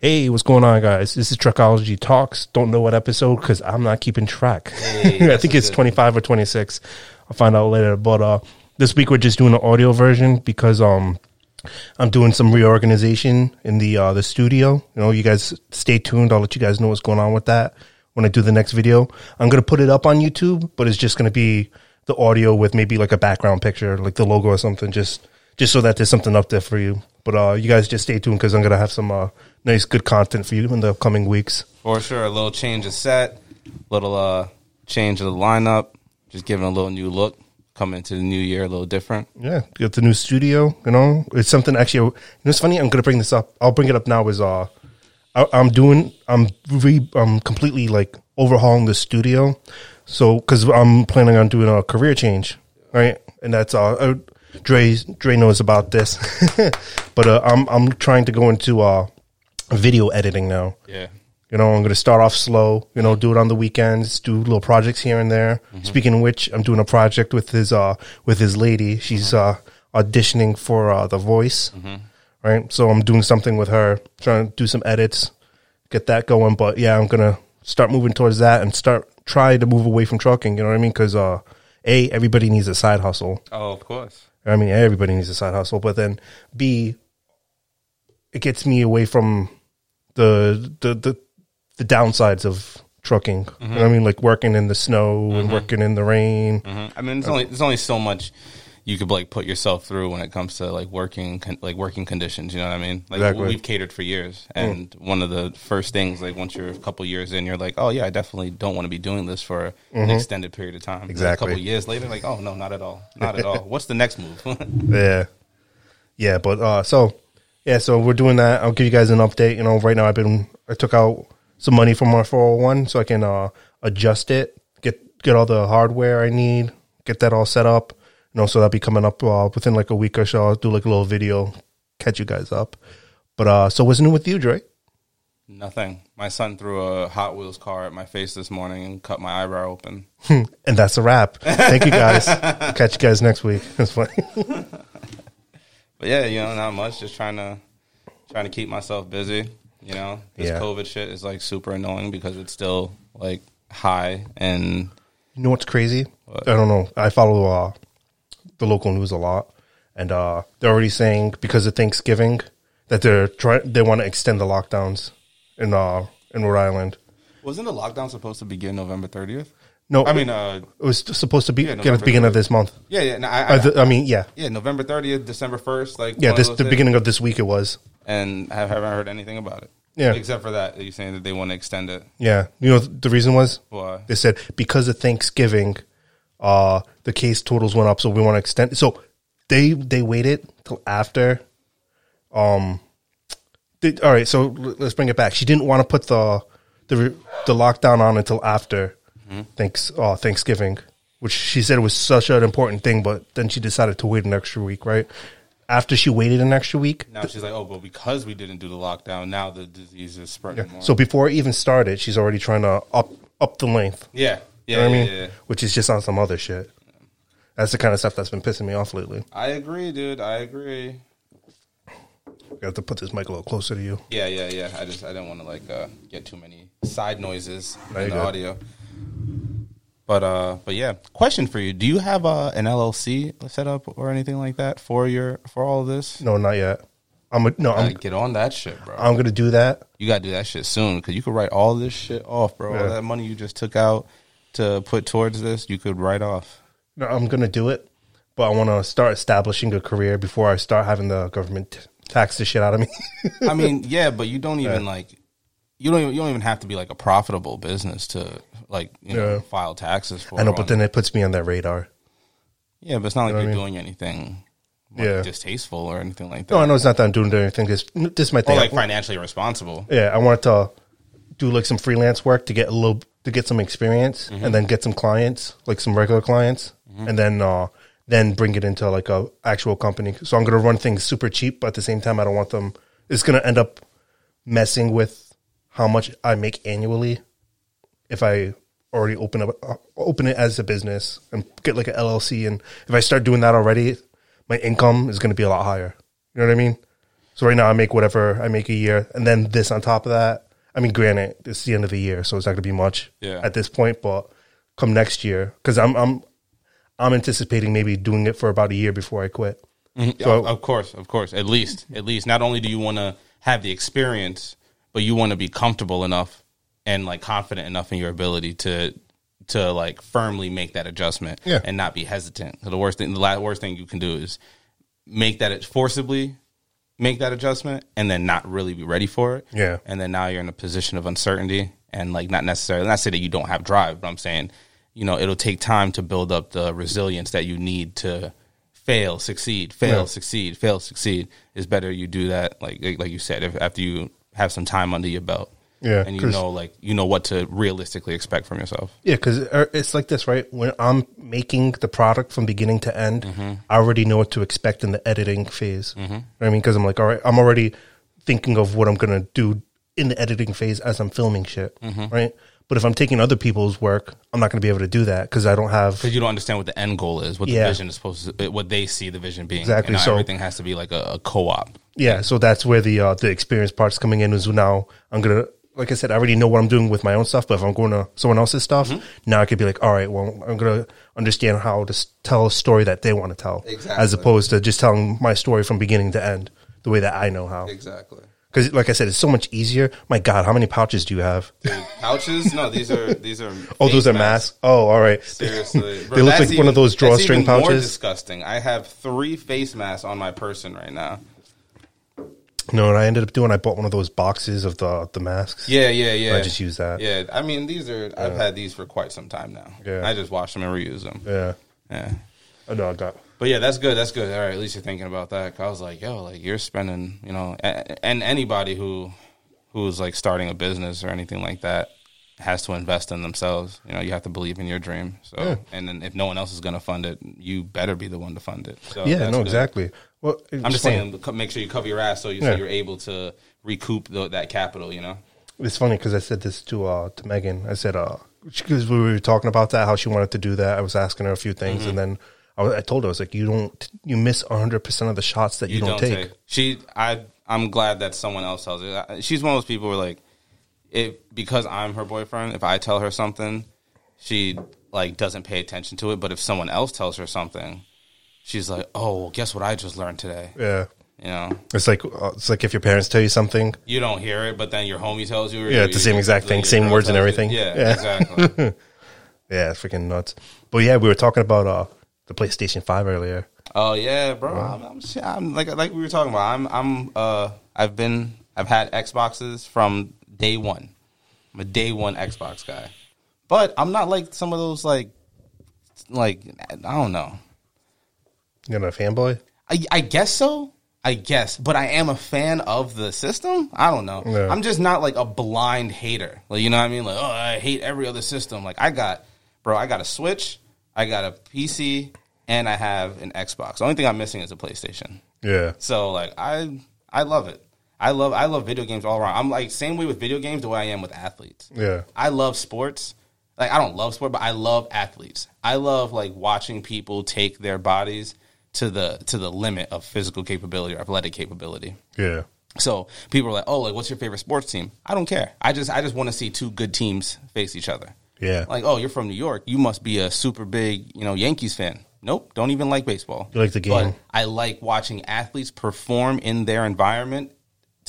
Hey, what's going on, guys? This is Truckology Talks. Don't know what episode because I'm not keeping track. I think it's 25 or 26. I'll find out later. But uh, this week we're just doing an audio version because um, I'm doing some reorganization in the uh, the studio. You know, you guys stay tuned. I'll let you guys know what's going on with that when I do the next video. I'm gonna put it up on YouTube, but it's just gonna be the audio with maybe like a background picture, like the logo or something, just just so that there's something up there for you. But uh, you guys just stay tuned because I'm gonna have some uh, nice, good content for you in the coming weeks. For sure, a little change of set, little uh change of the lineup, just giving a little new look. Coming into the new year a little different. Yeah, get the new studio. You know, it's something actually. You know, it's funny. I'm gonna bring this up. I'll bring it up now. Is uh, I, I'm doing. I'm re. I'm completely like overhauling the studio. So, because I'm planning on doing a career change, right? And that's uh, uh Dre. Dre knows about this, but uh, I'm I'm trying to go into uh video editing now. Yeah. You know, I'm going to start off slow, you know, do it on the weekends, do little projects here and there. Speaking of which, I'm doing a project with his, uh, with his lady. She's, uh, auditioning for, uh, The Voice. Right. So I'm doing something with her, trying to do some edits, get that going. But yeah, I'm going to start moving towards that and start, try to move away from trucking. You know what I mean? Cause, uh, A, everybody needs a side hustle. Oh, of course. I mean, everybody needs a side hustle, but then B, it gets me away from the the the, the downsides of trucking. You know I mean, like working in the snow and working in the rain. Mhm. I mean, there's only there's only so much you could like put yourself through when it comes to like working con- like working conditions. You know what I mean? Like Exactly. we've catered for years, and one of the first things like once you're a couple years in, you're like, oh yeah, I definitely don't want to be doing this for an extended period of time. Exactly. A couple years later, like, oh no, not at all, not at all. What's the next move? Yeah, yeah, but uh, so yeah, so we're doing that. I'll give you guys an update. You know, right now I've been I took out some money from my 401 so I can uh adjust it, get get all the hardware I need, get that all set up. You know, so that'll be coming up uh, within like a week or so. I'll do like a little video, catch you guys up. But uh, so what's new with you, Dre? Nothing. My son threw a Hot Wheels car at my face this morning and cut my eyebrow open. And that's a wrap. Thank you guys. catch you guys next week. That's funny. But yeah, you know, not much. Just trying to trying to keep myself busy. You know, this Yeah. COVID shit is like super annoying because it's still like high and You know what's crazy? I don't know. I follow uh, the local news a lot, and uh, they're already saying because of Thanksgiving that they're trying. They want to extend the lockdowns in uh in Rhode Island. wasn't the lockdown supposed to begin November thirtieth? No, I mean, uh, it was supposed to be Yeah, at the beginning of this month. yeah, yeah. No, I, I, Uh, the- I mean, yeah, yeah, November thirtieth, December first, like yeah. This the days. beginning of this week. It was. and I haven't heard anything about it. Yeah. except for that, you saying that they want to extend it. Yeah, you know the reason was Why? they said because of Thanksgiving, uh, the case totals went up, so we want to extend. So they they waited till after. Um, they, all right, so let's bring it back. She didn't want to put the the the lockdown on until after thanks uh, Thanksgiving, which she said was such an important thing. But then she decided to wait an extra week, right? After she waited an extra week, Now she's like, oh, but because we didn't do the lockdown, now the disease is spreading more. so before it even started, she's already trying to up up the length. yeah, You yeah, know what I mean? yeah. Which is just on some other shit. That's the kind of stuff that's been pissing me off lately. I agree, dude. I agree. I have to put this mic a little closer to you. Yeah, yeah, yeah. I just I didn't want to like uh, get too many side noises No, in the good. audio. But uh, but yeah. Question for you: Do you have uh, an LLC set up or anything like that for your for all of this? No, not yet. I'm a, no. I'm get on that shit, bro. I'm gonna do that. you gotta do that shit soon because you could write all this shit off, bro. All that money you just took out to put towards this, you could write off. No, I'm gonna do it, but I want to start establishing a career before I start having the government t- tax the shit out of me. I mean, yeah, but you don't even like you don't even, you don't even have to be like a profitable business to like you know Yeah. file taxes for. I know, on- but then it puts me on that radar. yeah, but it's not like know you're I doing anything like, Yeah. distasteful or anything like that. No, I know it's not that I'm doing anything. This this is my or thing. like financially responsible. yeah, I wanted to do like some freelance work to get a little to get some experience and then get some clients, like some regular clients, and then uh then bring it into like a actual company. So I'm gonna run things super cheap, but at the same time I don't want them it's gonna end up messing with how much I make annually if I already open up uh, open it as a business and get like an LLC and if I start doing that already, my income is gonna be a lot higher. You know what I mean? So right now I make whatever I make a year, and then this on top of that. I mean, granted, it's the end of the year, so it's not going to be much Yeah. at this point. But come next year, because I'm I'm I'm anticipating maybe doing it for about a year before I quit. So, of course, of course. At least, at least. Not only do you want to have the experience, but you want to be comfortable enough and like confident enough in your ability to to like firmly make that adjustment Yeah. and not be hesitant. So the worst thing, the la- worst thing you can do is make that forcibly make that adjustment and then not really be ready for it. Yeah. And then now you're in a position of uncertainty and like not necessarily not say that you don't have drive, but I'm saying, you know, it'll take time to build up the resilience that you need to fail, succeed, fail, Yeah. succeed, fail, succeed. It's better you do that like like, like you said, if after you have some time under your belt. Yeah, And you know like you know what to realistically expect from yourself. Yeah, because uh, it's like this, right? When I'm making the product from beginning to end, mm-hmm. I already know what to expect in the editing phase. Mm-hmm. You know I mean, because I'm like, all right, I'm already thinking of what I'm gonna do in the editing phase as I'm filming shit, mm-hmm. right? But if I'm taking other people's work, I'm not gonna be able to do that because I don't have. Because you don't understand what the end goal is, what Yeah. the vision is supposed to, what they see the vision being. Exactly, And so- everything has to be like a, a co-op. Yeah, so that's where the uh, the experience part's coming in. Is now I'm gonna, like I said, I already know what I'm doing with my own stuff. But if I'm going to someone else's stuff, now I could be like, all right, well, I'm gonna understand how to s- tell a story that they want to tell, Exactly. as opposed to just telling my story from beginning to end the way that I know how. Exactly. Because, like I said, it's so much easier. My God, how many pouches do you have? Pouches? No, these are these are. Oh, those are masks. masks. Oh, all right. Seriously, They look like one of those drawstring even More pouches. disgusting. I have three face masks on my person right now. No, and I ended up doing. I bought one of those boxes of the the masks. Yeah, yeah, yeah. I just use that. Yeah, I mean these are. I've had these for quite some time now. Yeah. I just wash them and reuse them. Yeah. Yeah. I know. I got. But yeah, that's good. That's good. All right, at least you're thinking about that. 'Cause I was like, yo, like you're spending, you know, a- and anybody who who's like starting a business or anything like that has to invest in themselves. You know, you have to believe in your dream. So, and then if no one else is going to fund it, you better be the one to fund it. So Yeah. that's No. good. Exactly. Well, I'm just saying, make sure you cover your ass so, you, so Yeah. you're able to recoup the, that capital. You know. It's funny because I said this to uh to Megan. I said uh because we were talking about that how she wanted to do that. I was asking her a few things, Mm-hmm. and then I, was- I told her I was like, you don't you miss hundred percent of the shots that you, don't, take. She, I, I'm glad that someone else tells her. She's one of those people where like, if because I'm her boyfriend, if I tell her something, she like doesn't pay attention to it. But if someone else tells her something, she's like, "Oh, well, guess what I just learned today." Yeah, You know, it's like uh, it's like if your parents tell you something. you don't hear it, but then your homie tells you. Yeah, it's the same exact thing, same words and everything. Yeah, Yeah. exactly. Yeah, it's freaking nuts. But yeah, we were talking about uh the PlayStation Five earlier. Oh yeah, bro. I'm, I'm, I'm like like we were talking about. I'm I'm uh I've been I've had Xboxes from day one. I'm a day one Xbox guy, but I'm not like some of those like like I don't know. You know, a fanboy. I I guess so. I guess, but I am a fan of the system. I don't know. Yeah. I'm just not like a blind hater. Like you know what I mean? Like oh, I hate every other system. Like I got, bro. I got a Switch. I got a PC, and I have an Xbox. The only thing I'm missing is a PlayStation. Yeah, So like I I love it. I love I love video games all around. I'm like same way with video games the way I am with athletes. yeah, I love sports. Like I don't love sport, but I love athletes. I love like watching people take their bodies to the to the limit of physical capability or athletic capability. yeah, So people are like, "Oh, like what's your favorite sports team?" I don't care. I just I just want to see two good teams face each other. yeah. Like, "Oh, you're from New York. You must be a super big, you know, Yankees fan." Nope, don't even like baseball. You like the game. But I like watching athletes perform in their environment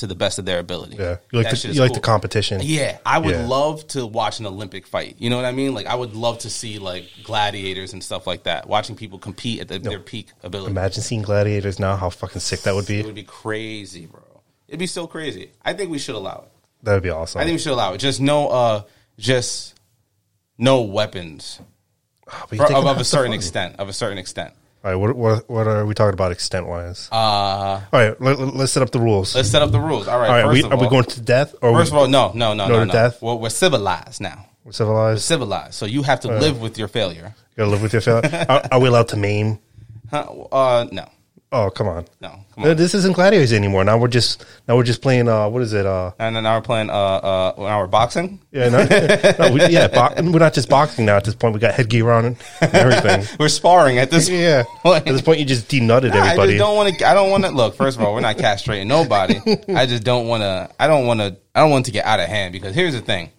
to the best of their ability. yeah. You like the you like the competition. Yeah, I would Yeah. love to watch an Olympic fight. You know what I mean? Like I would love to see like gladiators and stuff like that. Watching people compete at the, their peak ability. Imagine seeing gladiators now. How fucking sick that would be! It would be crazy, bro. It'd be so crazy. I think we should allow it. That would be awesome. I think we should allow it. Just no, uh, just no weapons But For- of, of a certain fun. extent. Of a certain extent. All right, what, what what are we talking about extent wise? Uh, all right, let, us set up the rules. let's set up the rules. All right. all right, first we, of are we going to death or First we, of all, no, no, no, No no, death? Well, we're civilized now. we're civilized? We're Civilized. So you have to live with your failure. You gotta live with your failure. are, are we allowed to maim? Huh? Uh, no. Oh come on. No, come on. This isn't gladiators anymore. Now we're just now we're just playing. Uh, what is it? Uh, And then now we're playing. Uh, uh, now we're boxing. yeah, no, no, we, yeah. Bo- we're not just boxing now. At this point, we got headgear on and everything. We're sparring at this. yeah. At this point, you just denutted Nah, everybody. just don't want to. I don't want to look. First of all, we're not castrating nobody. I just don't want to. I don't want to. I don't want to get out of hand because here's the thing.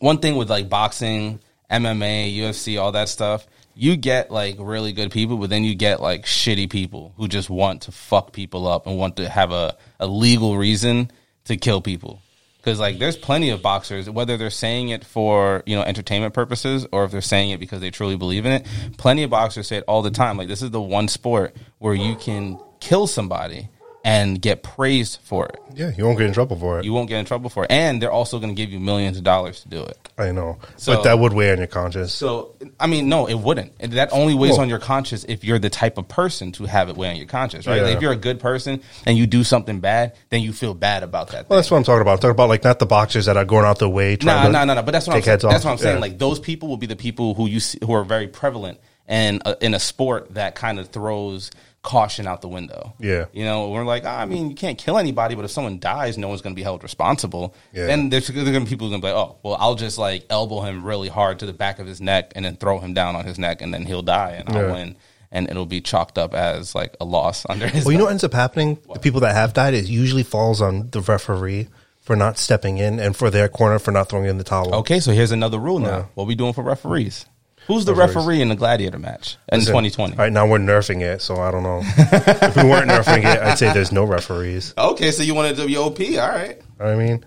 One thing with like boxing, MMA, UFC, all that stuff, you get like really good people, but then you get like shitty people who just want to fuck people up and want to have a, a legal reason to kill people. Because like there's plenty of boxers, whether they're saying it for you know entertainment purposes or if they're saying it because they truly believe in it. Plenty of boxers say it all the time. Like this is the one sport where you can kill somebody and get praised for it. yeah, you won't get in trouble for it. You won't get in trouble for it, and they're also going to give you millions of dollars to do it. I know, So- but that would weigh on your conscience. So I mean, no, it wouldn't. And That only weighs Well- on your conscience if you're the type of person to have it weigh on your conscience, right? Yeah. Like, if you're a good person and you do something bad, then you feel bad about that. well, thing. that's what I'm talking about. I'm talking about like not the boxers that are going out their way. No, trying no, to no, no. But that's what I'm take saying. heads That's what I'm saying. Yeah. Like those people will be the people who you see, who are very prevalent and uh, in a sport that kind of throws caution out the window. Yeah. you know, we're like, ah, I mean, you can't kill anybody, but if someone dies, no one's going to be held responsible. Yeah. Then there's going to be people who going to be like, oh, well, I'll just like elbow him really hard to the back of his neck and then throw him down on his neck, and then he'll die, and I'll win. And it'll be chalked up as like a loss under his. Well, you know what ends up happening? The people that have died, it usually falls on the referee for not stepping in and for their corner for not throwing in the towel. Okay, so here's another rule now. Yeah. What we doing for referees? Who's the referee in the gladiator match in Listen, 2020? All right, now we're nerfing it, so I don't know. if we weren't nerfing it, I'd say there's no referees. Okay, so you want a WOP? All right. You know what I mean,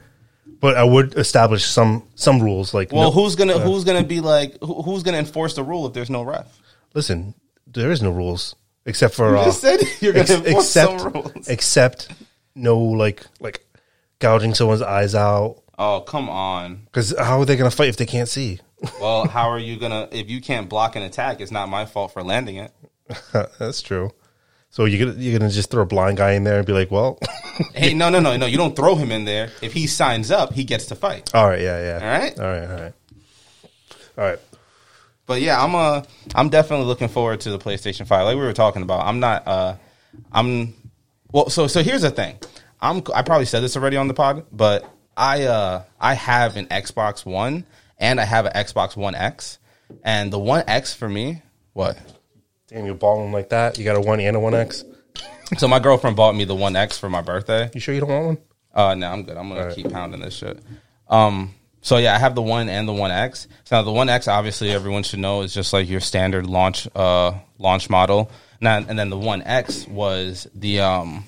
but I would establish some some rules. Like, Well, no- who's gonna who's gonna be like who, who's gonna enforce the rule if there's no ref? listen, there is no rules except for You uh, just said you're gonna ex- enforce except some rules. except no like like gouging someone's eyes out. Oh come on. Because how are they going to fight if they can't see? Well, how are you gonna if you can't block an attack? It's not my fault for landing it. That's true. So you're gonna you're gonna just throw a blind guy in there and be like, well, Hey, no, no, no, no. You don't throw him in there. If he signs up, he gets to fight. all right, yeah, yeah, All right. all right, all right, all right. But yeah, I'm uh I'm definitely looking forward to the PlayStation 5. Like we were talking about. I'm not uh I'm well so so here's the thing. I'm I probably said this already on the pod, but I uh I have an Xbox 1 and I have an Xbox 1 X. And the 1 X for me, what? Damn, you're balling like that. You got a one and a one X. So my girlfriend bought me the 1 X for my birthday. You sure you don't want one? Uh, no, I'm good. I'm gonna keep pounding this shit. Um, so yeah, I have the one and the one X. So now the one X, obviously, everyone should know is just like your standard launch uh launch model. Now, and then the one X was the um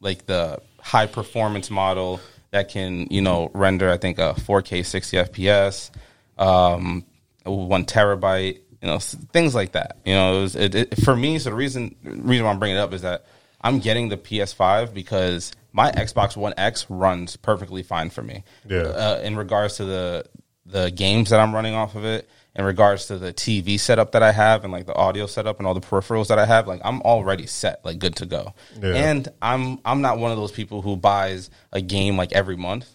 like the high performance model that can you know render I think a 4K 60 FPS, um, one terabyte, you know things like that. You know, it was it, it, for me. So the reason reason why I'm bringing it up is that I'm getting the PS5 because my Xbox One X runs perfectly fine for me. Yeah. Uh, in regards to the the games that I'm running off of it, in regards to the TV setup that I have and like the audio setup and all the peripherals that I have, like I'm already set, like good to go. Yeah. And I'm I'm not one of those people who buys a game like every month.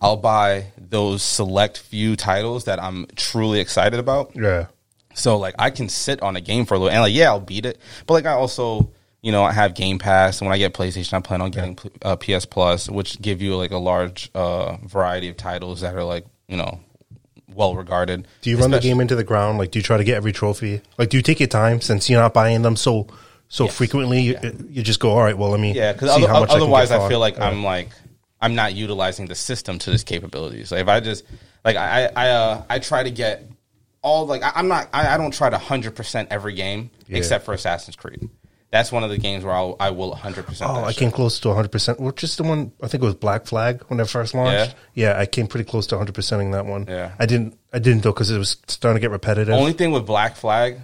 I'll buy those select few titles that I'm truly excited about. Yeah, So like I can sit on a game for a little and like yeah I'll beat it, but like I also you know I have Game Pass and when I get PlayStation I plan on getting uh, PS Plus, which give you like a large uh, variety of titles that are like you know well regarded. Do you run the game into the ground? Like, do you try to get every trophy? Like, do you take your time since you're not buying them so so frequently? You, you just go, all right. Well, let me Yeah, because how much I otherwise I, feel like Yeah. I'm like I'm not utilizing the system to its capabilities. Like if I just like I I uh, I try to get all like I, I'm not I, I don't try to hundred percent every game Yeah. except for Assassin's Creed. That's one of the games where I'll, I will hundred percent. Oh, I came close to 100. percent Which is the one I think it was Black Flag when it first launched. Yeah, I came pretty close to 100 percenting that one. Yeah. I didn't. I didn't though because it was starting to get repetitive. Only thing with Black Flag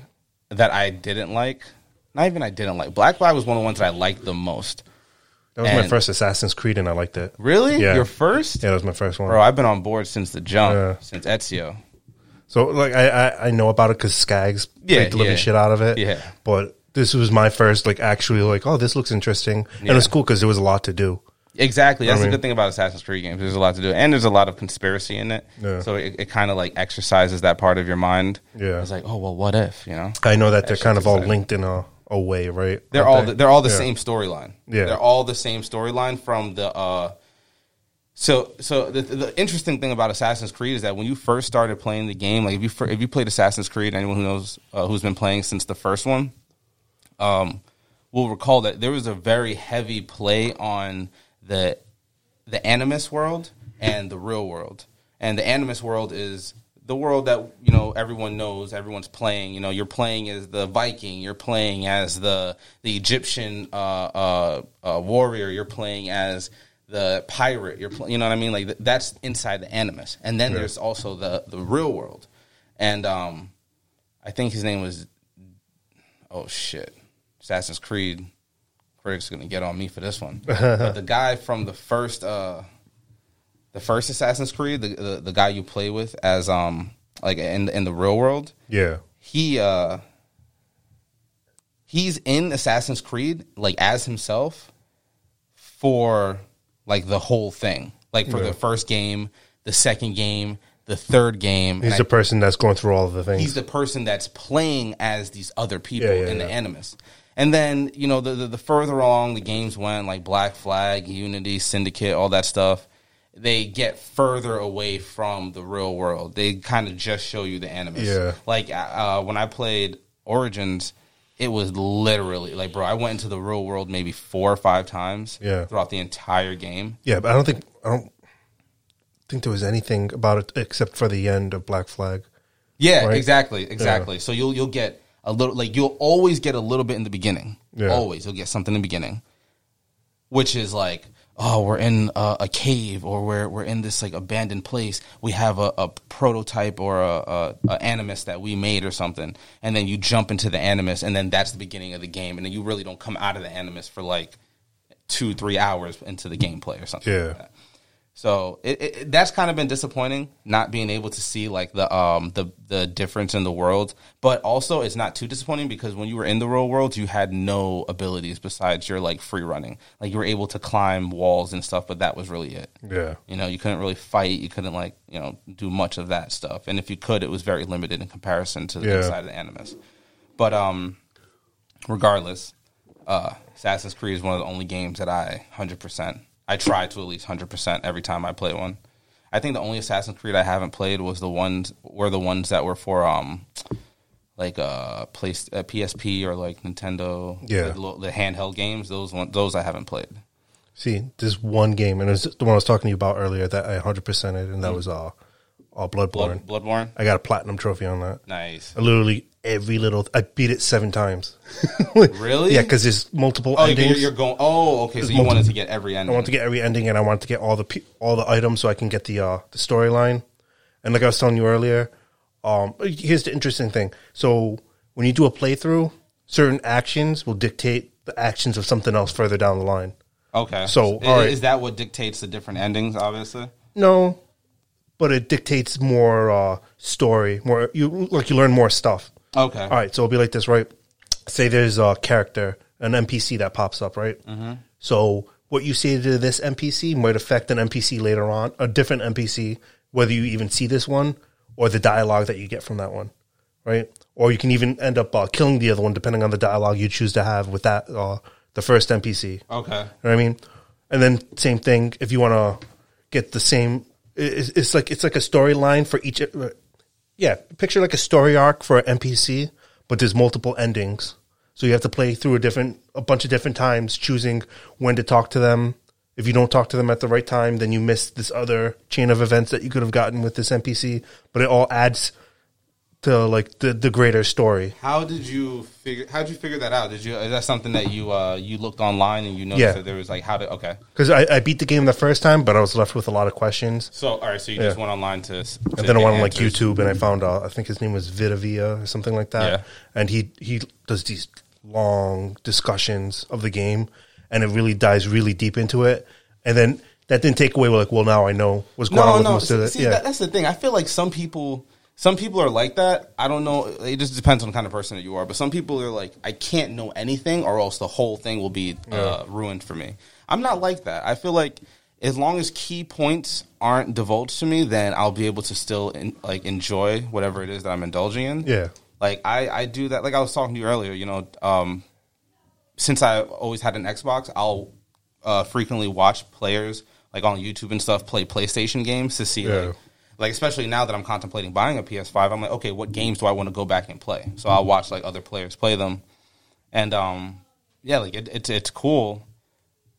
that I didn't like, not even I didn't like. Black Flag was one of the ones that I liked the most. That was my first Assassin's Creed, and I liked it. Really, Yeah. your first, Yeah, that was my first one. bro? I've been on board since the jump, Yeah. since Ezio. So like I I, I know about it because Skags Yeah, played the living yeah. shit out of it. Yeah. but this was my first like actually like oh this looks interesting and it was cool because there was a lot to do. Exactly. That's the good thing about Assassin's Creed games. There's a lot to do, and there's a lot of conspiracy in it. Yeah. So it, it kind of like exercises that part of your mind. Yeah. It's like, oh well, what if you know? I know that they're kind of all linked in a away, right? They're all they? they're all the Yeah. same storyline. Yeah. they're all the same storyline from the. uh So so the, the interesting thing about Assassin's Creed is that when you first started playing the game, like if you fir- if you played Assassin's Creed, anyone who knows uh, who's been playing since the first one, um, will recall that there was a very heavy play on the the animus world and the real world. And the animus world is the world that you know everyone knows, everyone's playing. You know, you're playing as the Viking, you're playing as the the Egyptian uh, uh, uh, warrior, you're playing as the pirate. You're pl- you know what I mean? Like th- that's inside the animus. And then there's also the the real world. And um, I think his name was oh shit, Assassin's Creed. Craig's gonna get on me for this one. but the guy from the first, uh, the first Assassin's Creed, the, the the guy you play with as um like in in the real world, Yeah. he uh he's in Assassin's Creed like as himself for like the whole thing, like for Yeah. the first game, the second game, the third game. He's the person that's going through all of the things. he's the person that's playing as these other people Yeah, yeah, in the animus and then you know the, the the further along the games went like black flag unity syndicate all that stuff they get further away from the real world they kind of just show you the animus Yeah. like uh, when i played origins it was literally like bro i went into the real world maybe four or five times Yeah. throughout the entire game yeah, but I don't think I don't think there was anything about it except for the end of Black Flag. Yeah, Right? exactly, exactly. So you'll you'll get a little like you'll always get a little bit in the beginning. Yeah. Always you'll get something in the beginning, which is like oh we're in a, a cave or we're we're in this like abandoned place. We have a, a prototype or a, a, a animus that we made or something, and then you jump into the animus, and then that's the beginning of the game, and then you really don't come out of the animus for like two three hours into the gameplay or something. Yeah. Like. So it, it, that's kind of been disappointing, not being able to see like the um the the difference in the world. But also, it's not too disappointing because when you were in the real world, you had no abilities besides your like free running. Like you were able to climb walls and stuff, but that was really it. Yeah. You know, you couldn't really fight. You couldn't like you know do much of that stuff. And if you could, it was very limited in comparison to the Yeah. inside of the Animus. But um, regardless, uh, Assassin's Creed is one of the only games that I hundred percent. I try to at least hundred percent every time I play one. I think the only Assassin's Creed I haven't played was the ones were the ones that were for um like uh, place, uh PSP or like Nintendo Yeah. like, lo- the handheld games. Those one, those I haven't played. See, there's one game, and it's the one I was talking to you about earlier that I 100%ed, and Mm. that was all uh Bloodborne. Blood, Bloodborne, I got a platinum trophy on that. nice. I literally every little. I beat it seven times. Really? Yeah, because there's multiple Oh, you're, endings. you're going. Oh, okay. So you multiple- wanted to get every ending. I want to get every ending, and I want to get all the all the items so I can get the uh, the storyline. And like I was telling you earlier, um, here's the interesting thing. So when you do a playthrough, certain actions will dictate the actions of something else further down the line. Okay. So, I- all right. is that what dictates the different endings? Obviously. No, but it dictates more uh, story. More you like you learn more stuff. Okay. All right, so it'll be like this, right? Say there's a character, an NPC that pops up, right? Mm-hmm. So what you say to this NPC might affect an NPC later on, a different NPC, whether you even see this one or the dialogue that you get from that one, right? Or you can even end up uh, killing the other one depending on the dialogue you choose to have with that uh, the first NPC. Okay. You know what I mean? And then same thing if you want to get the same. It's, it's like it's like a storyline for each. Yeah, picture like a story arc for an NPC, but there's multiple endings. So you have to play through a different, a bunch of different times, choosing when to talk to them. If you don't talk to them at the right time, then you miss this other chain of events that you could have gotten with this NPC. But it all adds to like the the greater story. How did you figure? How did you figure that out? Did you? Is that something that you uh you looked online and you noticed Yeah. that there was like how to? Okay. Because I, I beat the game the first time, but I was left with a lot of questions. So all right. So you just went online to. to And then I went on like answers. YouTube and I found uh, I think his name was VaatiVidya or something like that. Yeah. And he he does these long discussions of the game and it really dives really deep into it. And then that didn't take away with like, well now I know what's going on No, with no. most of See, it. see, yeah. that, that's the thing. I feel like some people, some people are like that. I don't know. It just depends on the kind of person that you are. But some people are like, I can't know anything, or else the whole thing will be uh, ruined for me. I'm not like that. I feel like as long as key points aren't divulged to me, then I'll be able to still in, like enjoy whatever it is that I'm indulging in. Yeah. Like I, I do that. Like I was talking to you earlier. You know, um, since I always had an Xbox, I'll uh, frequently watch players like on YouTube and stuff play PlayStation games to see Yeah. like like especially now that I'm contemplating buying a PS5, I'm like, okay, what games do I want to go back and play? So I'll watch like other players play them, and um, yeah, like it, it's it's cool,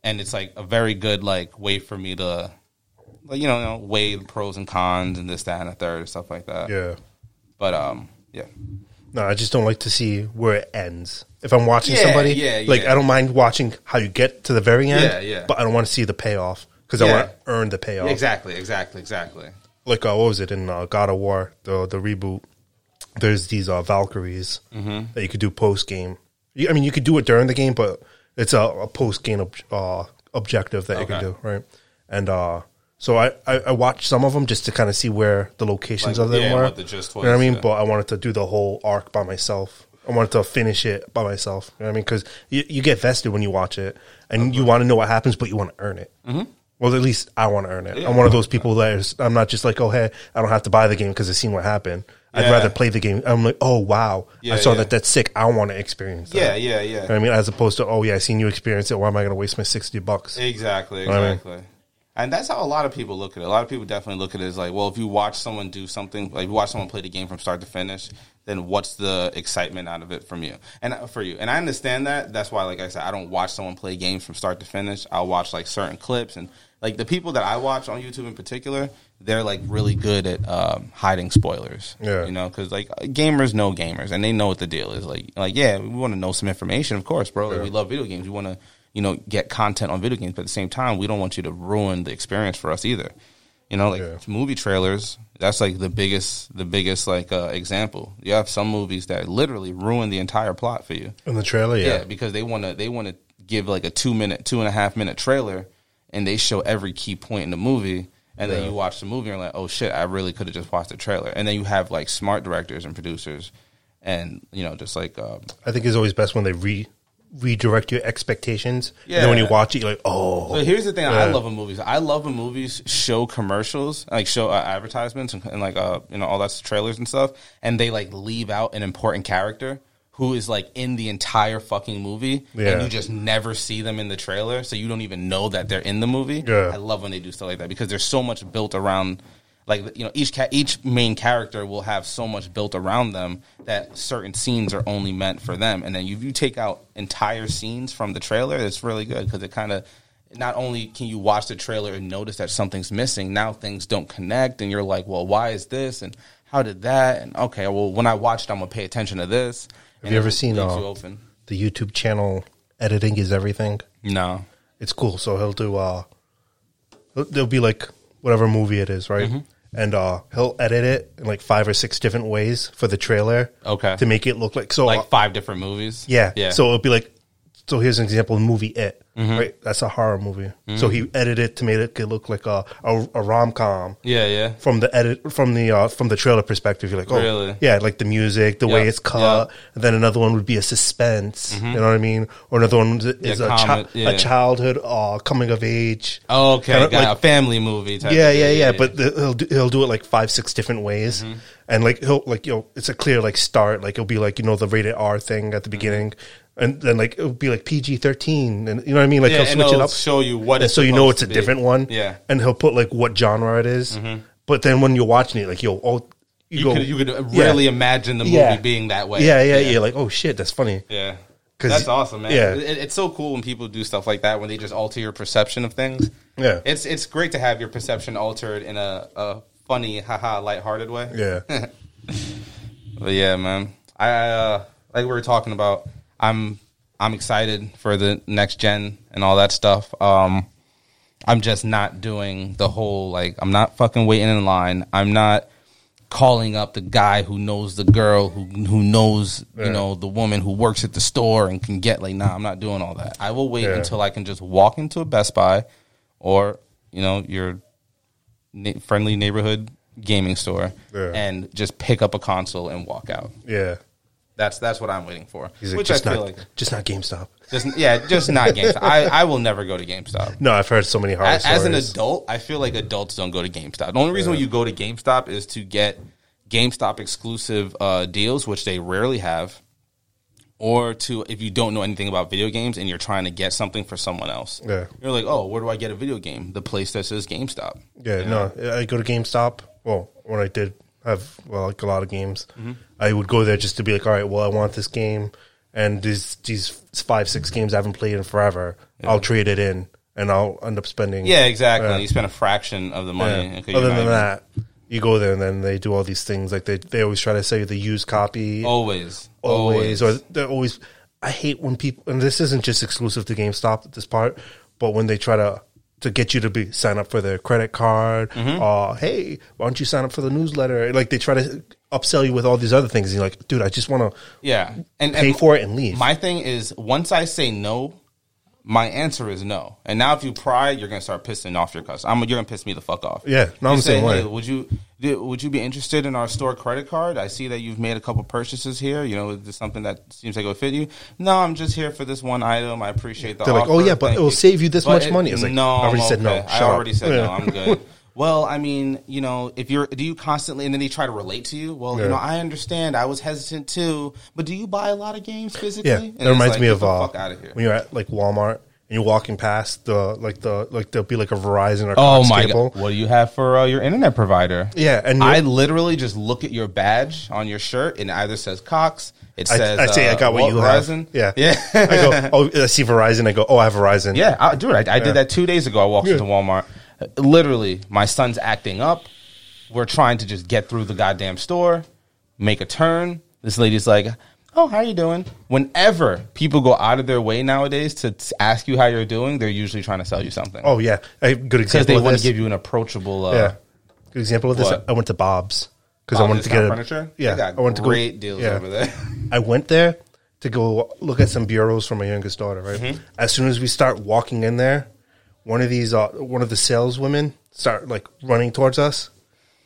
and it's like a very good like way for me to, like you know, you know, weigh the pros and cons and this, that, and the third and stuff like that. Yeah. But um, yeah, No, I just don't like to see where it ends. If I'm watching Yeah, somebody, yeah, like yeah. I don't mind watching how you get to the very end. Yeah, yeah. But I don't want to see the payoff because I want to earn the payoff. exactly, exactly, exactly. Like uh, what was it in uh, God of War, the the reboot? There's these uh, Valkyries Mm-hmm. that you could do post game. I mean, you could do it during the game, but it's a, a post game ob- uh, objective that you can do, right? And uh, so I, I, I watched some of them just to kind of see where the locations Like, of them yeah, were. the gist You know what I mean? yeah. But I wanted to do the whole arc by myself. I wanted to finish it by myself. You know what I mean? Because you, you get vested when you watch it, and you want to know what happens, but you want to earn it. Mm-hmm. Well, at least I want to earn it. Yeah. I'm one of those people that is, I'm not just like, oh, hey, I don't have to buy the game because I've seen what happened. I'd Yeah. rather play the game. I'm like, oh, wow. Yeah, I saw yeah. that that's sick. I want to experience that. Yeah, yeah, You know yeah. I mean? As opposed to, oh, yeah, I seen you experience it. Why am I going to waste my 60 bucks? Exactly, know what I mean? And that's how a lot of people look at it. A lot of people definitely look at it as like, well, if you watch someone do something, like you watch someone play the game from start to finish, then what's the excitement out of it from you and uh, for you? And I understand that. That's why, like I said, I don't watch someone play games from start to finish. I'll watch like certain clips and like the people that I watch on YouTube in particular, they're like really good at um, hiding spoilers. Yeah. you know, because like gamers know gamers and they know what the deal is. Like, like yeah, we want to know some information, of course, bro. Like, Yeah. we love video games. We want to you know get content on video games, but at the same time, we don't want you to ruin the experience for us either. You know, like Yeah. movie trailers. That's like the biggest, the biggest like uh, example. You have some movies that literally ruin the entire plot for you. In the trailer, Yeah, yeah. because they want to they want to give like a two minute, two and a half minute trailer, and they show every key point in the movie, and then Yeah. you watch the movie and you're like, oh shit, I really could have just watched the trailer. And then you have like smart directors and producers, and you know just like um, I think it's always best when they re redirect your expectations. And then when you watch it, you're like, oh. But here's the thing I love in movies. I love when movies show commercials, like show uh, advertisements and, and like uh you know all that's trailers and stuff, and they like leave out an important character who is like in the entire fucking movie, Yeah. and you just never see them in the trailer, so you don't even know that they're in the movie. Yeah. I love when they do stuff like that because there's so much built around. Like you know, each ca- each main character will have so much built around them that certain scenes are only meant for them, and then you you take out entire scenes from the trailer, it's really good because it kind of not only can you watch the trailer and notice that something's missing, now things don't connect, and you're like, well, why is this, and how did that, and okay, well, when I watch it, I'm gonna pay attention to this. Have you ever seen uh, you the YouTube channel Editing is Everything? No. It's cool. So he'll do uh there'll be like whatever movie it is, right? Mm-hmm. And uh he'll edit it in like five or six different ways for the trailer. Okay. To make it look like so uh, Like five different movies. yeah. yeah. So it'll be like so here's an example of the movie It. Mm-hmm. Right? That's a horror movie. So he edited it to make it look like a a, a rom com. yeah, yeah. From the edit, from the uh, from the trailer perspective, you're like, oh, Really? yeah, like the music, the way it's cut. And then another one would be a suspense. You know what I mean? Or another one is is a, chi- yeah. a childhood uh, coming of age. Oh, okay, Kinda got like- a family movie. Type Yeah, of yeah, thing. yeah. But the, he'll do, he'll do it like five, six different ways, Mm-hmm. and like he'll like you know it's a clear like start. Like it'll be like you know the rated R thing at the Mm-hmm. beginning, and then like it would be like PG thirteen, and you know what I mean. Like yeah, he'll switch it up, show you what so you know it's a be. different one. Yeah. Mm-hmm. and he'll put like what genre it is. But then when you're watching it, like yo, oh, you, You go, could you could yeah. really imagine the movie Yeah. being that way. yeah, yeah, yeah, Like oh shit, that's funny. Yeah. That's awesome, man. yeah. It, it's so cool when people do stuff like that when they just alter your perception of things. Yeah. It's it's great to have your perception altered in a, a funny, haha, lighthearted way. Yeah, But yeah, man. I uh, like we were talking about. I'm I'm excited for the next gen and all that stuff. Um, I'm just not doing the whole like I'm not fucking waiting in line. I'm not calling up the guy who knows the girl who who knows Yeah. you know the woman who works at the store and can get like nah I'm not doing all that. I will wait Yeah. until I can just walk into a Best Buy or you know your na- friendly neighborhood gaming store Yeah. and just pick up a console and walk out. yeah. That's that's what I'm waiting for. He's like, Which I just feel not, like just not GameStop. just yeah, just not GameStop. I, I will never go to GameStop. No, I've heard so many horror As, as an adult, I feel like adults don't go to GameStop. The only reason why you go to GameStop is to get GameStop exclusive uh, deals, which they rarely have, or to if you don't know anything about video games and you're trying to get something for someone else. Yeah. You're like, oh, where do I get a video game? The place that says GameStop. Yeah, no, I go to GameStop. Well, when I did have well, like a lot of games, Mm-hmm. I would go there just to be like, all right, well, I want this game, and these these five six games I haven't played in forever. I'll trade it in, and I'll end up spending. Yeah, exactly. Yeah. You spend a fraction of the Yeah. money. Okay, Other than even- that, you go there and then they do all these things. Like they they always try to sell you the used copy. always, always, or they're always. I hate when people, and this isn't just exclusive to GameStop at this part, but when they try to to get you to be sign up for their credit card, Mm-hmm. uh, hey, why don't you sign up for the newsletter? Like they try to upsell you with all these other things, and you're like, dude, I just want to Yeah, and pay and for it and leave. My thing is, once I say no, my answer is no. And now, if you pry, you're gonna start pissing off your customer. I'm, you're gonna piss me the fuck off. Yeah, no, I'm same way. would you would you be interested in our store credit card? I see that you've made a couple purchases here. You know, is this something that seems like it would fit you? No, I'm just here for this one item. I appreciate the. They're like, "Oh, yeah, but Thank it will save you this But much money." I was like, no, I already I'm said no. okay. I Shut up. already said no. I'm good. Well, I mean, you know, if you're, do you constantly, and then they try to relate to you? Well, Yeah. you know, I understand. I was hesitant too, but do you buy a lot of games physically? Yeah, And that reminds like, me of uh, fuck out of here. when you're at like Walmart and you're walking past the like the like there'll be like a Verizon or Oh Cox my cable. god! What do you have for uh, your internet provider? Yeah, and I literally just look at your badge on your shirt, and it either says Cox. It I, says I say I uh, got what, you Verizon. have. Yeah, yeah. I go. Oh, I see Verizon. I go. Oh, I have Verizon. Yeah, I, dude, I, I did that two days ago. I walked Yeah. into Walmart. Literally, my son's acting up. We're trying to just get through the goddamn store, make a turn. This lady's like, "Oh, how you doing?" Whenever people go out of their way nowadays to t- ask you how you're doing, they're usually trying to sell you something Oh yeah. A good because example they of want this. to give you an approachable. Uh, yeah. Good example of this. What? I went to Bob's because I Bob's wanted to get discount a, furniture. Yeah, got I wanted to go. great deals yeah. over there. I went there to go look at some bureaus for my youngest daughter. Right. Mm-hmm. As soon as we start walking in there, one of these, uh, one of the saleswomen start like running towards us.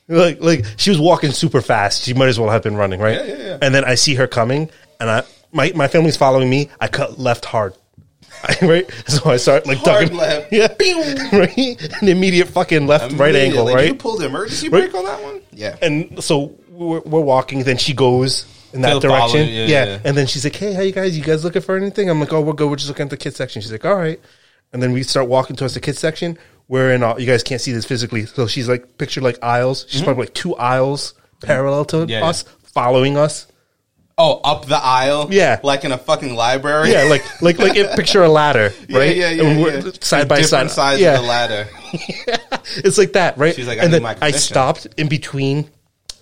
Like, like she was walking super fast. She might as well have been running, right? Yeah, yeah, yeah. And then I see her coming, and I my my family's following me. I cut left hard, right? So I start like Hard ducking, left. yeah, right. An immediate fucking left right angle, Immediately. right? You pulled the emergency Right. brake on that one. Yeah. and so we're, we're walking. Then she goes in that direction. you, yeah, yeah, yeah. And then she's like, "Hey, how you guys? You guys looking for anything?" I'm like, "Oh, we're good. We're just looking at the kids section." She's like, "All right." And then we start walking towards the kids section. We're in. Uh, you guys can't see this physically, so she's like pictured like aisles. She's probably like two aisles parallel to Mm-hmm. Yeah, us, following us. Oh, up the aisle. Yeah. Like in a fucking library. Yeah, like like like it, picture a ladder, Yeah, right? Yeah, yeah, And we're yeah. Side by Different side. sides yeah. of the ladder. It's like that, right? She's like, I and need then my I stopped in between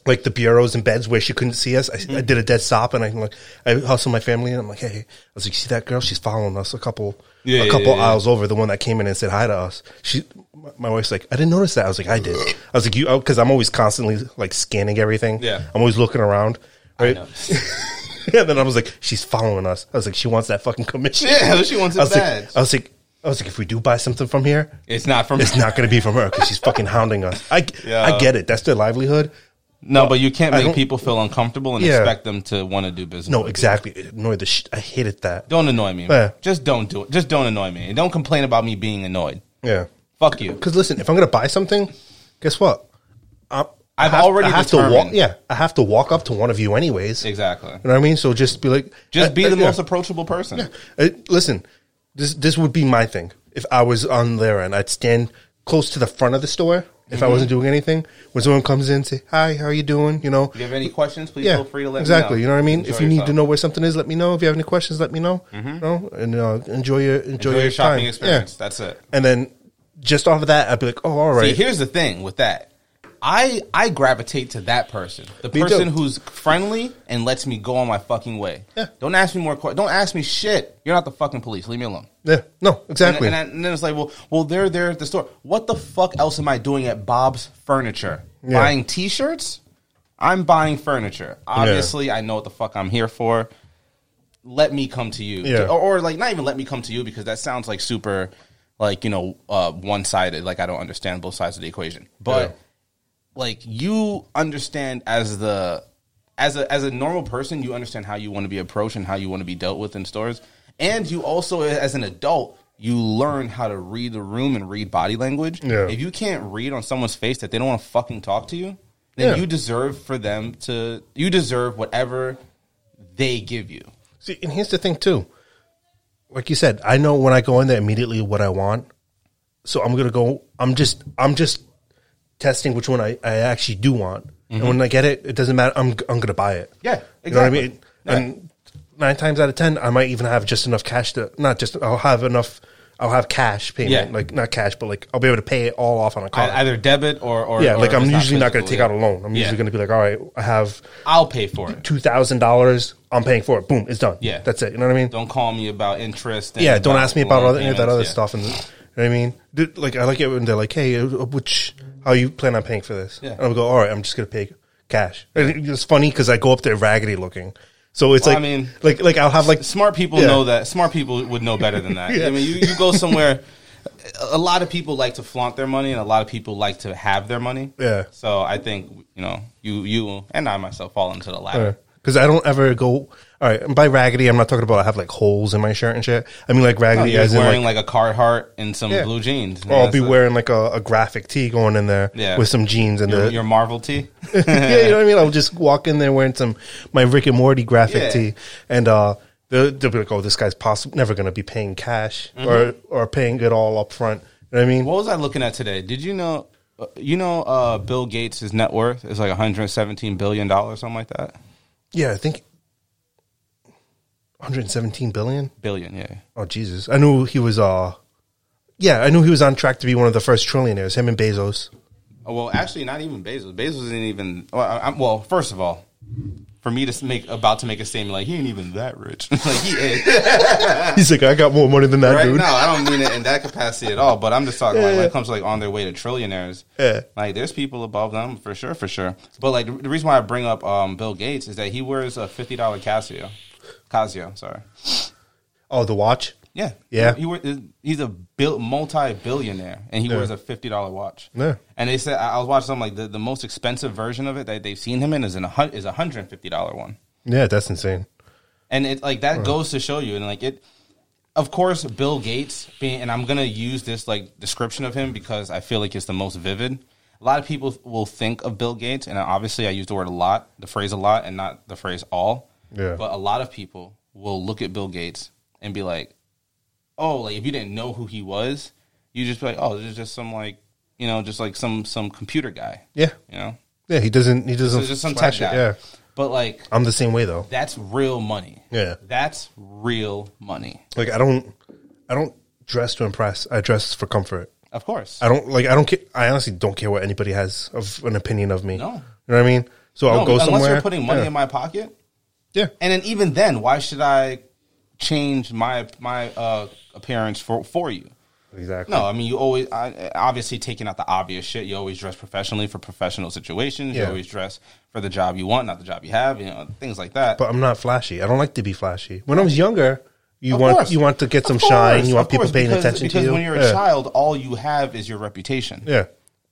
like the bureaus and beds where she couldn't see us. I, Mm-hmm. I did a dead stop and I'm like, I hustled my family and I'm like, hey, I was like, see that girl? She's following us a couple, Yeah, a couple yeah, yeah. aisles over. The one that came in and said hi to us. She, my- wife's like, I didn't notice that. I was like, I did. I was like, you, because I'm always constantly like scanning everything. Yeah. I'm always looking around. Right. and then I was like, she's following us. I was like, she wants that fucking commission. Yeah, she wants it I was bad. like, I was like, I was like, if we do buy something from here, It's not from. it's not going to be from her because she's fucking hounding us. I, Yeah. I get it. That's their livelihood. No, but you can't make people feel uncomfortable and Yeah. expect them to want to do business. No, exactly. It annoyed the sh- I hated that. Don't annoy me. Yeah. Just don't do it. Just don't annoy me. And don't complain about me being annoyed. Yeah. Fuck you. Because listen, if I'm going to buy something, guess what? I, I've have, already I have to walk. Yeah, I have to walk up to one of you anyways. Exactly. You know what I mean? So just be like, Just uh, be uh, the yeah. most approachable person. Uh, listen, this this would be my thing. If I was on there and I'd stand close to the front of the store, if Mm-hmm. I wasn't doing anything, when someone comes in, say, "Hi, how are you doing?" You know, If you have any questions, please yeah, feel free to let exactly. me know. You know what I mean? Enjoy if you need to know where something is, let me know. If you have any questions, let me know. You know, and uh, enjoy your enjoy, Enjoy your, your shopping time. experience. Yeah. That's it. And then just off of that, I'd be like, "Oh, all right." See, here's the thing with that. I I gravitate to that person, the Me person too. who's friendly and lets me go on my fucking way. Yeah. Don't ask me more questions. Don't ask me shit. You're not the fucking police. Leave me alone. yeah, no, exactly. And, and, and then it's like, well, well, they're there at the store. What the fuck else am I doing at Bob's Furniture? Yeah. Buying T-shirts? I'm buying furniture. Obviously, I know what the fuck I'm here for. Let me come to you, Yeah. or, or like not even let me come to you because that sounds like super, like you know, uh, one sided. Like I don't understand both sides of the equation. But Yeah. Like you understand as the as a as a normal person, you understand how you want to be approached and how you want to be dealt with in stores, and you also as an adult. You learn how to read the room and read body language. Yeah. If you can't read on someone's face that they don't want to fucking talk to you, then Yeah. you deserve for them to. You deserve whatever they give you. See, and here's the thing too. Like you said, I know when I go in there immediately what I want. So I'm gonna go. I'm just. I'm just testing which one I, I actually do want. And when I get it, it doesn't matter. I'm I'm gonna buy it. Mm-hmm. Yeah, You know what I exactly. mean? And nine times out of ten, I might even have just enough cash to not just. I'll have enough. I'll have cash payment, Yeah. like not cash, but like I'll be able to pay it all off on a card. Either debit or, or yeah, or like I'm usually not going to take yeah. out a loan. I'm Yeah. usually going to be like, all right, I have I'll pay for it. two thousand dollars. I'm paying for it. Boom, it's done. Yeah. that's it. You know what I mean? Don't call me about interest. and yeah, don't ask me about all any of that other stuff. And you know what I mean, Dude, like I like it when they're like, "Hey, uh, which how you plan on paying for this?" Yeah. And I'll go, "All right, I'm just gonna pay cash." And it's funny because I go up there raggedy looking, so it's Well, like, I mean- like like I'll have like Smart people Yeah. know that. Smart people would know better than that. Yeah. I mean, you, you go somewhere. A lot of people like to flaunt their money, and a lot of people like to have their money. Yeah. So I think you know you you and I myself fall into the latter. because I don't ever go. All right, and by raggedy, I'm not talking about I have like holes in my shirt and shit. I mean like raggedy you're as in wearing like, like, a Carhartt and some Yeah. blue jeans. or I'll be That's wearing like a, a graphic tee going in there Yeah. with some jeans and your, the your Marvel tee. yeah, you know what I mean. I'll just walk in there wearing some my Rick and Morty graphic Yeah. tee, and uh, they'll, they'll be like, "Oh, this guy's possible never going to be paying cash Mm-hmm. or or paying it all up front." You know what I mean? What was I looking at today? Did you know? uh, You know, uh, Bill Gates' net worth is like 117 billion dollars, something like that. yeah, I think 117 billion. Billion, yeah. Oh Jesus! I knew he was. Uh, yeah, I knew he was on track to be one of the first trillionaires. Him and Bezos. Oh, well, actually, not even Bezos. Bezos isn't even. Well, I, I'm- well, first of all, for me to make about to make a statement like he ain't even that rich, like he is. He's like, I got more money than that right dude. No, I don't mean it in that capacity at all. But I'm just talking like when it comes to like on their way to trillionaires. Yeah. Like there's people above them for sure, for sure. But like the reason why I bring up um, Bill Gates is that he wears a fifty dollar Casio. Casio, sorry. Oh, the watch. Yeah, Yeah. He, he wear- he's a bil- multi-billionaire, and he wears a fifty dollar watch. Yeah. And they said I I was watching something like the, the most expensive version of it that they've seen him in is in a hun- is a hundred and fifty dollar one, Yeah, that's insane. and it like that goes to show you, and like it. Of course, Bill Gates being, and I'm gonna use this like description of him because I feel like it's the most vivid. A lot of people will think of Bill Gates, and obviously I use the word a lot, the phrase a lot, and not the phrase all. Yeah. But a lot of people will look at Bill Gates and be like, oh, like if you didn't know who he was, you just be like, oh, this is just some like, you know, just like some some computer guy, Yeah, you know, yeah. He doesn't. He doesn't. so just some tech it, guy. Yeah, But like, I'm the same way though. that's real money. Yeah. that's real money. Like I don't. I don't dress to impress. I dress for comfort. Of course. I don't like. I don't. Care, I honestly don't care what anybody has of an opinion of me. No. you know what I mean. So I'll go unless somewhere. you're putting money yeah. in my pocket, yeah, and then even then, why should I change my my uh, appearance for for you? exactly. No, I mean you always I, obviously taking out the obvious shit. You always dress professionally for professional situations. You always dress for the job you want, not the job you have. You know things like that. but I'm not flashy. I don't like to be flashy. When I was younger, you Of want course. you want to get some course, shine. You want people course, paying because, attention because to you. Because when you're a yeah. child, all you have is your reputation. Yeah,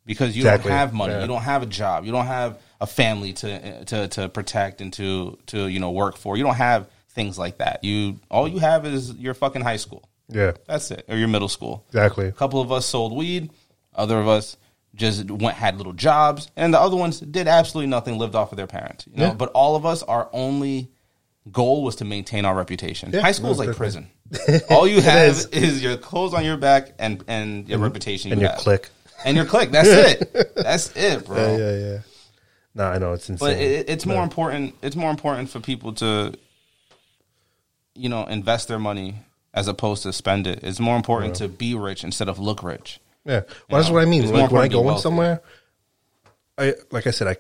because you Exactly, don't have money, yeah. you don't have a job, you don't have a family to to to protect and to to you know work for. You don't have things like that. You all you have is your fucking high school. yeah, That's it, or your middle school. exactly. A couple of us sold weed, other of us just went had little jobs, and the other ones did absolutely nothing, lived off of their parents. You know, Yeah. but all of us, our only goal was to maintain our reputation. Yeah, High school is like prison. all you have is. is. your clothes on your back and and your reputation and you your have. click. and your click. That's it. That's it, bro. Yeah, yeah, yeah. No, I know it's insane. But it, it's more important. It's more important for people to, you know, invest their money as opposed to spend it. It's more important to be rich instead of look rich. Yeah, well, that's know, what I mean. it's Like when I important to be go in somewhere, I like I said, I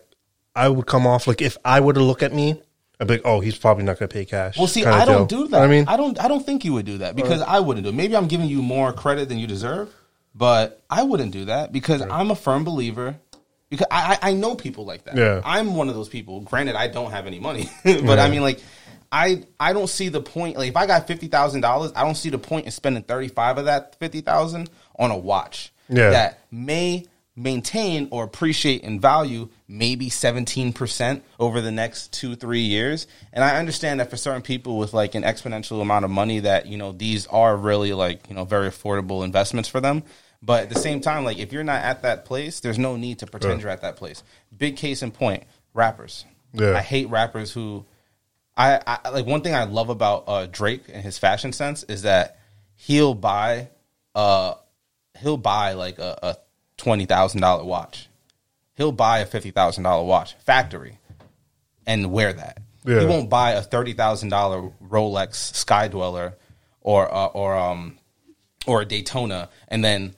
I would come off like if I were to look at me, I'd be like, oh, he's probably not going to pay cash. Well, see, I don't deal. do that. I mean, I don't. I don't think you would do that because I wouldn't do. it. Maybe I'm giving you more credit than you deserve, but I wouldn't do that because I'm a firm believer. Because I, I I know people like that. Yeah. I'm one of those people. Granted, I don't have any money, but I mean, like, I I don't see the point. Like, if I got fifty thousand dollars, I don't see the point in spending thirty five of that fifty thousand on a watch. Yeah. That may maintain or appreciate in value maybe 17% over the next two three years and i understand that for certain people with like an exponential amount of money that you know these are really like you know very affordable investments for them but at the same time like if you're not at that place there's no need to pretend Yeah. you're at that place big case in point rappers Yeah. i hate rappers who I, I like one thing I love about uh, Drake and his fashion sense is that he'll buy uh he'll buy like a, a twenty thousand dollar watch. He'll buy a fifty thousand dollar watch factory and wear that. Yeah. He won't buy a thirty thousand dollar Rolex Sky Dweller or uh, or um or a Daytona and then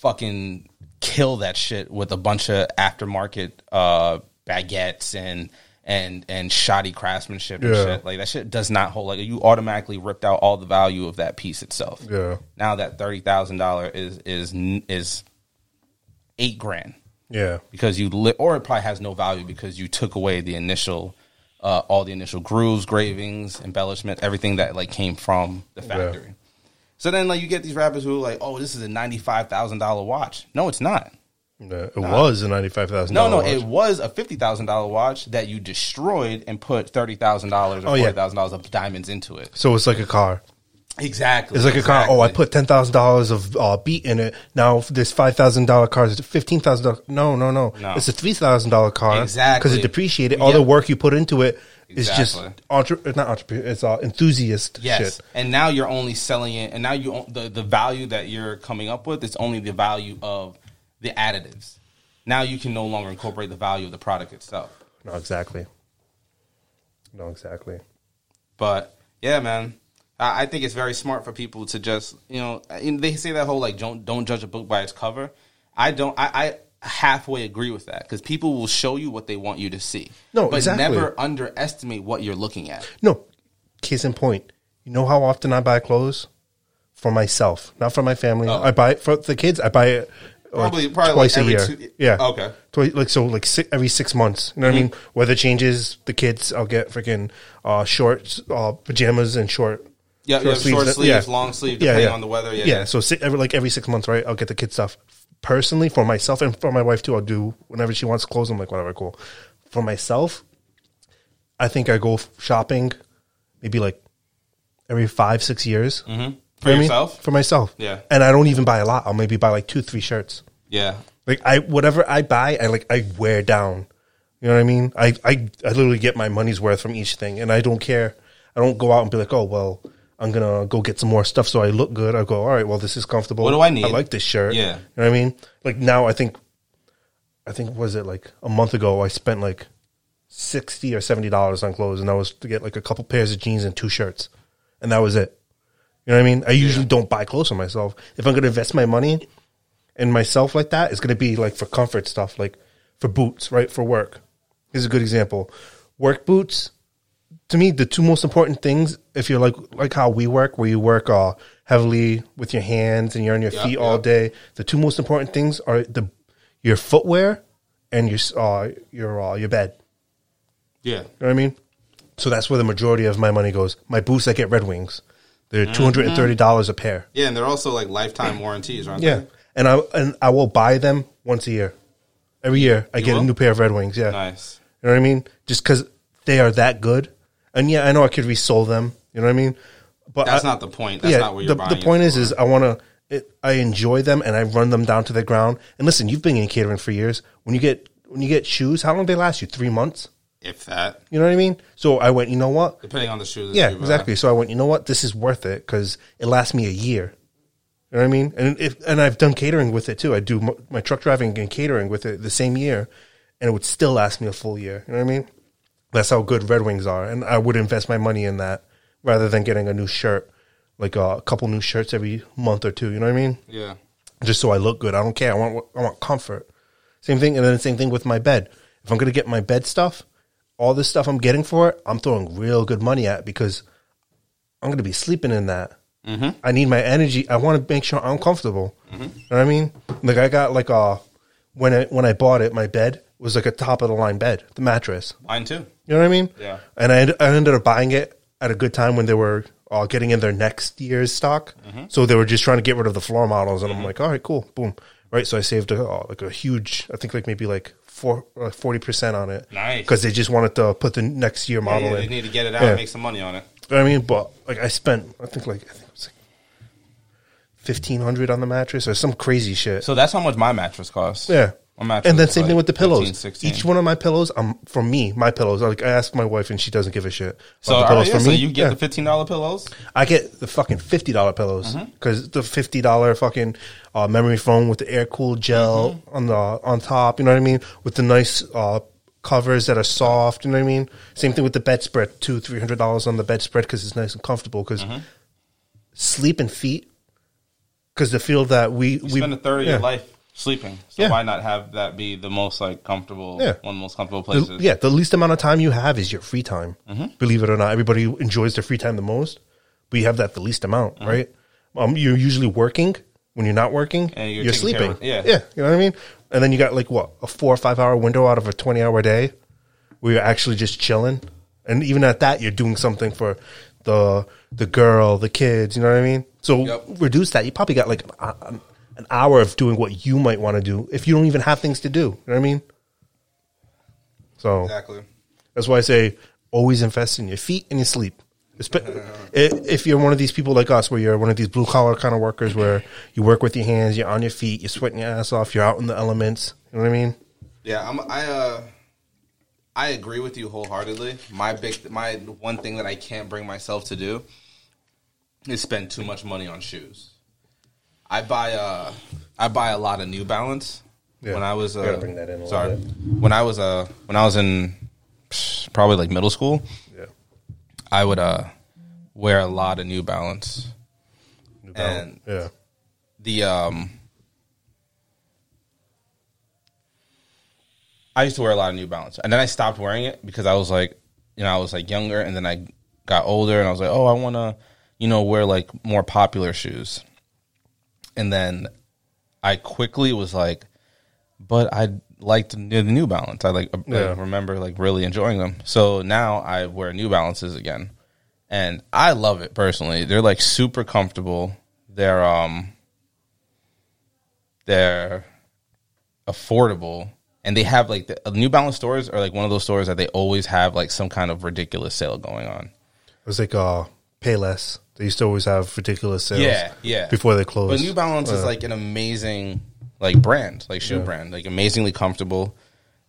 fucking kill that shit with a bunch of aftermarket uh baguettes and and and shoddy craftsmanship and Yeah. shit. Like that shit does not hold like you automatically ripped out all the value of that piece itself. Yeah. Now that thirty thousand dollar is is is eight grand Yeah. because you li- or it probably has no value because you took away the initial uh, all the initial grooves, gravings, embellishment, everything that like came from the factory. So then like you get these rappers who are like, "Oh, this is a ninety-five thousand dollar watch." No, it's not. Yeah, It was a ninety five thousand. No, no, it was a fifty thousand dollar watch that you destroyed and put thirty thousand dollars or Oh, yeah. forty thousand dollars of diamonds into it. so it's like a car. Exactly. It's like a car. Oh, I put ten thousand dollars of uh, beat in it. Now this five thousand dollar car is fifteen thousand dollars. No, no, no, No. It's a three thousand dollar car Exactly. because it depreciated. All the work you put into it Exactly. just entre- not entrepreneur. It's uh, enthusiast Yes, shit. and now you're only selling it, and now you the the value that you're coming up with is only the value of the additives. Now you can no longer incorporate the value of the product itself. No, exactly. No, exactly. But yeah, man, I, I think it's very smart for people to just you know they say that whole like don't don't judge a book by its cover. I don't. I, I halfway agree with that because people will show you what they want you to see. No, but exactly. never underestimate what you're looking at. No, case in point. You know how often I buy clothes for myself, not for my family. Oh. I buy it for the kids. I buy it Probably- probably twice like a year. two- yeah. Okay. Twi- like so, like si every six months. You know what I mean? Mm-hmm. Weather changes. The kids, I'll get freaking uh, shorts, uh, pajamas, and short. Yeah, yeah, short and- sleeves, long sleeve, depending on the weather. Yeah, yeah. So si- every, like every six months, right? I'll get the kid stuff personally for myself and for my wife too. I'll do whenever she wants clothes. I'm like, whatever, cool. For myself, I think I go shopping maybe like every five, six years. Mm-hmm. For You know I mean? For myself. Yeah. And I don't even buy a lot. I'll maybe buy like two, three shirts. Yeah. Like I whatever I buy, I like I wear down. You know what I mean? I, I I literally get my money's worth from each thing and I don't care. I don't go out and be like, oh well, I'm gonna go get some more stuff so I look good. I go, all right, well this is comfortable. What do I need? I like this shirt. Yeah. You know what I mean? Like now I think I think was it like a month ago I spent like sixty or seventy dollars on clothes and that was to get like a couple pairs of jeans and two shirts. And that was it. You know what I mean? I usually don't buy clothes for myself. If I'm gonna invest my money in myself like that, it's gonna be like for comfort stuff, like for boots, right? For work. Here's a good example. Work boots, to me, the two most important things, if you're like like how we work, where you work uh, heavily with your hands and you're on your Yep, feet all day, the two most important things are the your footwear and your uh, your uh, your bed. Yeah. You know what I mean? So that's where the majority of my money goes. My boots, I get Red Wings. They're Mm-hmm. two hundred and thirty dollars a pair. Yeah, and they're also like lifetime warranties, aren't Yeah, they? and I and I will buy them once a year. Every year, I get will? a new pair of Red Wings. Yeah, Nice. you know what I mean? Just because they are that good. And yeah, I know I could resell them. You know what I mean? But That's I- not the point. That's not what you're the, buying. the point is, for. is I want to. I enjoy them and I run them down to the ground. And listen, you've been in catering for years. When you get when you get shoes, how long do they last you? Three months. if that, You know what I mean? So I went. You know what? depending on the shoes. Yeah, exactly. So I went. You know what? This is worth it because it lasts me a year. You know what I mean? And if and I've done catering with it too. I do m- my truck driving and catering with it the same year, and it would still last me a full year. You know what I mean? That's how good Red Wings are, and I would invest my money in that rather than getting a new shirt, like a couple new shirts every month or two. You know what I mean? Yeah. just so I look good. I don't care. I want I want comfort. Same thing, and then the same thing with my bed. If I'm gonna get my bed stuff, all this stuff I'm getting for it, I'm throwing real good money at because I'm gonna be sleeping in that. Mm-hmm. I need my energy. I want to make sure I'm comfortable. You know what I mean? Like I got like a when I when I bought it, my bed was like a top of the line bed, the mattress. Mine too. You know what I mean? Yeah. And I, I ended up buying it at a good time when they were uh, getting in their next year's stock. So they were just trying to get rid of the floor models, and I'm like, all right, cool, boom, right. So I saved a, uh, like a huge, I think like maybe like four forty percent on it. Nice. Because they just wanted to put the next year model Yeah, they in. need to get it out Yeah. and make some money on it. I mean, but like I spent, I think like I think it was like fifteen hundred on the mattress or some crazy shit. So that's how much my mattress costs. yeah. And then same like thing with the pillows. 16. Each one of my pillows, um, for me, my pillows. Like I ask my wife, and she doesn't give a shit. So, the pillows right, yeah, so me. you get yeah. the fifteen dollar pillows. I get the fucking fifty dollar pillows Mm-hmm. because the fifty dollar fucking uh, memory foam with the air cooled gel Mm-hmm. on the on top. You know what I mean? With the nice uh, covers that are soft. You know what I mean? Same thing with the bedspread. Two three hundred dollars on the bedspread because it's nice and comfortable. Because Mm-hmm. sleeping feet. Because the feel that we You we spend a third of yeah. your life sleeping, so Yeah. why not have that be the most like comfortable, Yeah. one of the most comfortable The- places? yeah, the least amount of time you have is your free time. Mm-hmm. Believe it or not, everybody enjoys their free time the most, but you have that the least amount, Mm-hmm. right? Um, you're usually working. When you're not working, And you're you're, sleeping. of- yeah. yeah, you know what I mean. And then you got like what a four or five hour window out of a twenty hour day, where you're actually just chilling. And even at that, you're doing something for the the girl, the kids. You know what I mean? So Yep. reduce that. You probably got like an, an hour of doing what you might want to do if you don't even have things to do. You know what I mean? So exactly. that's why I say always invest in your feet and your sleep. If you're one of these people like us, where you're one of these blue collar kind of workers, where you work with your hands, you're on your feet, you're sweating your ass off, you're out in the elements. You know what I mean? Yeah, I'm, I uh, I agree with you wholeheartedly. My big, my one thing that I can't bring myself to do is spend too much money on shoes. I buy uh, I buy a lot of New Balance. Yeah. When I was uh, bring that in a sorry, when I was uh, when I was in probably like middle school, Yeah. I would uh, wear a lot of New Balance. New Balance. And- yeah. the um I used to wear a lot of New Balance, and then I stopped wearing it because I was like, you know, I was like younger, and then I got older, and I was like, oh, I want to, you know, wear like more popular shoes, and then I quickly was like, but I liked the New Balance. I like, Yeah. I remember like really enjoying them. So now I wear New Balances again, and I love it personally. They're like super comfortable. They're um, they're affordable and they have like the New Balance stores are like one of those stores that they always have like some kind of ridiculous sale going on. It was like uh, Payless. They used to always have ridiculous sales. Yeah, yeah. Before they closed. But New Balance is Uh, like an amazing like brand, like shoe brand, like amazingly comfortable.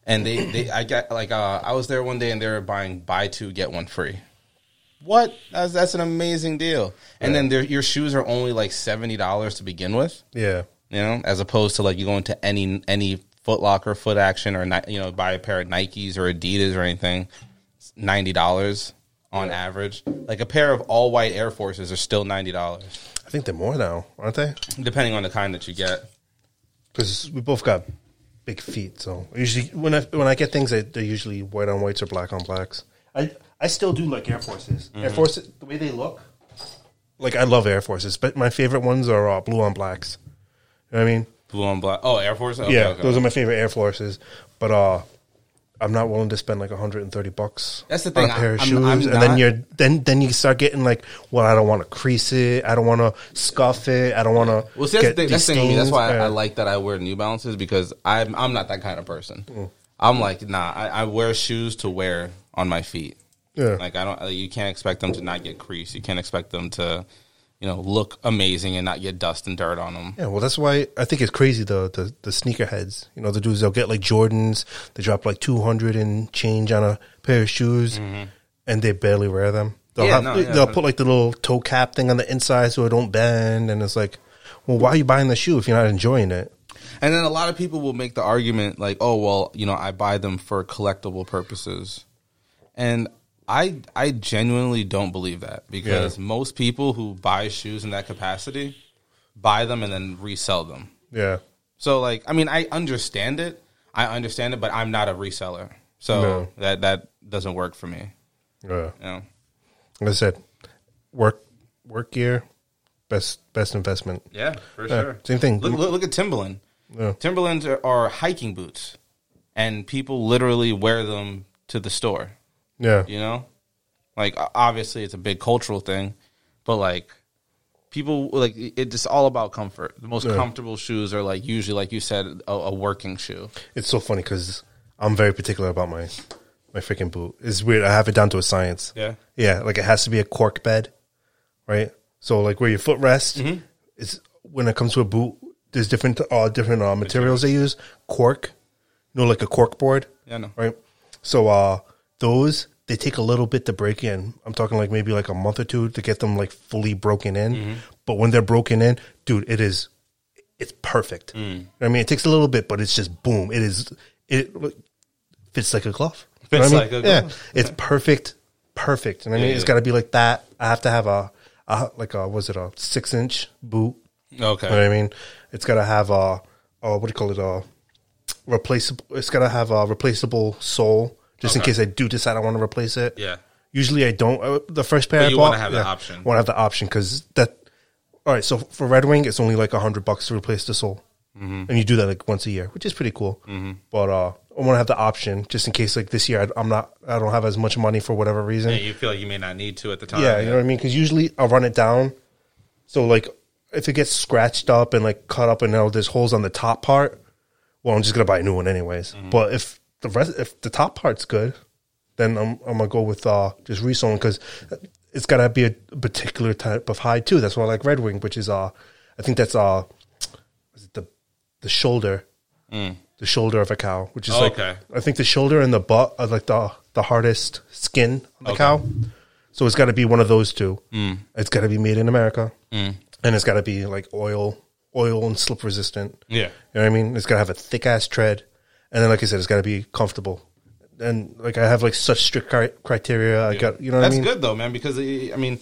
And they, they I got like uh, I was there one day and they were buying buy two get one free. What? That's that's an amazing deal. And then their, your shoes are only like seventy dollars to begin with. yeah. you know, as opposed to like you go into any any Foot Locker, Foot Action, or Ni- you know, buy a pair of Nikes or Adidas or anything, ninety dollars on average. Like a pair of all white Air Forces are still ninety dollars, I think they're more now, aren't they? depending on the kind that you get. Because we both got big feet. So usually when I when I get things, they- they're usually white on whites or black on blacks. I I still do like Air Forces. Mm-hmm. Air Forces, the way they look. Like I love Air Forces, but my favorite ones are uh, blue on blacks. You know what I mean? Blue on black. Oh, Air Force. Okay, yeah, okay. those are my favorite Air Forces. But uh, I'm not willing to spend like 130 bucks. That's the on thing, a pair of I'm- shoes, I'm and not- then you're then then you start getting like, well, I don't want to crease it, I don't want to scuff it, I don't want to. Well, see, that's the thing. That's, the thing that's why I, I like that I wear New Balances because I'm I'm not that kind of person. Mm. I'm like, nah, I, I wear shoes to wear on my feet. Yeah. Like I don't. You can't expect them to not get creased. You can't expect them to, you know, look amazing and not get dust and dirt on them. Yeah, well, that's why I think it's crazy the the, the sneakerheads. You know, the dudes they'll get like Jordans, they drop like two hundred and change on a pair of shoes, and they barely wear them. They'll Mm-hmm. Yeah, have, no, they'll put like the little toe cap thing on the inside so it don't bend, and it's like, well, why are you buying the shoe if you're not enjoying it? And then a lot of people will make the argument like, "Oh, well, you know, I buy them for collectible purposes," and I I genuinely don't believe that because Yeah. most people who buy shoes in that capacity buy them and then resell them. Yeah, So like, I mean, I understand it. I understand it, but I'm not a reseller, so No. that that doesn't work for me. yeah. You know? Like I said, work work gear, best best investment. Yeah, for Yeah, same thing. Look, look, look at Timberland. Yeah. Timberlands are, are hiking boots, and people literally wear them to the store. Yeah, You know, like obviously it's a big cultural thing, but like people like it's just all about comfort. The most Yeah. comfortable shoes are like usually, like you said, a, a working shoe. it's so funny because I'm very particular about my my freaking boot. It's weird. I have it down to a science. Yeah. Yeah, like it has to be a cork bed, right? So like where your foot rests Mm-hmm. is when it comes to a boot. There's different uh different uh, materials they use. Cork you know, like a cork board. Yeah, know. Right. So uh, those they take a little bit to break in. I'm talking like maybe like a month or two to get them like fully broken in. Mm-hmm. But when they're broken in, dude, it is it's perfect. Mm. I mean, it takes a little bit, but it's just boom. It is it fits like a glove. Fits I mean? like a Yeah, glove. it's perfect, perfect. And I mean, Yeah, it's yeah. got to be like that. I have to have a, a like a was it a six inch boot? Okay. You know what I mean? It's got to have a, a what do you call it? A replaceable. It's got to have a replaceable sole, just in Okay. case I do decide I want to replace it. Yeah. Usually I don't. Uh, the first pair I you bought, wanna have the option. Want to have the option because that. All right, so for Red Wing, it's only like a hundred bucks to replace the sole, Mm-hmm. and you do that like once a year, which is pretty cool. But uh, I want to have the option just in case like this year I, I'm not, I don't have as much money for whatever reason. Yeah, you feel like you may not need to at the time. Yeah, you know what I mean? Because usually I'll run it down. So like if it gets scratched up and like cut up and now there's holes on the top part, well, I'm just gonna buy a new one anyways. But if the rest, if the top part's good, then I'm I'm gonna go with uh just reselling because it's gotta be a particular type of hide too. That's why I like Red Wing, which is uh I think that's uh the the shoulder. The shoulder of a cow, which is Oh, like okay. I think the shoulder and the butt are like the the hardest skin of the Okay. cow. So it's got to be one of those two. It's got to be made in America, and it's got to be like oil, oil and slip resistant. Yeah. You know what I mean? It's got to have a thick ass tread, and then like I said, it's got to be comfortable. And like I have like such strict cri- criteria. I got you know what That's I mean? good though, man. Because eh, I mean,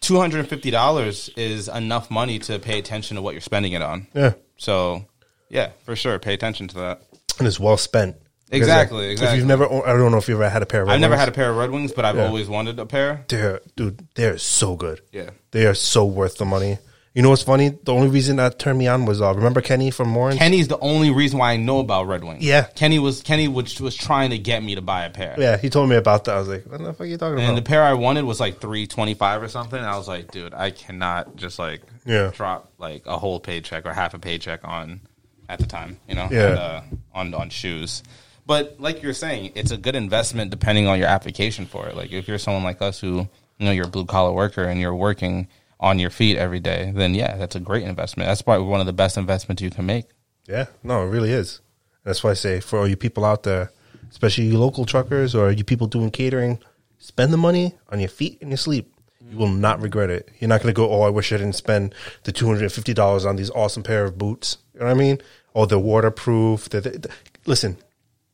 two hundred and fifty dollars is enough money to pay attention to what you're spending it on. Yeah, So, yeah, for sure, pay attention to that. and it's well spent. Exactly, like, If you've never, oh, I don't know if you've ever had a pair of. Red I've never Wings. had a pair of Red Wings, but I've Yeah. always wanted a pair. They're dude, they're so good. Yeah. They are so worth the money. You know what's funny? The only reason that turned me on was uh, remember Kenny from Morin? Kenny's the only reason why I know about Red Wings. Yeah. Kenny was Kenny was, was trying to get me to buy a pair. yeah, he told me about that. I was like, what the fuck are you talking about?" And the pair I wanted was like three twenty five or something. I was like, dude, I cannot just like Yeah. drop like a whole paycheck or half a paycheck on at the time, you know, Yeah. on, uh, on on shoes. But like you're saying, it's a good investment depending on your application for it. Like if you're someone like us who you know you're a blue collar worker and you're working on your feet every day, then yeah, that's a great investment. That's probably one of the best investments you can make. yeah, no, it really is. That's why I say for all you people out there, especially you local truckers or you people doing catering, spend the money on your feet and your sleep. You will not regret it. You're not going to go, oh, I wish I didn't spend the two hundred and fifty dollars on these awesome pair of boots. You know what I mean? Or they're waterproof. They're, they listen,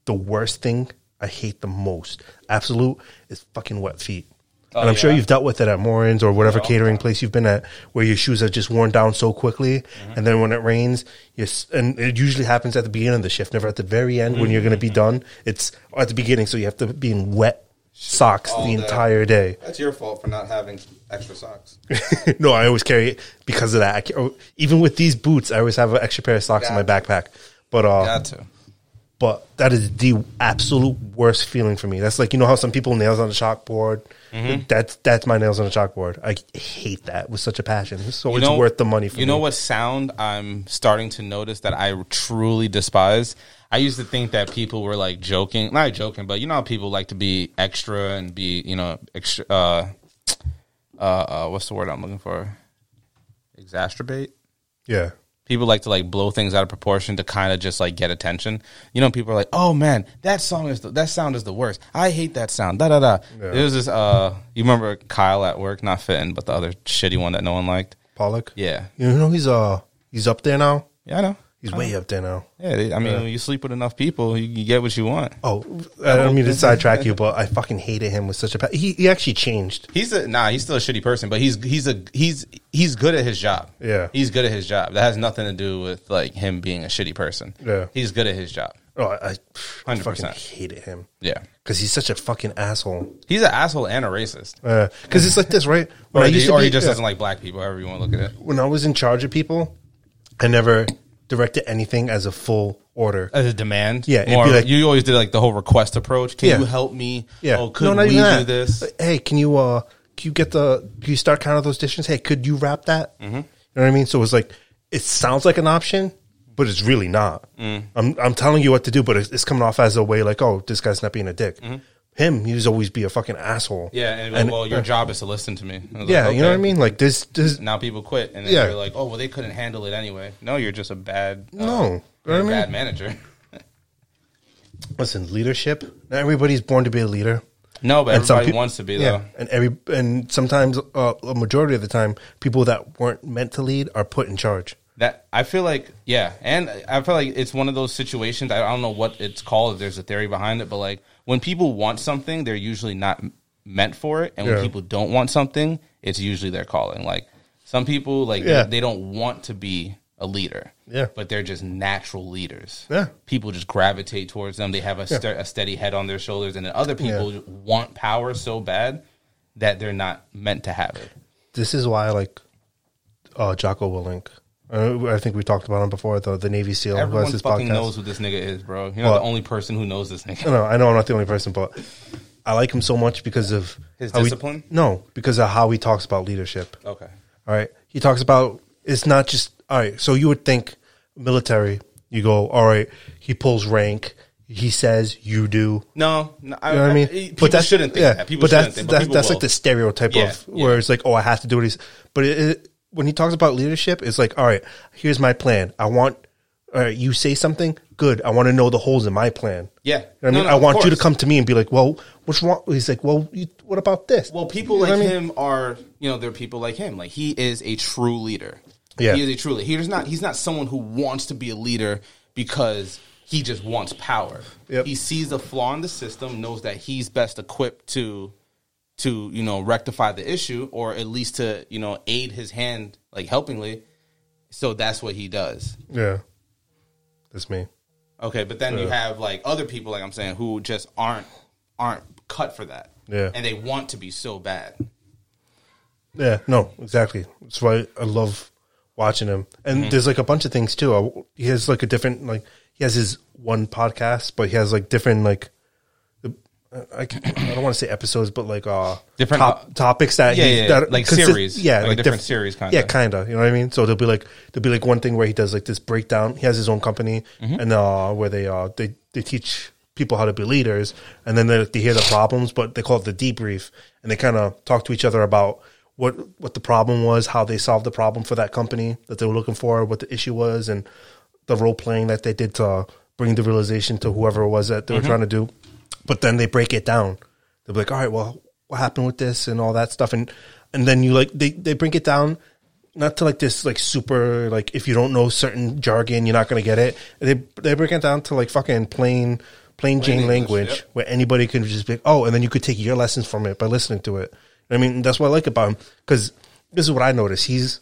the worst thing I hate the most, absolute, is fucking wet feet. And I'm sure Oh, you've dealt with it at Morin's or whatever Yeah. catering place you've been at, where your shoes are just worn down so quickly, Mm-hmm. and then when it rains, and it usually happens at the beginning of the shift, never at the very end when you're going to be Mm-hmm. done. It's at the beginning, so you have to be in wet socks all the day. entire day. That's your fault for not having extra socks. no, I always carry it because of that. I oh, even with these boots, I always have an extra pair of socks in my backpack. But uh, Got to. but that is the absolute worst feeling for me. That's like you know how some people nails on the chalkboard. Mm-hmm. That's that's my nails on a chalkboard. I hate that with such a passion. So it's worth the money for you me. know what sound I'm starting to notice that I truly despise? I used to think that people were like joking, not joking, but you know how people like to be extra and be, you know, extra. Uh, uh, uh, what's the word I'm looking for? Exacerbate. Yeah, People like to like blow things out of proportion to kind of just like get attention. You know, people are like, "Oh man, that song is the, that sound is the worst. I hate that sound." Da da da. Yeah. There was this. Uh, you remember Kyle at work? Not fitting, but the other shitty one that no one liked. Pollock. Yeah, you know he's uh he's up there now. yeah, I know. He's way up there now. Yeah, I mean, when you sleep with enough people, you, you get what you want. Oh, I don't mean to sidetrack you, but I fucking hated him with such a. Pa- he he actually changed. He's a nah. He's still a shitty person, but he's he's a he's he's good at his job. Yeah. he's good at his job. That has nothing to do with like him being a shitty person. Yeah. he's good at his job. Oh, I, I 100%. fucking hated him Yeah, because he's such a fucking asshole. he's an asshole and a racist. Because it's like this, right? Or, When I he, to or be- he just yeah. doesn't like black people. However you want to look at it. when I was in charge of people, I never directed anything as a full order. As a demand, Yeah, More, like- you always did like the whole request approach. Can Yeah. you help me? Yeah. Oh, could No, we do that. this? Hey, can you uh can you get the can you start counting those dishes? Hey, could you wrap that? Mm-hmm. You know what I mean? So it's like it sounds like an option, but it's really not. Mm. I'm I'm telling you what to do, but it's, it's coming off as a way like, oh, this guy's not being a dick. Him, he's always be a fucking asshole. Yeah, and, And- well, your job is to listen to me. Yeah, like, you know what I mean? Like this, this Now people quit, and then Yeah. you're like, "Oh, well, they couldn't handle it anyway." No, you're just a bad. Uh, No. You know you're what mean? bad manager. Listen, leadership. Not everybody's born to be a leader. No, but And everybody peop- wants to be Yeah, though. and every and sometimes uh, a majority of the time, people that weren't meant to lead are put in charge. That I feel like, yeah, and I feel like it's one of those situations. I don't know what it's called. If there's a theory behind it, but like when people want something, they're usually not meant for it, and when Yeah. people don't want something, it's usually their calling. Like some people, like Yeah. they, they don't want to be a leader, Yeah. but they're just natural leaders. Yeah. people just gravitate towards them. They have a, st- a steady head on their shoulders, and then other people Yeah. want power so bad that they're not meant to have it. This is why, like, uh, Jocko Willink. Uh, I think we talked about him before. though. the Navy SEAL who has Everyone his fucking podcast. knows who this nigga is, bro. You're not Well- the only person who knows this nigga. No, I know I'm not the only person, but I like him so much because of His he- discipline? no, because of how he talks about leadership. Okay. All right. He talks about it's not just all right. So you would think military, you go, all right, he pulls rank, he says you do. No, no I, You know what I mean? People shouldn't think that. People but shouldn't that's think, but that's, that's like the stereotype Yeah, of yeah. where it's like, oh, I have to do what he's. But it, it, when he talks about leadership, it's like, all right, here's my plan. I want, all right, you say something, good. I want to know the holes in my plan. Yeah. You know what I No, mean, no, I of want you to course. come to me and be like, well, what's wrong? He's like, well, you, what about this? Well, people like him are, you know, there are people like him. Like he is a true leader. Yeah. he is a true leader. He's not. He's not someone who wants to be a leader because he just wants power. Yep. He sees a flaw in the system, knows that he's best equipped to, to you know, rectify the issue or at least to you know aid his hand like helpingly. So that's what he does. Yeah, that's me. Okay, but then you have like other people, like I'm saying, who just aren't aren't cut for that. Yeah. and they want to be so bad. Yeah, no, exactly. That's why I love watching him. And Mm-hmm. there's like a bunch of things too. He has like a different like he has his one podcast, but he has like different like I, I don't want to say episodes, but like uh Different, top, uh, topics that yeah, he, yeah, that like series. yeah, Like a different diff- series kinda. yeah, kind of. You know what I mean? So there'll be like there'll be like one thing where he does like this breakdown. He has his own company, Mm-hmm. and uh where they uh they they teach people how to be leaders, and then they, they hear the problems, but they call it the debrief, and they kind of talk to each other about what what the problem was, how they solved the problem for that company that they were looking for, what the issue was, and the role playing that they did to bring the realization to whoever it was that they were trying to do. But then they break it down. They'll be like, all right, well, what happened with this and all that stuff, and and then you like they they break it down. Not to like this like super like if you don't know certain jargon you're not gonna get it. They they break it down to like fucking plain plain Jane English, language yep. where anybody can just be oh, and then you could take your lessons from it by listening to it. I mean, that's what I like about him because this is what I notice. He's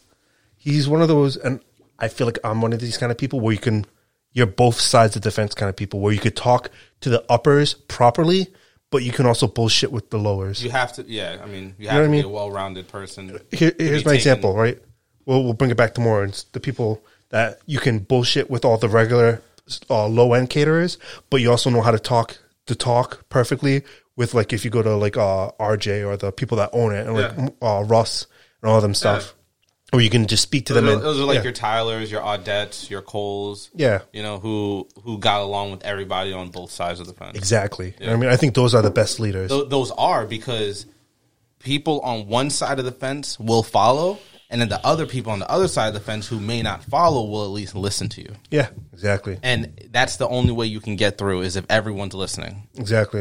he's one of those, and I feel like I'm one of these kind of people where you can you're both sides of defense kind of people where you could talk to the uppers properly, but you can also bullshit with the lowers. You have to, yeah. I mean, you know have what to I be mean? a well-rounded person. Here, here's my taken- example, right? We'll we'll bring it back to more. It's the people that you can bullshit with all the regular uh, low end caterers, but you also know how to talk to talk perfectly with like if you go to like uh, RJ or the people that own it and like Yeah. uh, Russ and all of them stuff, or you can just speak to Those them. are, and- those are like yeah. your Tylers, your Audettes, your Coles. Yeah. you know who who got along with everybody on both sides of the fence. exactly. What I mean, I think those are the best leaders. Th- those are because people on one side of the fence will follow, and then the other people on the other side of the fence who may not follow will at least listen to you. yeah, exactly, And that's the only way you can get through is if everyone's listening. exactly,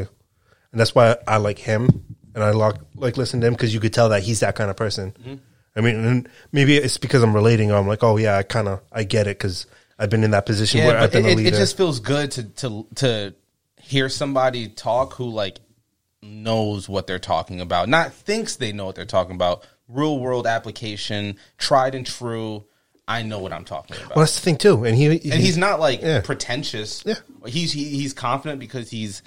and that's why I like him and I like like listening to him because you could tell that he's that kind of person. Mm-hmm. I mean, and maybe it's because I'm relating. I'm like, oh yeah, I kind of I get it because I've been in that position where Yeah, I've been it, it, leader. it just feels good to to to hear somebody talk who like knows what they're talking about, not thinks they know what they're talking about. Real world application, tried and true. I know what I'm talking about. well, that's the thing too, and he and he's not like yeah. pretentious. Yeah. he's he, he's confident because he's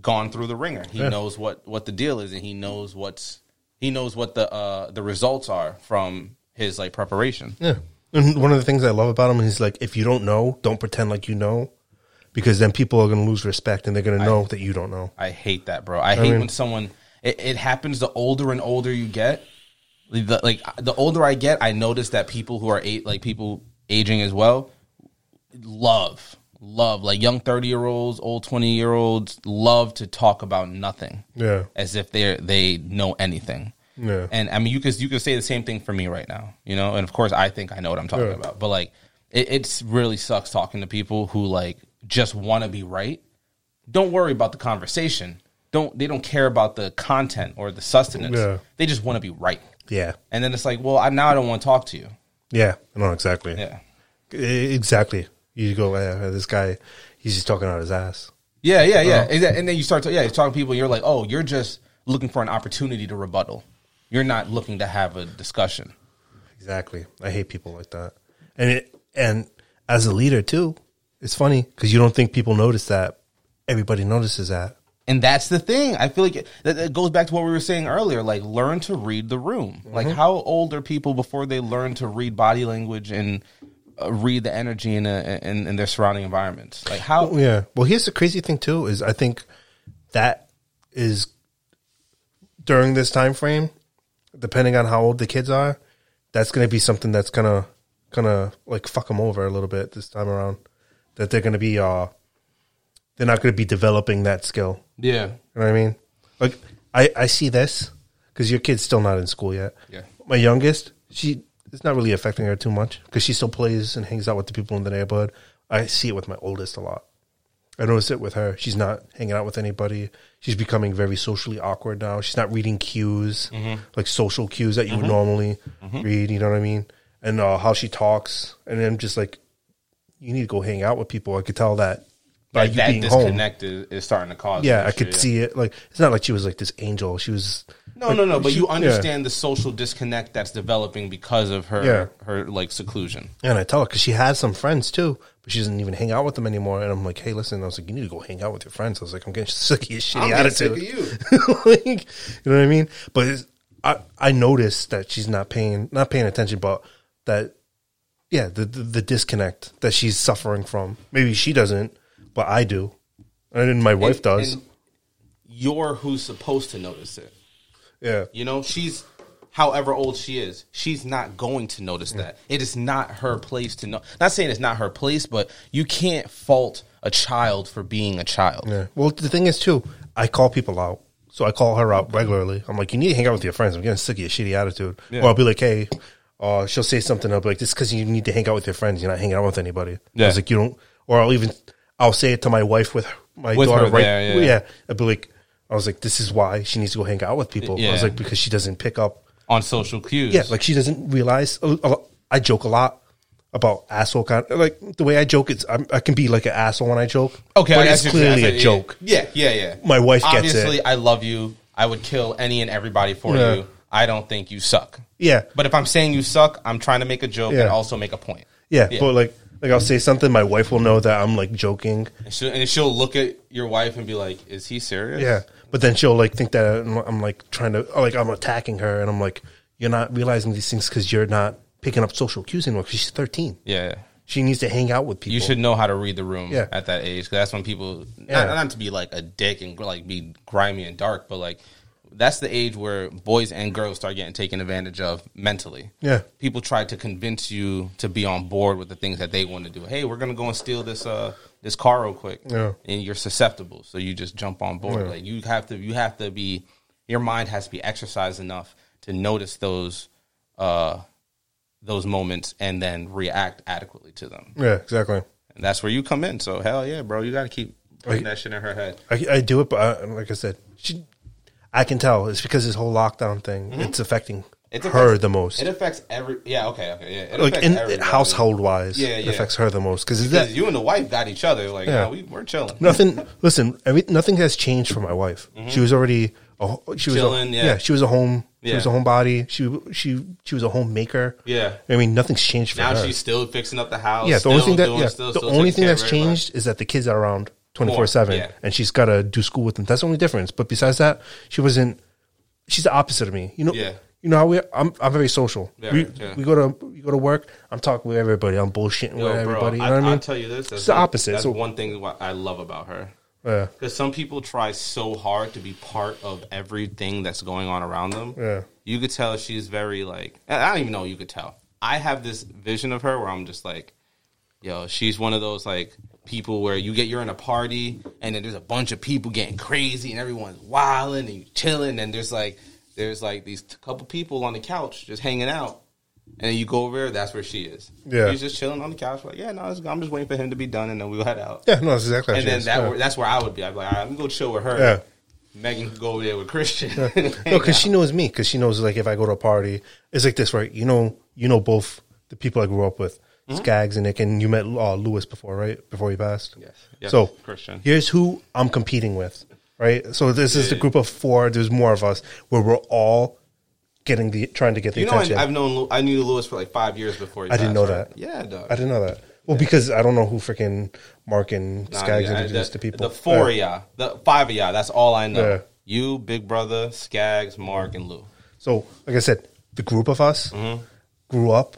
gone through the ringer. He Yeah. knows what what the deal is, and he knows what's he knows what the uh the results are from his like preparation. Yeah. And one of the things I love about him is like, if you don't know, don't pretend like you know, because then people are going to lose respect and they're going to know that you don't know. I hate that, bro. I hate mean- when someone. It, it happens the older and older you get. The, like the older I get, I notice that people who are eight, like people aging as well, love love like young thirty year olds, old twenty year olds love to talk about nothing. Yeah. as if they they know anything. Yeah. And I mean, you could you could say the same thing for me right now, you know. And of course, I think I know what I'm talking Yeah. about. But like, it it's really sucks talking to people who like just want to be right, don't worry about the conversation. Don't they don't care about the content or the sustenance. Yeah. They just want to be right. Yeah. And then it's like, well, I, now I don't want to talk to you. Yeah. No, exactly. Yeah. Exactly. You go, yeah, this guy, he's just talking out his ass. Yeah, yeah, yeah. Oh. Exa- And then you start to yeah, you talk to people. You're like, oh, you're just looking for an opportunity to rebuttal. You're not looking to have a discussion. Exactly. I hate people like that. And it, and as a leader too, it's funny because you don't think people notice that. Everybody notices that. And that's the thing. I feel like it, that, that goes back to what we were saying earlier. Like, learn to read the room. Like, mm-hmm. how old are people before they learn to read body language and read the energy in, a, in in their surrounding environments? Like, how? Yeah. Well, here's the crazy thing too is I think that is during this time frame, depending on how old the kids are, that's going to be something that's gonna gonna like fuck them over a little bit this time around. That they're going to be uh, they're not going to be developing that skill. Yeah. You know what I mean? Like I I see this because your kid's still not in school yet. Yeah. My youngest, she it's not really affecting her too much because she still plays and hangs out with the people in the neighborhood. I see it with my oldest a lot. I notice it with her. She's not hanging out with anybody. She's becoming very socially awkward now. She's not reading cues, mm-hmm. like social cues that you would mm-hmm. normally mm-hmm. read. You know what I mean? And uh, how she talks. And then just like, you need to go hang out with people. I could tell that by Like, you that being home. disconnect is, is starting to cause. Yeah, I could see it. Like it's not like she was like this angel. She was No, no, no. But she- you yeah. understand the social disconnect that's developing because of her Yeah. her like seclusion. And I tell her because she has some friends too, but she doesn't even hang out with them anymore. And I'm like, hey, listen, I was like, you need to go hang out with your friends. I was like, I'm getting sick of your shitty attitude. of like, you know what I mean? But it's, I I noticed that she's not paying not paying attention, but that yeah, the the, the disconnect that she's suffering from. Maybe she doesn't, but I do, and my wife And- does. and you're who's supposed to notice it. Yeah, You know, she's however old she is, she's not going to notice that. It is not her place to know. Not saying it's not her place, but you can't fault a child for being a child. Yeah. Well, the thing is too, I call people out. So I call her out regularly. I'm like, you need to hang out with your friends. I'm getting sick of your shitty attitude. Yeah. Or I'll be like, hey, uh, she'll say something. I'll be like, this because you need to hang out with your friends. You're not hanging out with anybody. I Yeah. was like, you don't. Or I'll even, I'll say it to my wife with my With daughter. her right? there, yeah. I'd be like, I was like, this is why she needs to go hang out with people. I was like, because she doesn't pick up. On social cues. Yeah, like she doesn't realize. a- a lot- I joke a lot about asshole kind. Like the way I joke, it's I'm, I can be like an asshole when I joke. Okay, but it's see what you're clearly a Yeah, joke. Yeah, yeah, yeah. My wife gets Obviously, it. I love you. I would kill any and everybody for Yeah. you. I don't think you suck. Yeah, But if I'm saying you suck, I'm trying to make a joke Yeah. and also make a point. Yeah, Yeah. but like like I'll say something, my wife will know that I'm like joking. And she'll, and she'll look at your wife and be like, "Is he serious?" Yeah, but then she'll like think that I'm, I'm like trying to like I'm attacking her, and I'm like, you're not realizing these things because you're not picking up social cues anymore. Because she's 13, yeah. she needs to hang out with people. You should know how to read the room Yeah. at that age. 'cause that's when people, Yeah. not, not to be like a dick and like be grimy and dark, but like that's the age where boys and girls start getting taken advantage of mentally. Yeah. people try to convince you to be on board with the things that they want to do. Hey, we're gonna go and steal this uh this car real quick, Yeah. and you're susceptible, so you just jump on board. Yeah. Like you have to, you have to be, your mind has to be exercised enough to notice those uh those moments and then react adequately to them. Yeah, exactly. And that's where you come in. So hell yeah, bro, you got to keep putting Like- that shit in her head. I, I do it, but I, like I said, she, I can tell it's because this whole lockdown thing. It's affecting It her the most. It affects every. Yeah, okay, okay, yeah. It like in everybody. household wise, Yeah, it yeah. affects her the most because Because that you and the wife got each other. Like, Yeah. no, we we're chilling. nothing. Listen, every, nothing has changed for my wife. She was already a, she was Mm-hmm. Chilling, a, yeah. She was a home. She was a homebody. She she she was a homemaker. Yeah. I mean, nothing's changed for Now her. she's still fixing up the house. yeah, the only thing that yeah, still- the still only thing that's changed is that the kids are around twenty four seven, and she's got to do school with them. That's the only difference. But besides that, she wasn't. She's the opposite of me. You know. Yeah. You know how we? I'm I'm very social. Yeah, we, yeah. we go to we go to work. I'm talking with everybody. I'm bullshitting Yo, with bro, everybody. You I, know what I mean? will tell you this. It's the one- opposite. That's So- one thing I love about her. yeah. Because some people try so hard to be part of everything that's going on around them. Yeah. You could tell she's very like I don't even know you could tell. I have this vision of her where I'm just like, yo, she's one of those like people where you get you're in a party and then there's a bunch of people getting crazy and everyone's wilding and you chilling and there's like there's like these couple people on the couch just hanging out And then you go over there, that's where she is. Yeah. She's just chilling on the couch, like, yeah, no, it's- I'm just waiting for him to be done, and then we'll head out. Yeah, no, that's exactly. And then that yeah. that's where I would be. I'd be like, all right, I'm gonna go chill with her. Yeah. Megan could go over there with Christian. No, because she knows me. Because she knows like if I go to a party, it's like this, right? You know, you know both the people I grew up with, Mm-hmm. Skaggs and Nick, and you met uh, Lewis before, right? Before he passed. Yes. Yes, So Christian. here's who I'm competing with, right? So this is the group of four. There's more of us where we're all getting the trying to get the you know, I, attention. I've known I knew Lewis for like five years before. He I didn't know right? that. Yeah, dog. I didn't know that. Well, because I don't know who freaking Mark and Nah, Skaggs yeah, introduced the, to people. The four Yeah. of y'all, the five of y'all. That's all I know. Yeah. You, Big Brother, Skaggs, Mark, and Lou. So, like I said, the group of us Mm-hmm. grew up,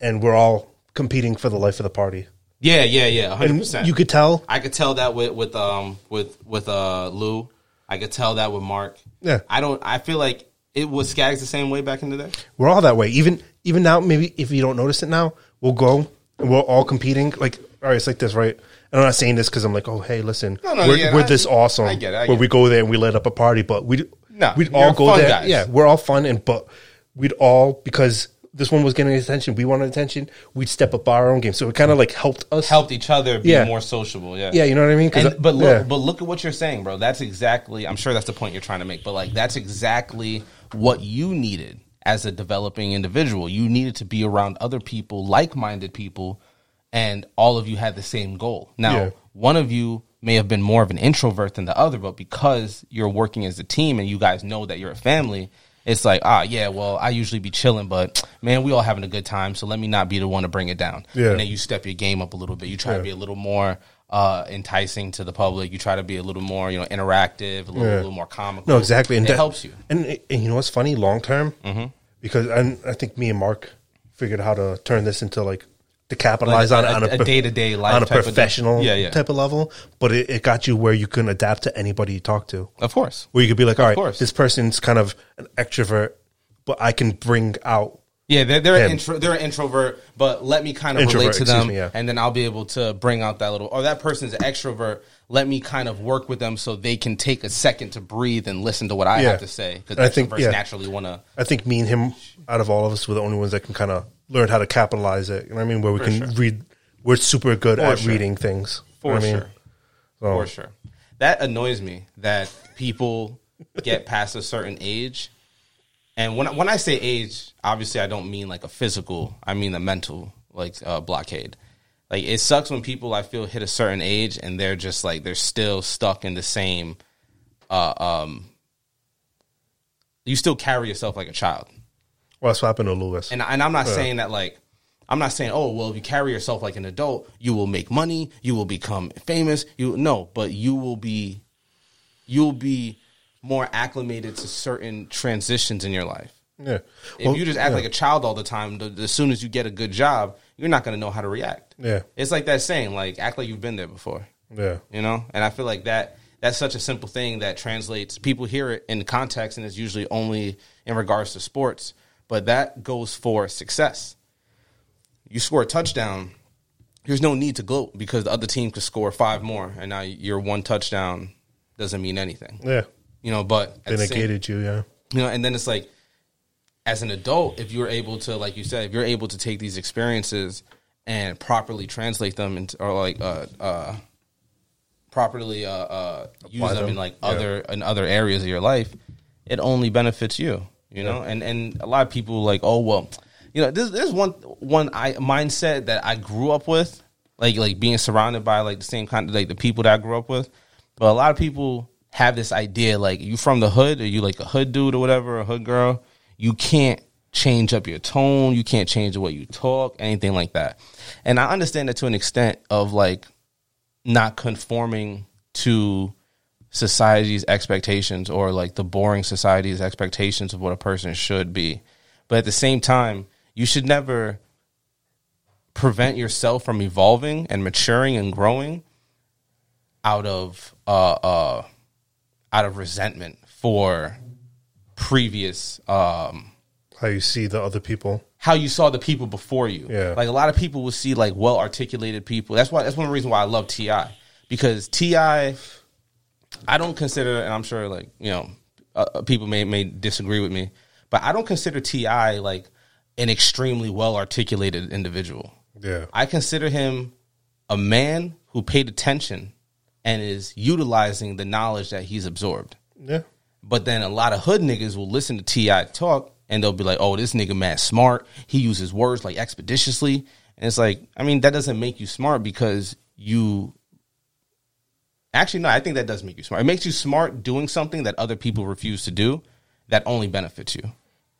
and we're all competing for the life of the party. Yeah, yeah, yeah, hundred percent. you could tell. I could tell that with with um with with uh Lou. I could tell that with Mark. Yeah. I don't. I feel like it was Skaggs the same way back in the day. We're all that way. Even even now, maybe if you don't notice it now, we'll go and we're all competing. Like, all right, it's like this, right? And I'm not saying this because I'm like, oh, hey, listen, No, no, we're, yeah, we're I- this awesome. I get it, I where get we go there and we light up a party, but we No, we'd all go there. guys. Yeah, we're all fun, and but we'd all because this one was getting attention, we wanted attention. We'd step up our own game, so it kind of like helped us. Helped each other be Yeah. more sociable. Yeah, Yeah, you know what I mean. And, but look, yeah. but look at what you're saying, bro. That's exactly. I'm sure that's the point you're trying to make. But like, that's exactly what you needed as a developing individual. You needed to be around other people, like-minded people, and all of you had the same goal. Now, Yeah. one of you may have been more of an introvert than the other, but because you're working as a team and you guys know that you're a family. It's like, ah, yeah, well, I usually be chilling, but man, we all having a good time, so let me not be the one to bring it down. Yeah. And then you step your game up a little bit. You try Yeah. to be a little more uh, enticing to the public. You try to be a little more, you know, interactive, a little, Yeah. little more comical. No, exactly, and it that- helps you. And, and you know what's funny, long term, mm-hmm. because and I think me and Mark figured how to turn this into like to capitalize Like a- on, on a day-to-day life on a of professional Yeah, yeah. type of level. But it, it got you where you can adapt to anybody you talk to. Of course. Where you could be like, all right, course. this person's kind of an extrovert, but I can bring out. Yeah, they're they're an, intro, they're an introvert, but let me kind of Introvert, relate to them, me, yeah. and then I'll be able to bring out that little. Or that person's an extrovert. Let me kind of work with them so they can take a second to breathe and listen to what I have to say. Because I think, naturally want to. I think me and him, out of all of us, were the only ones that can kind of learn how to capitalize it. You know what I mean? Where we For can sure. read. We're super good For at sure. reading things. You For know what I mean? sure. So- For sure. That annoys me that people get past a certain age. And when when I say age, obviously I don't mean like a physical, I mean a mental like uh, blockade. Like it sucks when people I feel hit a certain age and they're just like they're still stuck in the same uh um you still carry yourself like a child. Well, that's what happened to Lewis. And and I'm not saying that like I'm not saying oh well if you carry yourself like an adult you will make money you will become famous you no but you will be you'll be more acclimated to certain transitions in your life. yeah. If Well, you just act yeah. like a child all the time, the, as soon as you get a good job, you're not going to know how to react. Yeah. It's like that saying, like act like you've been there before Yeah. you know and i feel like that that's such a simple thing that translates people hear it in context and it's usually only in regards to sports but that goes for success you score a touchdown there's no need to gloat because the other team could score five more and now your one touchdown doesn't mean anything Yeah. you know but They the same- you, yeah. you know and then it's like as an adult if you're able to like you said if you're able to take these experiences and properly translate them into or like uh uh properly uh uh use them, them, in like yeah. other in other areas of your life it only benefits you you know? And and a lot of people like oh well you know there's there's one one i mindset that i grew up with like like being surrounded by like the same kind of like the people that i grew up with. But a lot of people have this idea like you from the hood or you like a hood dude or whatever a hood girl you can't change up your tone you can't change the way you talk anything like that. And i understand that to an extent of like not conforming to society's expectations or like the boring society's expectations of what a person should be. But at the same time, you should never prevent yourself from evolving and maturing and growing out of uh uh out of resentment for previous um How you see the other people. how you saw the people before you. Yeah. Like a lot of people will see like well articulated people. That's why that's one reason why I love T.I. because T.I., I don't consider, and I'm sure like you know uh, uh, people may may disagree with me, but I don't consider T.I. like an extremely well articulated individual. Yeah. I consider him a man who paid attention and is utilizing the knowledge that he's absorbed. Yeah. But then a lot of hood niggas will listen to T.I. talk and they'll be like, oh, this nigga mad smart. He uses words like expeditiously. And it's like, I mean, that doesn't make you smart because you. Actually, no, I think that does make you smart. It makes you smart doing something that other people refuse to do that only benefits you.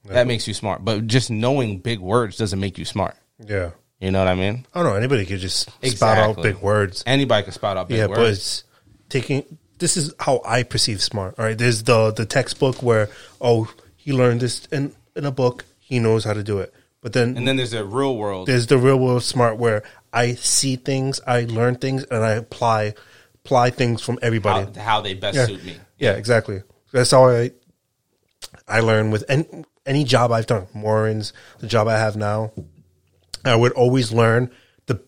That makes you smart. But just knowing big words doesn't make you smart. Yeah. You know what I mean? I don't know. Anybody could just spout out big words. Anybody can spout out big yeah, words. but it's taking. This is how I perceive smart. All right. There's the the textbook where oh he learned this in in a book. He knows how to do it. But then and then there's the real world. there's the real world smart where I see things, I learn things, and I apply apply things from everybody. How, how they best yeah. suit me. Yeah, exactly. That's how I I learn with any, any job I've done. Morin's the job I have now. I would always learn the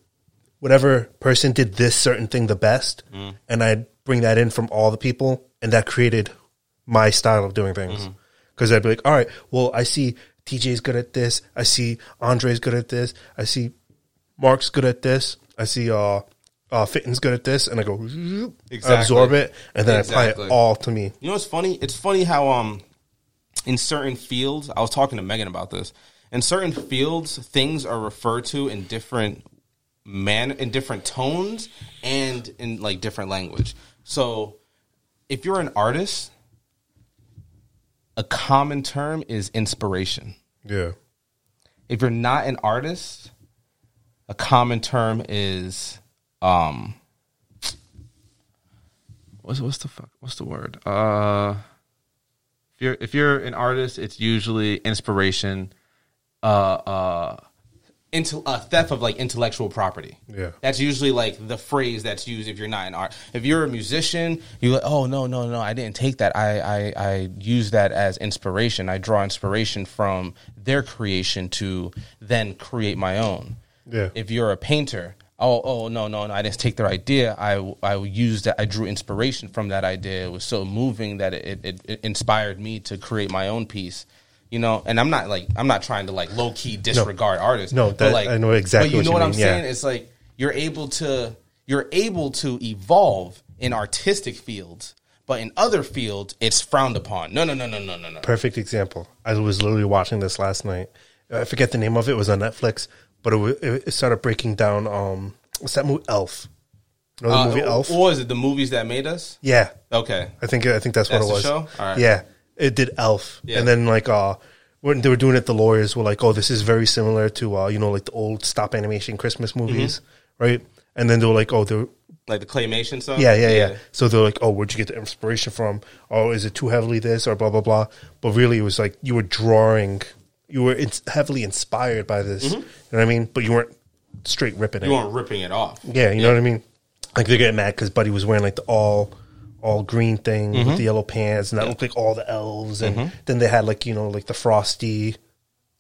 whatever person did this certain thing the best, and I'd bring that in from all the people, and that created my style of doing things. Because I'd be like, all right, well, I see TJ's good at this. I see Andre's good at this. I see Mark's good at this. I see uh, uh Fitton's good at this, and I go I Exactly. absorb it, and then I apply it all to me. You know what's funny? It's funny how um in certain fields, I was talking to Megan about this. In certain fields, things are referred to in different man in different tones and in like different language. So, if you're an artist, a common term is inspiration. Yeah. If you're not an artist, a common term is um what's what's the fuck what's the word? Uh if you're if you're an artist, it's usually inspiration uh uh into a theft of like intellectual property. Yeah. That's usually like the phrase that's used if you're not an art. If you're a musician, you're like, oh no, no, no, I didn't take that. I I, I use that as inspiration. I draw inspiration from their creation to then create my own. Yeah. If you're a painter, oh oh no no no, I didn't take their idea. I I used that. I drew inspiration from that idea. It was so moving that it, it, it inspired me to create my own piece. You know, and I'm not like I'm not trying to like low key disregard artists. No, but, that- like I know exactly But you what know you what I'm mean, yeah. saying? It's like you're able to you're able to evolve in artistic fields, but in other fields it's frowned upon. No no no no no no no. Perfect example. I was literally watching this last night. I forget the name of it. It was on Netflix, but it, it started breaking down. Um, what's that movie? Elf. You know the Uh, movie Elf? What was it? The movies that made us? Yeah, Okay. I think I think that's, That's what it was. show? Right. Yeah, it did Elf, Yeah. and then like uh, when they were doing it, the lawyers were like, "Oh, this is very similar to uh, you know, like the old stop animation Christmas movies, Mm-hmm. right?" And then they were like, "Oh, they're Like the claymation stuff? Yeah, yeah, yeah, So they're like, "Oh, where'd you get the inspiration from? Oh, is it too heavily this or blah blah blah?" But really, it was like you were drawing, you were ins- heavily inspired by this. You know what I mean? But you weren't straight ripping it. Mm-hmm. You weren't ripping it off. yeah, you know what I mean? Like they're getting mad because Buddy was wearing like the all all green thing Mm-hmm. with the yellow pants, and that looked like all the elves. And then they had like you know like the frosty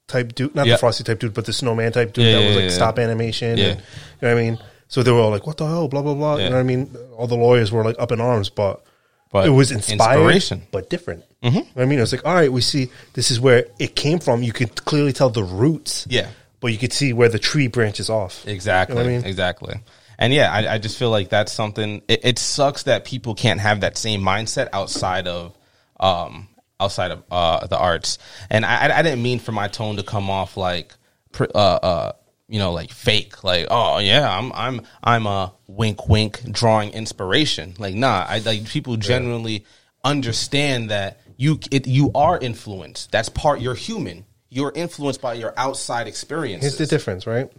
type dude, not Yeah. the frosty type dude, but the snowman type dude Yeah, that yeah, was yeah, like yeah. stop animation. Yeah. And, you know what I mean? So they were all like, "What the hell?" Blah blah blah. You Yeah. know what I mean? All the lawyers were like up in arms, but, But it was inspired, inspiration. but different. Mm-hmm. You know what I mean? it's like, all right, we see this is where it came from. You could clearly tell the roots. Yeah. But you could see where the tree branches off. Exactly. You know I mean? Exactly. And yeah, I, I just feel like that's something. It, it sucks that people can't have that same mindset outside of, um, outside of uh, the arts. And I, I- didn't mean for my tone to come off like, uh, uh, you know, like fake. Like, oh yeah, I'm, I'm, I'm a wink, wink, drawing inspiration. Like, nah, I like people genuinely understand that you, it, you are influenced. That's part. You're human. You're influenced by your outside experiences. Here's the difference, right?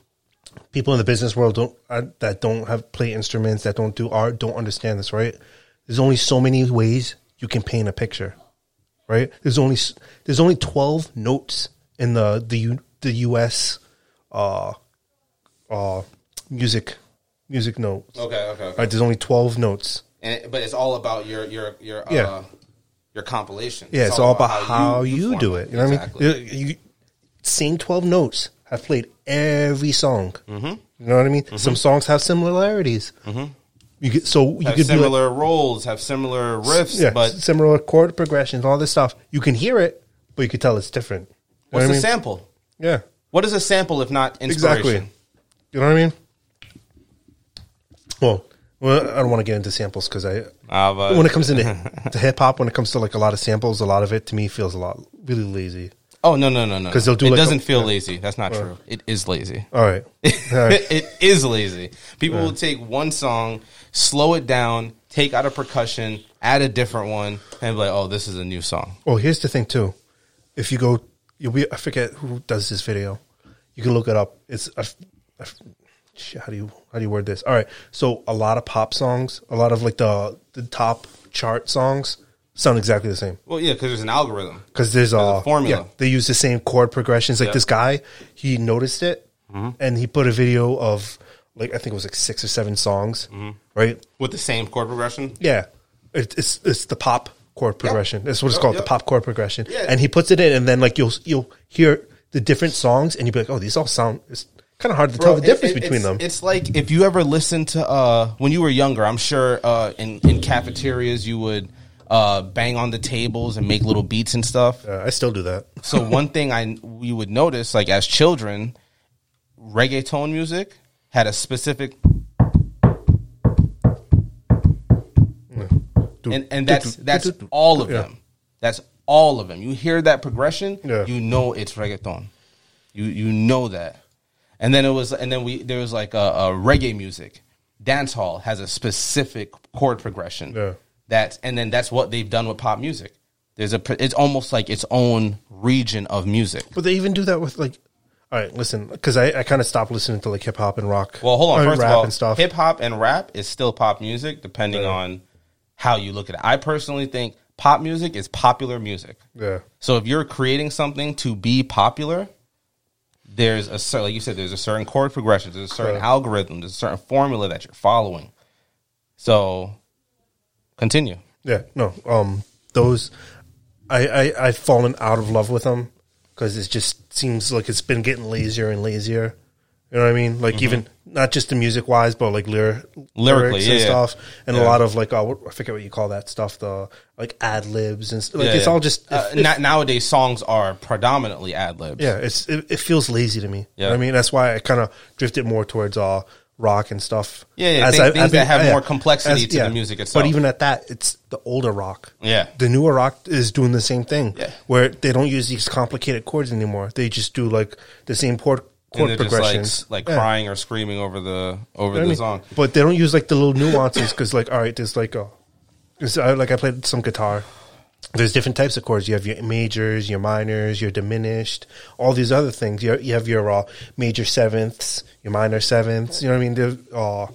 People in the business world don't uh, that don't have play instruments that don't do art don't understand this, right? There's only so many ways you can paint a picture, right? There's only there's only twelve notes in the the U, the U.S. uh uh music music notes. Okay. Okay. okay. Right? There's only twelve notes. and it, but it's all about your your your uh, Yeah. Your compilation. Yeah, it's, all about, how, you, form do it. You know exactly. what I mean? You, you, same 12 notes I've played every song. Mm-hmm. You know what I mean? Some songs have similarities. Mm-hmm. You get, so you Have could be like, similar roles, have similar riffs, yeah, but similar chord progressions, all this stuff. You can hear it, but you could tell it's different. You what's what the mean? sample? Yeah. What is a sample if not inspiration? Exactly. You know what I mean? Well, well, I don't want to get into samples because I, Uh, but- when it comes into to hip hop, when it comes to like a lot of samples, a lot of it to me feels a lot really lazy. oh no no no no 'Cause they'll do it like doesn't feel yeah. lazy. That's not true. It is lazy. All right, All right. it is lazy. People will take one song, slow it down, take out a percussion, add a different one, and be like, "Oh, this is a new song." Well, here's the thing too. If you go, you'll be. I forget who does this video. You can look it up. It's a, a, shit, how do you how do you word this? All right. So a lot of pop songs, a lot of like the the top chart songs sound exactly the same Well, yeah, because there's an algorithm. because there's a, a formula. Yeah, they use the same chord progressions. Like Yeah. this guy, he noticed it mm-hmm. and he put a video of like I think it was like six or seven songs, mm-hmm. right? with the same chord progression. Yeah, it, it's it's the pop chord progression. That's what it's oh, called, yep. the pop chord progression. Yeah. And he puts it in, and then like you'll you'll hear the different songs, and you'll be like, oh, these all sound. It's kind of hard to tell the Bro, difference it- it- between it's, them. It's like if you ever listened to uh when you were younger, I'm sure uh in, in cafeterias you would uh bang on the tables and make little beats and stuff. Uh, I still do that. So one thing I we would notice, like as children, reggaeton music had a specific and and that's that's all of them. That's all of them. You hear that progression, Yeah. you know it's reggaeton. You you know that. And then it was and then we there was like a, a reggae music. Dance hall has a specific chord progression. Yeah. That's and then that's what they've done with pop music. There's a it's almost like its own region of music. But they even do that with like. All right, listen, because I, I kind of stopped listening to like hip hop and rock. Well, hold on. First of rap all, and stuff. hip hop and rap is still pop music, depending on how you look at it. I personally think pop music is popular music. yeah, So if you're creating something to be popular, there's a certain, like you said, there's a certain chord progression, there's a certain Right. algorithm, there's a certain formula that you're following. So continue. yeah, no, um, those, I I I've fallen out of love with them because it just seems like it's been getting lazier and lazier. You know what I mean? Like even not just the music wise, but like lyr- Mm-hmm. Lyrically, lyrics yeah, and yeah. stuff, and a lot of like uh, what, I forget what you call that stuff, the like ad libs and like Yeah, it's yeah. all just Uh, it- na- nowadays songs are predominantly ad libs. yeah, it's it, it feels lazy to me. You know Yeah. what I mean, that's why I kind of drifted more towards uh rock and stuff. Yeah, yeah, As things- I- things I've been- that have yeah, more complexity to the music itself. But even at that, it's the older rock. Yeah. the newer rock is doing the same thing. Yeah. where they don't use these complicated chords anymore. They just do like the same chord and chord they're just like, progressions, like Yeah. crying or screaming over the over You know the I song. But they don't use like the little nuances because, like, all right, there's like a, I, like I played some guitar. There's different types of chords. You have your majors, your minors, your diminished, all these other things. You, you have your uh, major sevenths, your minor sevenths. You know what I mean? There, uh,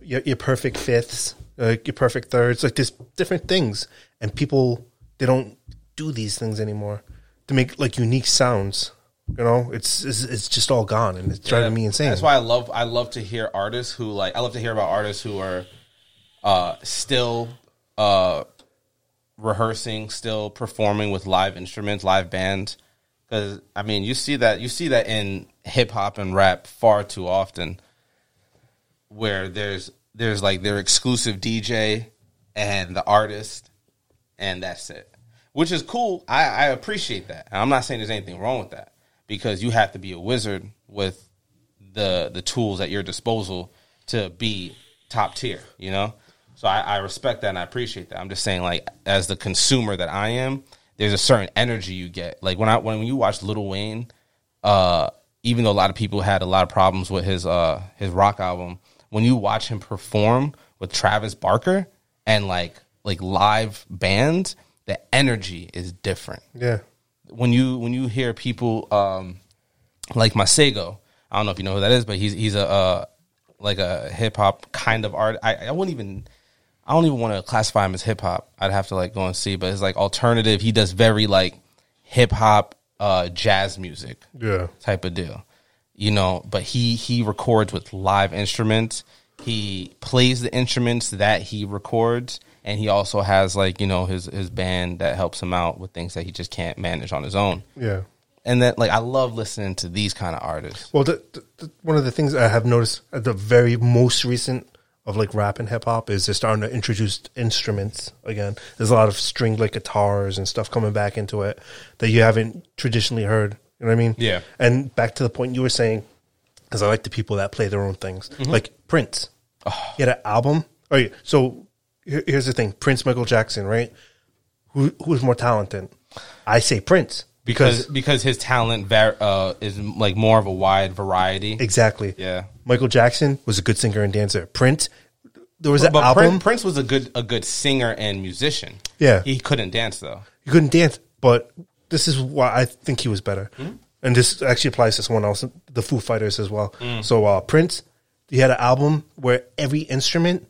your, your perfect fifths, uh, your perfect thirds. Like there's different things, and people they don't do these things anymore to make like unique sounds. You know, it's it's, it's just all gone, and it's driving me insane. That's why I love I love to hear artists who like I love to hear about artists who are uh still uh rehearsing, still performing with live instruments, live bands. Cuz I mean, you see that you see that in hip hop and rap far too often where there's there's like their exclusive DJ and the artist and that's it. Which is cool. I, I appreciate that. I'm not saying there's anything wrong with that because you have to be a wizard with the the tools at your disposal to be top tier, you know? So I, I respect that and I appreciate that. I'm just saying like as the consumer that I am, there's a certain energy you get. Like when I when you watch Lil Wayne, uh, even though a lot of people had a lot of problems with his uh his rock album, when you watch him perform with Travis Barker and like like live bands, the energy is different. yeah, When you when you hear people um like Masego, I don't know if you know who that is, but he's he's a uh, like a hip hop kind of art. I, I wouldn't even I don't even want to classify him as hip hop. I'd have to like go and see, but it's like alternative. He does very like hip hop uh jazz music yeah. type of deal. You know, but he he records with live instruments. He plays the instruments that he records and he also has like, you know, his his band that helps him out with things that he just can't manage on his own. Yeah. And then like I love listening to these kind of artists. Well, the, the, the, one of the things I have noticed at the very most recent of like rap and hip hop is they're starting to introduce instruments again. There's a lot of stringed like guitars and stuff coming back into it that you haven't traditionally heard You know what I mean? Yeah. And back to the point you were saying, because I like the people that play their own things, mm-hmm. like Prince. Oh. He had an album. Oh, yeah. So here's the thing: Prince, Michael Jackson, right? Who who's more talented? I say Prince because because his talent var- uh, is like more of a wide variety. exactly. Yeah. Michael Jackson was a good singer and dancer. Prince, there was an But album. Prince, Prince was a good a good singer and musician. Yeah. he couldn't dance though. He couldn't dance, but this is why I think he was better. And this actually applies to someone else, the Foo Fighters as well. So uh, Prince, he had an album where every instrument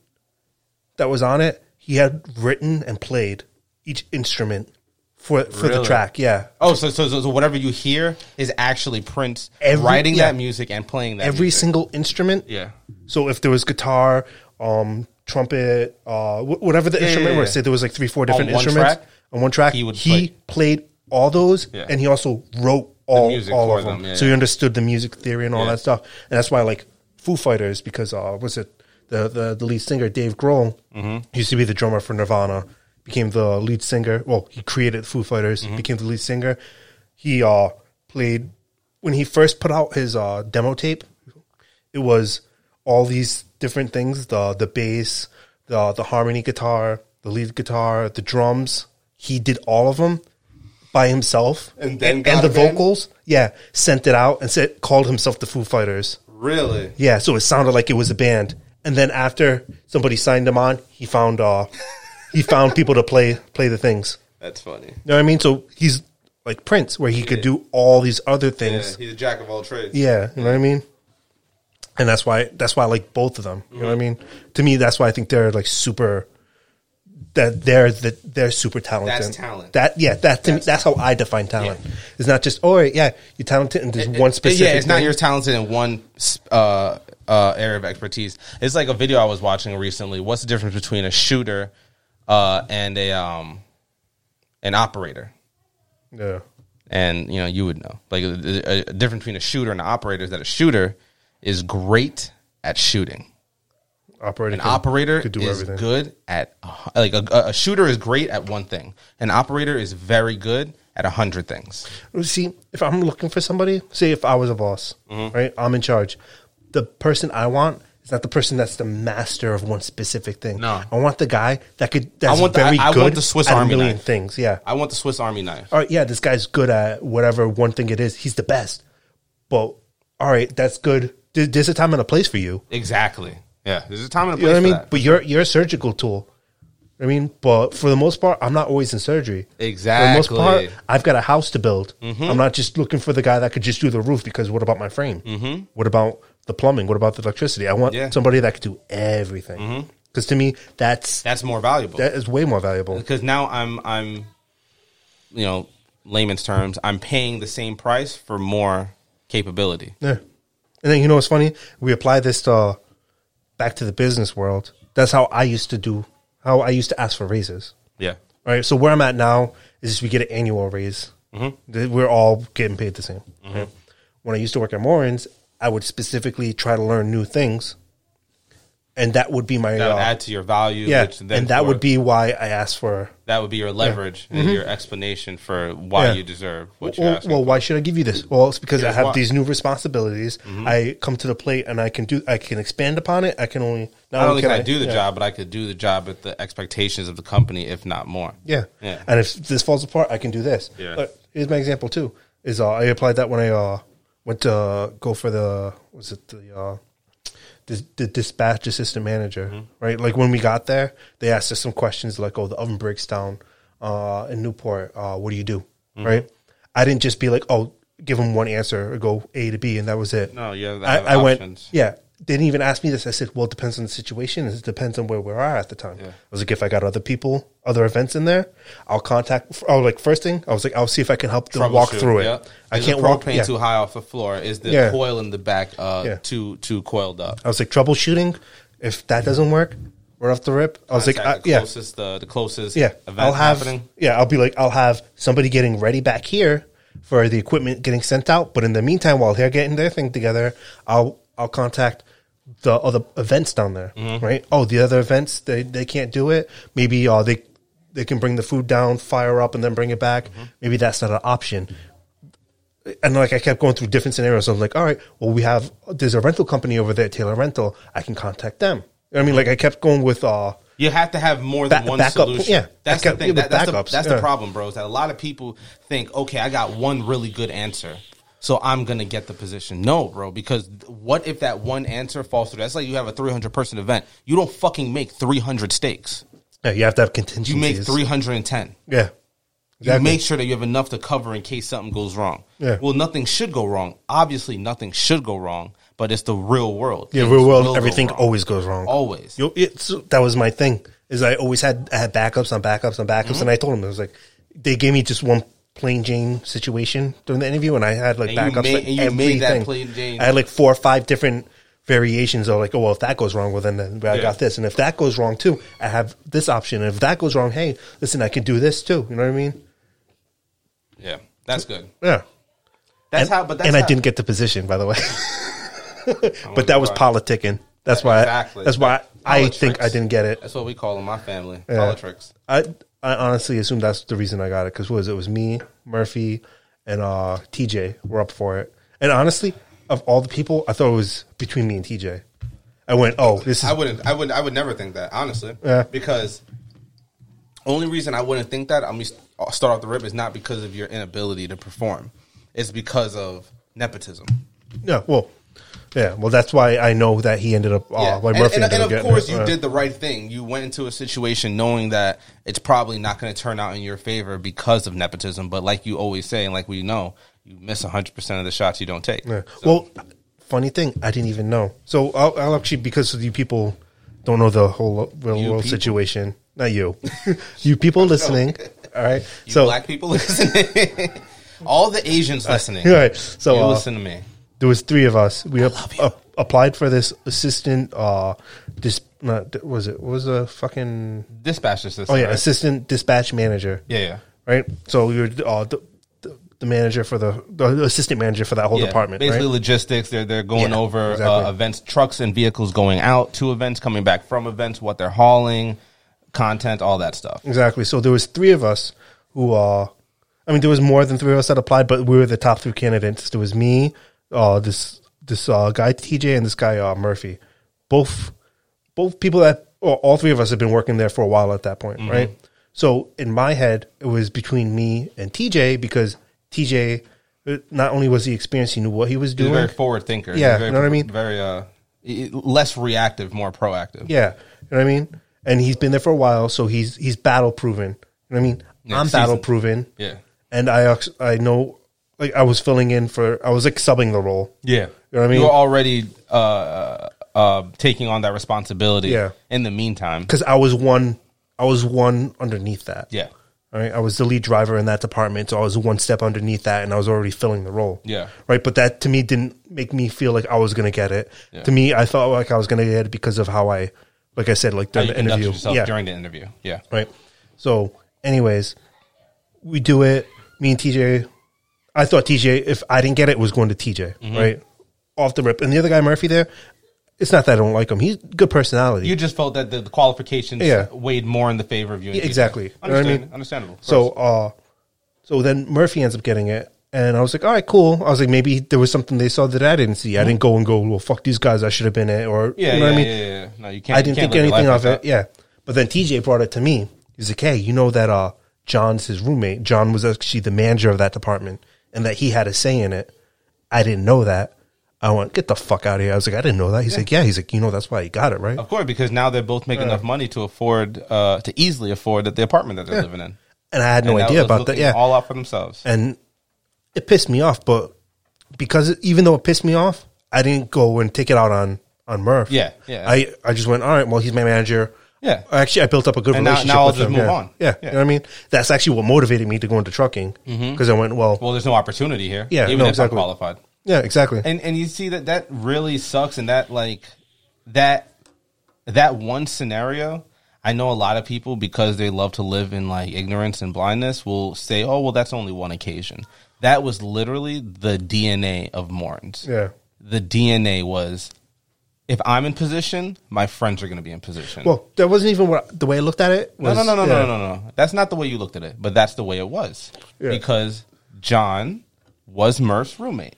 that was on it, he had written and played each instrument for for the track. Yeah, Oh, so, so so whatever you hear is actually Prince Every- writing yeah. that music and playing that. every music. single instrument. yeah. So if there was guitar, um, trumpet, uh, whatever the instrument yeah, was, yeah. say there was like three, four different one instruments track, on one track. he He, would play- played all those, Yeah. and he also wrote all, music all of them. them, yeah, so yeah. he understood the music theory and all Yeah. that stuff, and that's why I like Foo Fighters because uh, was it the the the lead singer Dave Grohl Mm-hmm. used to be the drummer for Nirvana, became the lead singer. Well, he created Foo Fighters, Mm-hmm. became the lead singer. He uh played when he first put out his uh demo tape it was all these different things the the bass the the harmony guitar the lead guitar the drums he did all of them by himself And then and, the vocals yeah sent it out and said called himself the foo fighters Really? yeah so it sounded like it was a band and then after somebody signed him on he found uh he found people to play play the things That's funny. you know what i mean so he's like prince where he could do all these other things he's a jack of all trades. yeah, you know what I mean. And that's why that's why I like both of them. You know what I mean? To me, that's why I think they're like super. That they're that they're super talented. That's talent. That yeah, that to me, that's how I define talent. It's not just oh yeah, you're talented in this one specific. Yeah, it's not thing. you're talented in one uh, uh, area of expertise. It's like a video I was watching recently. What's the difference between a shooter uh, and a um, an operator? Yeah, And you know, you would know. Like a, a, difference between a shooter and an operator is that a shooter is great at shooting. operator. An could- operator could do is everything. good at like a, a shooter is great at one thing. An operator is very good at a hundred things. See, if I'm looking for somebody, say if I was a boss, Mm-hmm. right? I'm in charge. The person I want is not the person that's the master of one specific thing. No. I want the guy that could. That's want the- very I- I good want the Swiss Army a million knife. things. Yeah. I want the Swiss Army knife. All right. Yeah, this guy's good at whatever one thing it is. He's the best. But all right, that's good. There- There's a time and a place for you. Exactly. Yeah. There's a time and a place. You know what I mean? that. But you're you're a surgical tool. I mean, but for the most part, I'm not always in surgery. Exactly. For the most part, I've got a house to build. I'm not just looking for the guy that could just do the roof because what about my frame? Mm-hmm. What about the plumbing? What about the electricity? I want Yeah. somebody that could do everything. Mm-hmm. Because to me, that's That's more valuable. that is way more valuable. because now I'm I'm you know layman's terms I'm paying the same price for more capability. Yeah. And then you know what's funny? We apply this to back to the business world. That's how I used to do. How I used to ask for raises. Yeah. All right. So where I'm at now is we get an annual raise. Mm-hmm. Th- We're all getting paid the same. right? When I used to work at Morins, I would specifically try to learn new things, and that would be my That would uh, add to your value. yeah, which then and that for- would be why I asked for. that would be your leverage and your explanation for why Yeah. you deserve what you're Well, asking. well, why should I give you this? Well, it's because I have why. Mm-hmm. these new responsibilities. I come to the plate and I can do. I can expand upon it. I can only. not only can I, can do the yeah. job, but I could do the job at the expectations of the company, if not more. Yeah. Yeah. And if this falls apart, I can do this. Yeah. But here's my example too. Is uh, I applied that when I uh, went to go for the was it the uh, the, the dispatch assistant manager, Mm-hmm. right? Like when we got there, they asked us some questions like, "Oh, the oven breaks down uh, in Newport. Uh, what do you do?" Mm-hmm. Right? I didn't just be like, "Oh, give them one answer or go A to B," and that was it. No, have I, I went, yeah. They didn't even ask me this. I said, well, it depends on the situation. It depends on where we are at the time. Yeah. I was like, if I got other people, other events in there, I'll contact. Oh, like first thing, I was like, I'll see if I can help them walk through it. yeah. I Is can't the walk. Yeah. too high off the floor. Is the Yeah. coil in the back uh, Yeah. too too coiled up? I was like troubleshooting. If that doesn't work, we're off the rip. I was like, Contact uh, the yeah, closest uh, the closest yeah. event I'll have. happening. Yeah, I'll be like, I'll have somebody getting ready back here for the equipment getting sent out. But in the meantime, while they're getting their thing together, I'll I'll contact the other events down there. Mm-hmm. Right? Oh, the other events they they can't do it. Maybe uh, they they can bring the food down, fire up, and then bring it back. Mm-hmm. Maybe that's not an option. and like I kept going through different scenarios. I was like, all right, well, we have there's a rental company over there, Taylor Rental. I can contact them. You know what I mean, like I kept going with uh, You have to have more than Back- one backup, solution. yeah. that's Backup- the thing. That, that's the, that's yeah. the problem, bro. Is that a lot of people think, okay, I got one really good answer, so I'm gonna get the position. No, bro, because what if that one answer falls through? That's like you have a 300 person event. You don't fucking make 300 stakes. yeah, you have to have You make 310. Yeah, You make sure that you have enough to cover in case something goes wrong. Yeah. Well, nothing should go wrong. Obviously, nothing should go wrong, but it's the real world. yeah. Things Real world, everything wrong. always goes wrong. Always. You, it's, that was my thing. Is I always had I had backups on backups on backups, Mm-hmm. and I told them it was like they gave me just one plain Jane situation during the interview, and I had like And backups. made- for and you made that everything. plain Jane. I had like four or five different variations of like, oh well, if that goes wrong, well then, then I Yeah. got this, and if that goes wrong too, I have this option, and if that goes wrong, hey, listen, I can do this too. You know what I mean? Yeah, that's good. Yeah. That's and, how. But that's and I didn't get the position, by the way. But that was surprised. politicking. That's why. Exactly. That's why I think I didn't get it. That's what we call in my family. Yeah. Politics. I I honestly assume that's the reason I got it because was it was me, Murphy, and uh, TJ were up for it. And honestly, of all the people, I thought it was between me and TJ. I went, oh, this is I wouldn't. I would. I would never think that honestly. Yeah. Because only reason I wouldn't think that I'm gonna start off the rip is not because of your inability to perform. It's because of nepotism. yeah. Well, yeah. Well, that's why I know that he ended up. Uh, why and, Murphy and, ended and of course, you Uh, did the right thing. You went into a situation knowing that it's probably not going to turn out in your favor because of nepotism. But like you always say, and like we know, you miss 100 percent of the shots you don't take. Yeah. Well, funny thing, I didn't even know. So I'll, I'll actually because you people don't know the whole real You world people? situation. Not you, you people listening. All right. You so black people listening, all the Asians listening, all right. So you uh, listen to me. There was three of us. We ap- ap- applied for this assistant. Uh, dis not was it what was a fucking Dispatch assistant. oh yeah right? assistant dispatch manager. yeah, yeah. Right. So we were uh, the, the the manager for the the assistant manager for that whole Yeah, department. Basically, right? logistics. They're they're going Yeah, over exactly. uh, events, trucks and vehicles going out to events, coming back from events, what they're hauling, content, all that stuff. Exactly. So there was three of us who uh I mean there was more than three of us that applied, but we were the top three candidates. There was me, uh this this uh guy TJ and this guy uh Murphy. Both both people that or all three of us had been working there for a while at that point, Mm-hmm. right? So in my head it was between me and TJ because TJ uh, not only was he experienced, he knew what he was doing. He's very forward thinker. Yeah, very, you know what I mean? Very uh, less reactive, more proactive. Yeah, you know what I mean. And he's been there for a while, so he's he's battle proven. You know what I mean? Yeah, I'm battle proven. yeah, and I I know like I was filling in for I was like subbing the role. yeah. You know what I mean? You were already uh, uh, taking on that responsibility. Yeah. In the meantime, because I was one I was one underneath that. yeah, Right, I was the lead driver in that department, so I was one step underneath that, and I was already filling the role. Yeah. right. But that to me didn't make me feel like I was gonna get it. Yeah. To me, I felt like I was gonna get it because of how I, like I said, like during the interview. Yeah, during the interview. Yeah, right. So, anyways, we do it. Me and TJ. I thought TJ, if I didn't get it, was going to TJ. Mm-hmm. Right, off the rip. And the other guy Murphy there. It's not that I don't like him. He's good personality. you just felt that the, the qualifications Yeah. weighed more in the favor of you. Yeah, exactly. You know I mean? Understandable. So, uh, so then Murphy ends up getting it, and I was like, all right, cool. I was like, maybe there was something they saw that I didn't see. I didn't go and go, well, fuck these guys. I should have been it, or yeah, you know yeah, what I mean. yeah, yeah, yeah. No, you can't. I didn't can't think anything of like it. Yeah, but then TJ brought it to me. He's like, hey, you know that uh, John's his roommate. John was actually the manager of that department, and that he had a say in it. I didn't know that. I went, get the fuck out of here. I was like, I didn't know that. He's like, yeah. He's like, you know, that's why he got it, right? Of course, because now they're both making enough money to afford uh, to easily afford the apartment that they're living in. And I had no And idea about that. Yeah, all out for themselves. and it pissed me off. But because it, even though it pissed me off, I didn't go and take it out on on Murph. Yeah, yeah. I I just went, all right. Well, he's my manager. Yeah. Actually, I built up a good And now- relationship now I'll with just him. move yeah. on. Yeah. Yeah. you know what I mean. That's actually what motivated me to go into trucking mm-hmm. because I went, well, Well, there's no opportunity here. Yeah, even no, if exactly. I'm qualified. yeah, exactly. And and you see that that really sucks. And that like that that one scenario. I know a lot of people because they love to live in like ignorance and blindness will say, "Oh, well, that's only one occasion." That was literally the DNA of Morton's. yeah. The DNA was, if I'm in position, my friends are going to be in position. Well, that wasn't even what the way I looked at it. No, Was, no, no, no, yeah. no, no, no, no. That's not the way you looked at it, but that's the way it was. Yeah. Because John was Murph's roommate.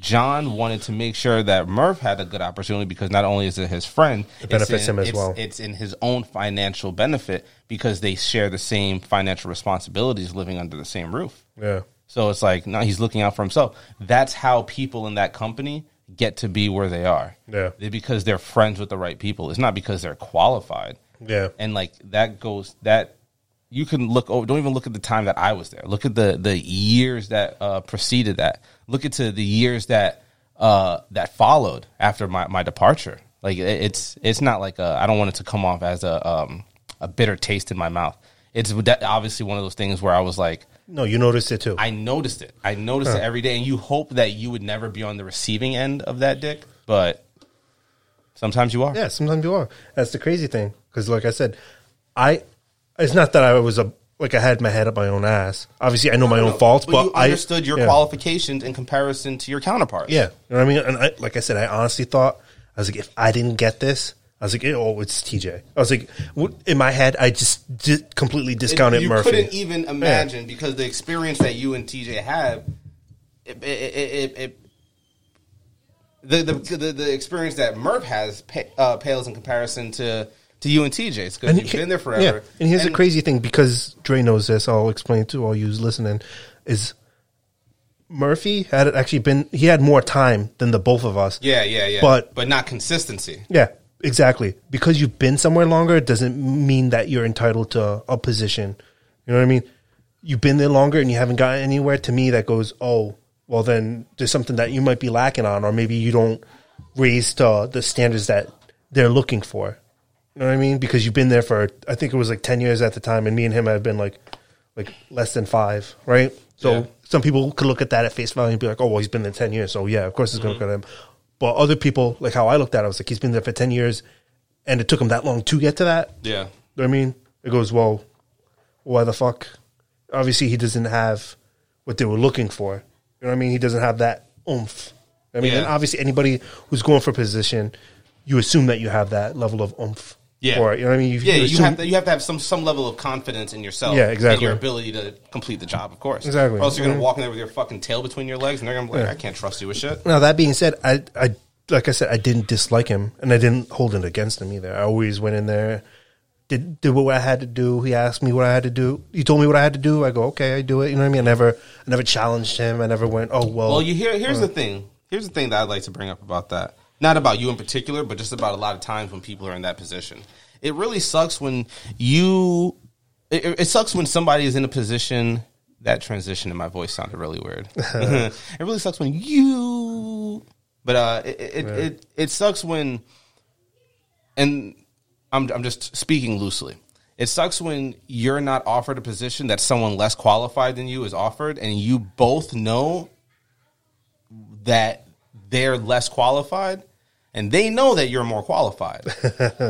John wanted to make sure that Murph had a good opportunity because not only is it his friend, It benefits in, him as it's- well. It's in his own financial benefit because they share the same financial responsibilities living under the same roof. Yeah. So it's like, no, he's looking out for himself. That's how people in that company get to be where they are. Yeah. They're because they're friends with the right people. It's not because they're qualified. Yeah. And like that goes that you can look over don't even look at the time that I was there. Look at the the years that uh preceded that. Look into the years that uh that followed after my, my departure. Like it- it's it's not like I I don't want it to come off as a um a bitter taste in my mouth. It's obviously one of those things where I was like No, you noticed it too. I noticed it. I noticed it every day, and you hope that you would never be on the receiving end of that dick, but sometimes you are. Yeah, sometimes you are. That's the crazy thing. Because, like I said, I it's not that I was a like I had my head up my own ass. Obviously, I know my own faults, but, you I understood your yeah. qualifications in comparison to your counterparts. Yeah, you know what I mean. And I, like I said, I honestly thought I was like, if I didn't get this, I was like, oh, it's TJ. I was like, w- in my head, I just di- completely discounted you Murphy. couldn't even imagine because the experience that you and TJ have, it, it, it, it, it the, the the the experience that Murph has pa- uh, pales in comparison to to you and TJ's because you've he- been there forever. Yeah. And here's the crazy thing because Dre knows this. I'll explain it to all you listening. Is Murphy had actually been he had more time than the both of us. Yeah, yeah, yeah. But- but not consistency. Yeah, exactly. Because you've been somewhere longer doesn't mean that you're entitled to a position. You know what I mean? You've been there longer and you haven't gotten anywhere. To me, that goes, oh, well, then there's something that you might be lacking on, or maybe you don't raise to the standards that they're looking for. You know what I mean? Because you've been there for, I think it was like ten years at the time, and me and him have been like, like less than five, right? So Yeah. some people could look at that at face value and be like, oh, well, he's been there ten years, so yeah, of course it's going to mm-hmm. look at him. But other people, like how I looked at it, I was like, he's been there for ten years, and it took him that long to get to that. Yeah. You know what I mean? It goes, well, why the fuck? Obviously, he doesn't have what they were looking for. You know what I mean? He doesn't have that oomph. I mean, Yeah. and obviously, anybody who's going for a position, you assume that you have that level of oomph. Yeah. For it. You know what I mean? Yeah, you assume- have to you have to have some some level of confidence in yourself. Yeah, And exactly. your ability to complete the job, of course. Exactly. Or else you're gonna Mhm. walk in there with your fucking tail between your legs, and they're gonna be like, "I can't trust you with shit." Now that being said, I, I like I said, I didn't dislike him, and I didn't hold it against him either. I always went in there, did did what I had to do. He asked me what I had to do. He told me what I had to do. I go, okay, I do it. You know what I mean? I never, I never challenged him. I never went, oh well. Well, you hear here's the thing. Here's the thing that I'd like to bring up about that. Not about you in particular, but just about a lot of times when people are in that position. It really sucks when you. It, it sucks when somebody is in a position. That transition in my voice sounded really weird. it really sucks when you. But uh, it it, it it sucks when. And I'm I'm just speaking loosely. It sucks when you're not offered a position that someone less qualified than you is offered, and you both know that they're less qualified, and they know that you're more qualified.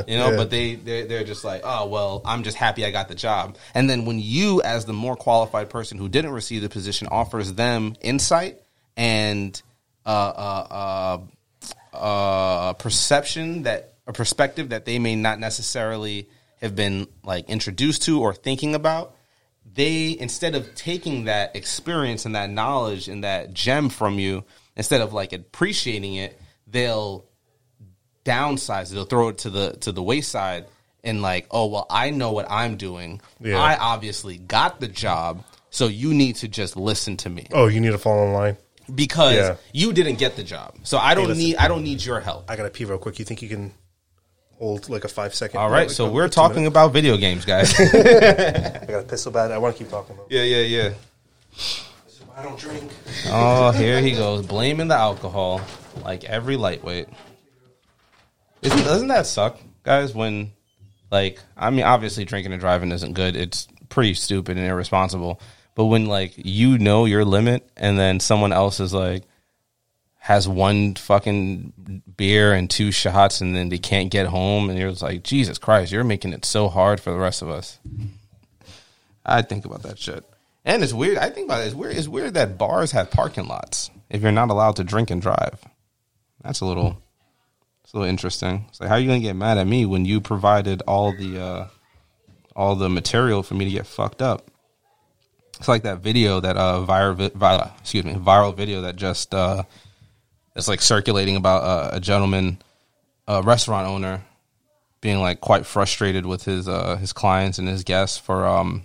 you know, but they they're, they're just like, oh well, I'm just happy I got the job. And then when you, as the more qualified person who didn't receive the position, offers them insight and uh, uh, uh, uh, perception that a perspective that they may not necessarily have been like introduced to or thinking about they instead of taking that experience and that knowledge and that gem from you instead of like appreciating it they'll downsize it they'll throw it to the to the wayside and like oh well i know what i'm doing Yeah. i obviously got the job so you need to just listen to me oh, you need to fall in line. because Yeah. you didn't get the job so i don't listen. need i don't need your help I gotta pee real quick. You think you can hold like a five second? all right like, so we're talking about video games guys I gotta piss so bad. I want to keep talking. Though. yeah yeah yeah I don't drink. Oh, here he goes, blaming the alcohol like every lightweight. Isn't, doesn't that suck, guys? When, like, I mean, obviously drinking and driving isn't good. It's pretty stupid and irresponsible. But when, like, you know your limit and then someone else is like, has one fucking beer and two shots and then they can't get home and you're just like, Jesus Christ, you're making it so hard for the rest of us. I think about that shit. And it's weird. I think about it. It's weird. It's weird that bars have parking lots if you're not allowed to drink and drive. That's a little. It's a little interesting. It's like, how are you gonna get mad at me when you provided all the, uh, all the material for me to get fucked up? it's like that video that uh viral, vi- viral excuse me viral video that just uh it's like circulating about uh, a gentleman a restaurant owner being like quite frustrated with his uh his clients and his guests for um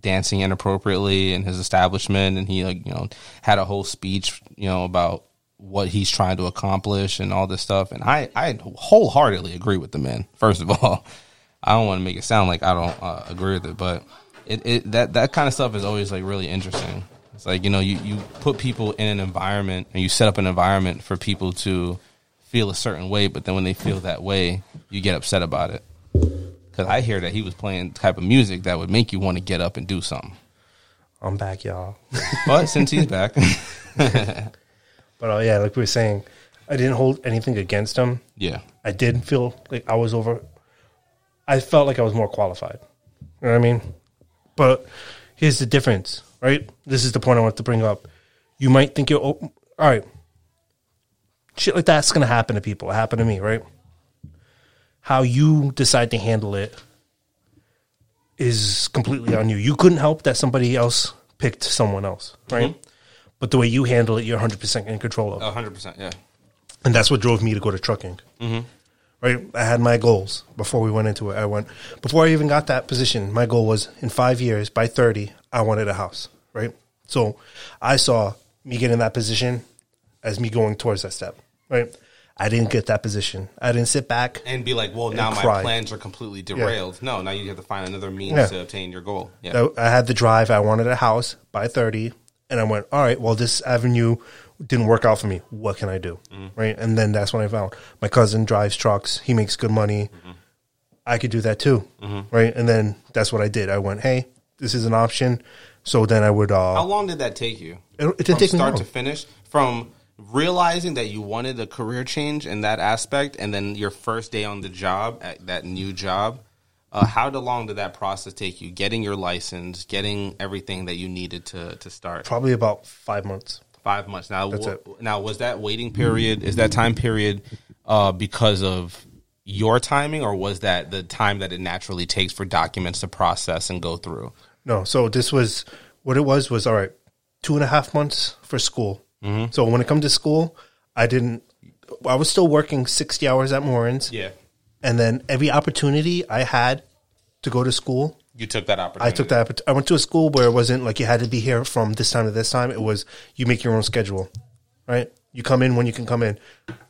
dancing inappropriately in his establishment and he like you know had a whole speech you know about what he's trying to accomplish and all this stuff. And i i wholeheartedly agree with the man first of all. I don't want to make it sound like i don't uh, agree with it but it, it that that kind of stuff is always like really interesting. It's like you know you you put people in an environment and you set up an environment for people to feel a certain way but then when they feel that way you get upset about it because I hear that he was playing type of music that would make you want to get up and do something. I'm back, y'all. but since he's back, but uh, yeah, like we were saying, I didn't hold anything against him. Yeah, I did feel like I was over. I felt like I was more qualified. You know what I mean? But here's the difference, right? This is the point I want to bring up. You might think you're all right. Shit like that's gonna happen to people. It happened to me, right? How you decide to handle it is completely on you. You couldn't help that somebody else picked someone else, right? Mm-hmm. But the way you handle it, you're 100% in control of. 100%, yeah. And that's what drove me to go to trucking. Mm-hmm. Right? I had my goals before we went into it. I went, before I even got that position, my goal was in five years, by 30, I wanted a house, right? So I saw me getting that position as me going towards that step, right? I didn't get that position. I didn't sit back and be like, "Well, now my plans are completely derailed." Yeah. No, now you have to find another means yeah. to obtain your goal. Yeah. I had the drive. I wanted a house by thirty, and I went, "All right, well, this avenue didn't work out for me. What can I do?" Mm-hmm. Right, and then that's when I found my cousin drives trucks. He makes good money. Mm-hmm. I could do that too, mm-hmm. right? And then that's what I did. I went, "Hey, this is an option." So then I would. Uh, How long did that take you? It, it didn't take start to finish. From realizing that you wanted a career change in that aspect, and then your first day on the job at that new job, uh, how long did that process take you? Getting your license, getting everything that you needed to to start. Probably about five months. Five months. Now, w- now was that waiting period? Is that time period uh, because of your timing, or was that the time that it naturally takes for documents to process and go through? No. So this was what it was. Was all right. Two and a half months for school Mm-hmm. So when it come to school, I didn't. I was still working sixty hours at Morin's. Yeah. And then every opportunity I had to go to school, you took that opportunity. I took that. I went to a school where it wasn't like you had to be here from this time to this time. It was you make your own schedule, right? You come in when you can come in,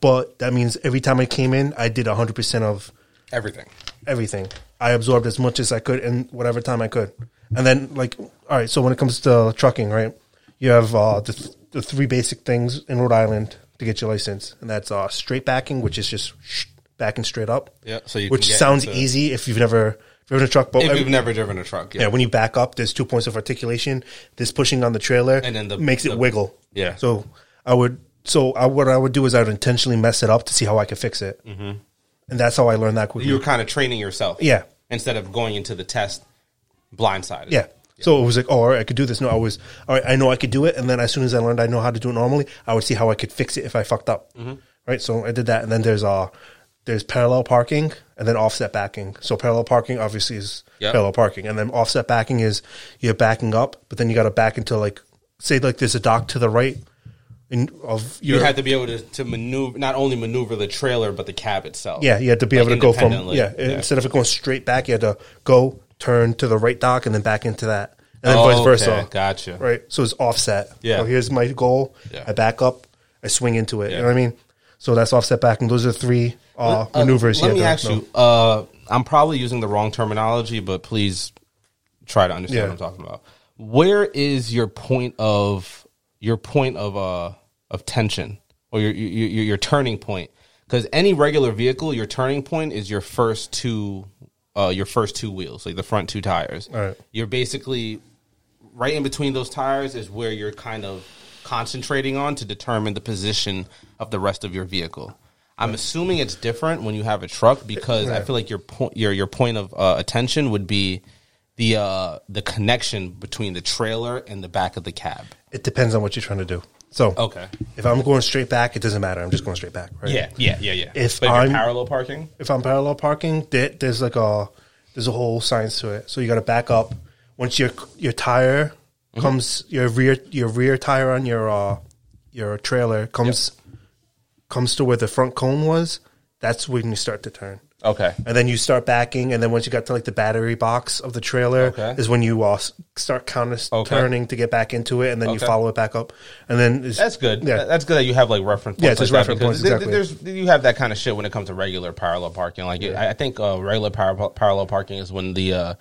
but that means every time I came in, I did hundred percent of everything. Everything. I absorbed as much as I could in whatever time I could, and then like, all right. So when it comes to trucking, right? You have uh, the the three basic things in Rhode Island to get your license, and that's uh, straight backing, which is just backing straight up. Yeah, so you which sounds into, easy if you've never driven a truck. But if you've never driven a truck, yeah. yeah. When you back up, there's two points of articulation. This pushing on the trailer, and then the, makes the, it wiggle. Yeah. So I would. So I, what I would do is I would intentionally mess it up to see how I could fix it, mm-hmm. and that's how I learned that quickly. You were kind of training yourself, yeah, instead of going into the test blindsided. Yeah. So it was like, oh, all right, I could do this. No, I was, all right, I know I could do it. And then as soon as I learned I know how to do it normally, I would see how I could fix it if I fucked up. Mm-hmm. Right. So I did that. And then there's, uh, there's parallel parking and then offset backing. So parallel parking obviously is yep. parallel parking. And then offset backing is you're backing up, but then you got to back into like, say, like there's a dock to the right. In, of your, you had to be able to, to maneuver not only maneuver the trailer but the cab itself. Yeah, you had to be like able to go from yeah, yeah, instead of it going straight back, you had to go turn to the right dock and then back into that, and then oh, vice versa. Okay. Gotcha. Right, so it's offset. Yeah. So here's my goal. Yeah. I back up. I swing into it. Yeah. You know what I mean? So that's offset back, and those are three uh, uh, maneuvers. Let me ask know. you. Uh, I'm probably using the wrong terminology, but please try to understand yeah. what I'm talking about. Where is your point of your point of uh of tension or your your, your turning point? Because any regular vehicle, your turning point is your first two uh, your first two wheels, like the front two tires. You're basically right in between those tires is where you're kind of concentrating on to determine the position of the rest of your vehicle. I'm assuming it's different when you have a truck because I feel like your point your your point of uh, attention would be the uh, the connection between the trailer and the back of the cab. It depends on what you're trying to do. So okay, if I'm going straight back, it doesn't matter. I'm just going straight back, right? Yeah, yeah, yeah, yeah. If, but I'm parallel parking, if I'm parallel parking, there's like a there's a whole science to it. So you got to back up. Once your your tire comes your rear your rear tire on your uh your trailer comes comes to where the front cone was. That's when you start to turn. Okay. And then you start backing, and then once you got to like the battery box of the trailer, Okay. is when you uh, start counter Okay. turning to get back into it, and then you Okay. follow it back up, and then it's, That's good. Yeah, That's good that you have like reference points. Yeah, just like that, reference because points, th- exactly. There's you have that kind of shit when it comes to regular parallel parking. Like I I think uh, regular par- parallel parking is when the uh,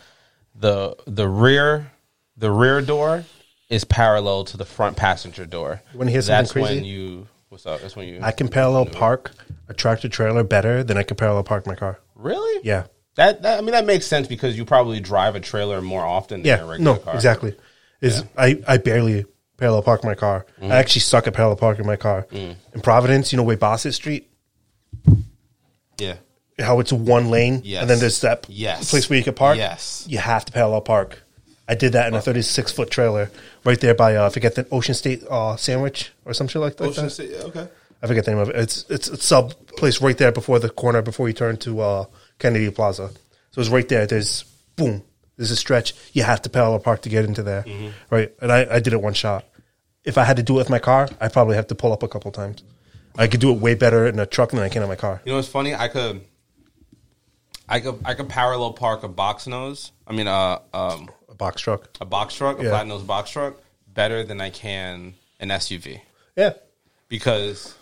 the the rear the rear door is parallel to the front passenger door. You wanna hear something That's when you what's up? That's when you I can parallel park a tractor trailer better than I can parallel park my car. really Yeah, That, that I mean that makes sense because you probably drive a trailer more often than yeah, a regular no, car. exactly. Is I I barely parallel park my car. Mm. I actually suck at parallel parking my car. In Providence, you know where Bassett Street, Yeah. how it's one lane, Yes. and then there's that Yes. place where you can park. Yes. you have to parallel park. I did that in a 36 foot trailer right there by uh, I forget the Ocean State uh, Sandwich or some shit like, like Ocean that. State, okay. I forget the name of it. It's it's a sub place right there before the corner before you turn to uh, Kennedy Plaza. So it's right there. There's boom. There's a stretch. You have to parallel park to get into there, Mm-hmm. right? And I, I did it one shot. If I had to do it with my car, I probably have to pull up a couple times. I could do it way better in a truck than I can in my car. You know what's funny? I could, I could, I could parallel park a box nose. I mean, uh, um, box truck. a box truck, a Yeah. flat nose box truck, better than I can an SUV Yeah. because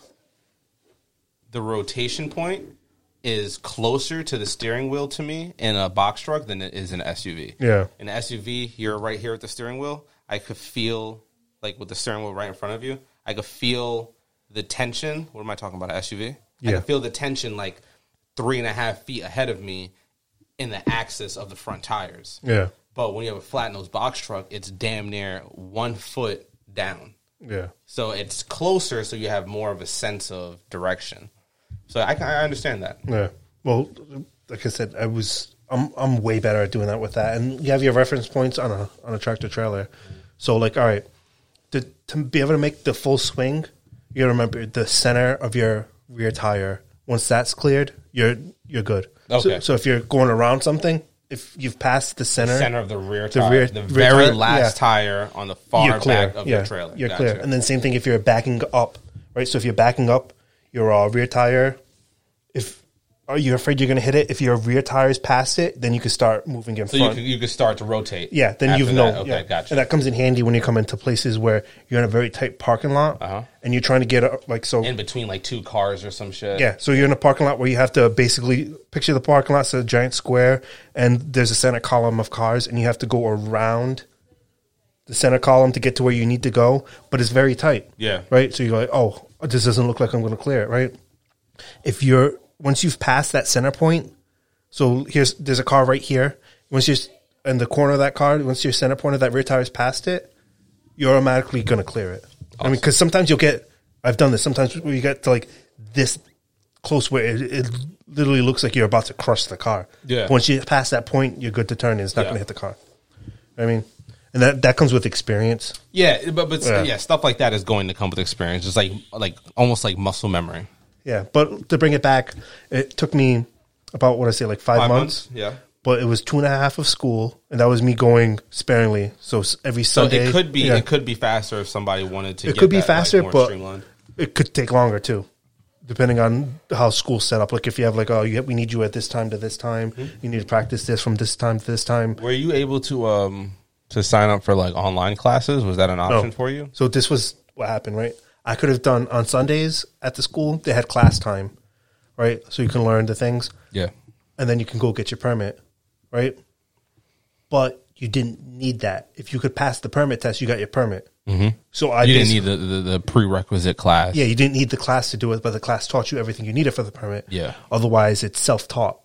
the rotation point is closer to the steering wheel to me in a box truck than it is in an SUV. Yeah. In an SUV, you're right here at the steering wheel. I could feel like with the steering wheel right in front of you. I could feel the tension. What am I talking about? An SUV. I Yeah. could feel the tension like three and a half feet ahead of me in the axis of the front tires. Yeah. But when you have a flat nose box truck, it's damn near one foot down. Yeah. So it's closer, so you have more of a sense of direction. So I, I understand that. Yeah. Well, like I said, I was I'm I'm way better at doing that with that, and you have your reference points on a on a tractor trailer. So like, all right, to to be able to make the full swing, you gotta remember the center of your rear tire. Once that's cleared, you're you're good. So, Okay. so if you're going around something, if you've passed the center, Center of the rear The tire, rear- the rear very tire, last yeah. tire on the far you're clear. back of yeah, your trailer. You're Gotcha. clear. And then same thing if you're backing up, right? So if you're backing up your uh, rear tire, if are you afraid you're going to hit it? If your rear tire is past it, then you can start moving in so front. could, you can start to rotate. yeah, then you've known. Okay, yeah. gotcha. And that comes in handy when you come into places where you're in a very tight parking lot, Uh-huh. and you're trying to get a, like so. in between like two cars or some shit. yeah, so you're in a parking lot where you have to basically picture the parking lot's a giant square, and there's a center column of cars, and you have to go around the center column to get to where you need to go, but it's very tight. Yeah. Right? So you're like, oh, this doesn't look like I'm going to clear it, right? If you're, once you've passed that center point, so here's, there's a car right here. Once you're in the corner of that car, once your center point of that rear tire is past it, you're automatically going to clear it. I mean, because sometimes you'll get, I've done this, sometimes you get to like this close where it, it literally looks like you're about to crush the car. Yeah. Once you pass that point, you're good to turn and it's not Yeah. going to hit the car. I mean, and that, that comes with experience. yeah, but but Yeah. yeah. stuff like that is going to come with experience. It's like like almost like muscle memory. Yeah, but to bring it back, it took me about what I say, like five, Five months. months, yeah. But it was two and a half of school, and that was me going sparingly. So s- every So Sunday, it could be yeah. it could be faster if somebody wanted to. It get could be that, like, faster, more but streamlined. it could take longer too, depending on how school's set up. Like if you have like, oh, you, we need you at this time to this time, Hmm. you need to practice this from this time to this time. Were you able to um to sign up for like online classes? Was that an option for you? So this was what happened, right? I could have done on Sundays at the school. They had class time, right? So you can learn the things. Yeah. and then you can go get your permit, right? But you didn't need that. If you could pass the permit test, you got your permit. Mm-hmm. So I You didn't need the, the, the prerequisite class. yeah, you didn't need the class to do it, but the class taught you everything you needed for the permit. Yeah. Otherwise, it's self taught.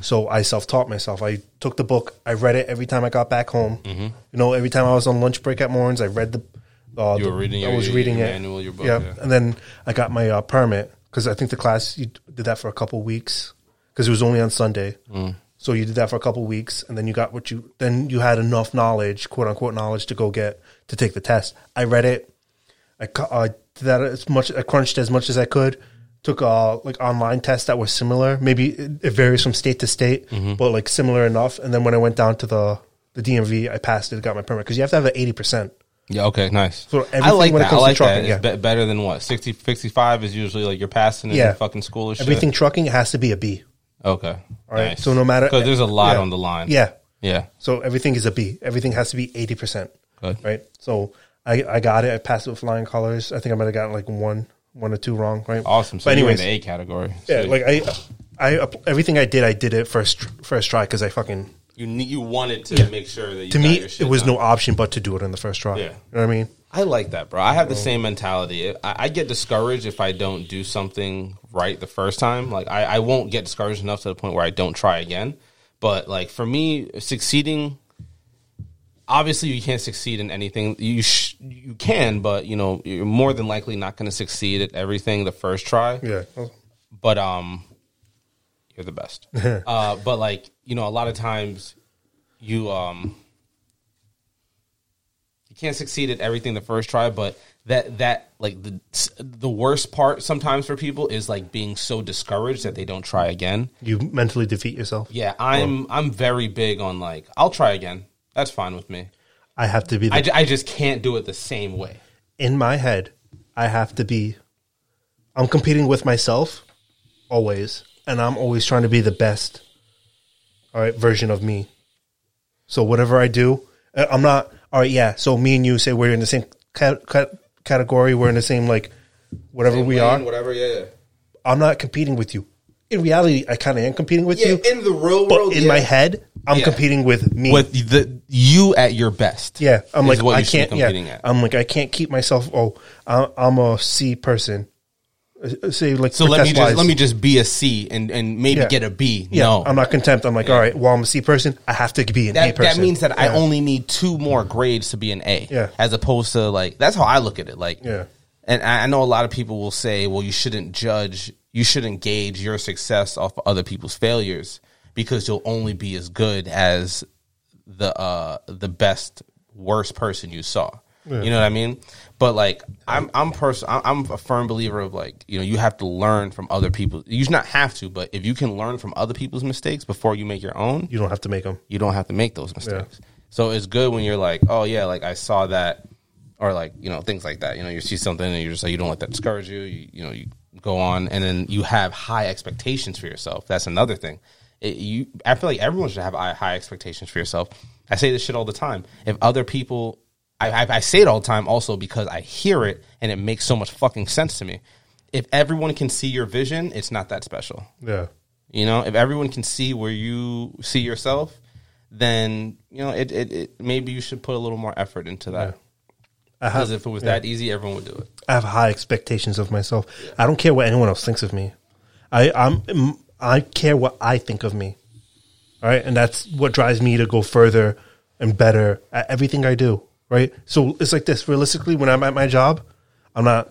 So I self taught myself. I took the book. I read it every time I got back home. Mm-hmm. You know, every time I was on lunch break at Morin's, I read the. Uh, You were the- reading I your- was reading your it. manual, your book, Yeah. yeah. and then I got my uh, permit because I think the class you did that for a couple weeks because it was only on Sunday. Mm. So you did that for a couple weeks, and then you got what you then you had enough knowledge, quote unquote knowledge, to go get to take the test. I read it. I uh, did that as much. I crunched as much as I could. Took uh like online tests that were similar. Maybe it, it varies from state to state, Mm-hmm. but like similar enough. And then when I went down to the the DMV, I passed it, got my permit because you have to have an eighty percent Yeah. Okay. Nice. So I everything like when it that. I comes to trucking, that. yeah. It's be- better than what 60, 65 is usually like you're passing in Yeah. fucking school or shit. Everything trucking has to be a B. Okay. All right. So no matter because there's a lot yeah. on the line. Yeah. Yeah. So everything is a B. Everything has to be eighty percent. Good. Right. So I I got it. I passed it with flying colors. I think I might have gotten like one one or two wrong. Right. Awesome. So But you're in anyways, the A category. yeah. Sweet. Like I I everything I did I did it first first try because I fucking you ne- you wanted to make sure that you to got me your shit it was done. no option but to do it in the first try. Yeah. You know what I mean? I like that, bro. I have the same mentality. I, I get discouraged if I don't do something right the first time. Like I, I won't get discouraged enough to the point where I don't try again. But like for me, succeeding, obviously you can't succeed in anything. You sh- you can, but you know you're more than likely not going to succeed at everything the first try. Yeah. But um, you're the best. uh, but like you know, a lot of times you um you can't succeed at everything the first try, but that that like the the worst part sometimes for people is like being so discouraged that they don't try again. You mentally defeat yourself. Yeah, I'm I'm very big on like I'll try again. That's fine with me. I have to be the I, ju- I just can't do it the same way. in my head, I have to be. I'm competing with myself always, and I'm always trying to be the best. All right, version of me. So whatever I do, uh, I'm not. All right, yeah. So me and you say we're in the same cat, cat, category. We're in the same like whatever we are. whatever. Yeah, yeah. I'm not competing with you. In reality, I kind of am competing with you, in the real but in my head, I'm Yeah. competing with me. with the you at your best. Yeah, I'm like what I you should be can't. Yeah, at. I'm like I can't keep myself. Oh, I'm a C person. Uh, Say like So let me just let me just be a C and and maybe Yeah. get a B. Yeah, no, I'm not contempt. I'm like, all right. Well, I'm a C person. I have to be an A person. that means that I only need two more grades to be an A. Yeah. as opposed to like that's how I look at it. Like, Yeah. and I I know a lot of people will say, well, you shouldn't judge, you shouldn't gauge your success off of other people's failures because you'll only be as good as the uh the best worst person you saw. You know what I mean? But like I'm I'm person I'm a firm believer of like, you know, you have to learn from other people. You should not have to, but if you can learn from other people's mistakes before you make your own, You don't have to make them. you don't have to make those mistakes. So it's good when you're like, oh yeah, like I saw that, or like you know things like that. You know, you see something and you're just like, you don't let that discourage you. You, you know, you go on, and then you have high expectations for yourself. That's another thing. It, you, I feel like everyone should have high expectations for yourself. I say this shit all the time. If other people, I, I, I say it all the time also because I hear it and it makes so much fucking sense to me. If everyone can see your vision, it's not that special. Yeah. You know, if everyone can see where you see yourself, then you know it. It, it maybe you should put a little more effort into that. Because if it was that easy, everyone would do it. I have high expectations of myself. I don't care what anyone else thinks of me. I I'm I care what I think of me. All right, and that's what drives me to go further and better at everything I do. Right, so it's like this. Realistically, when I'm at my job, I'm not.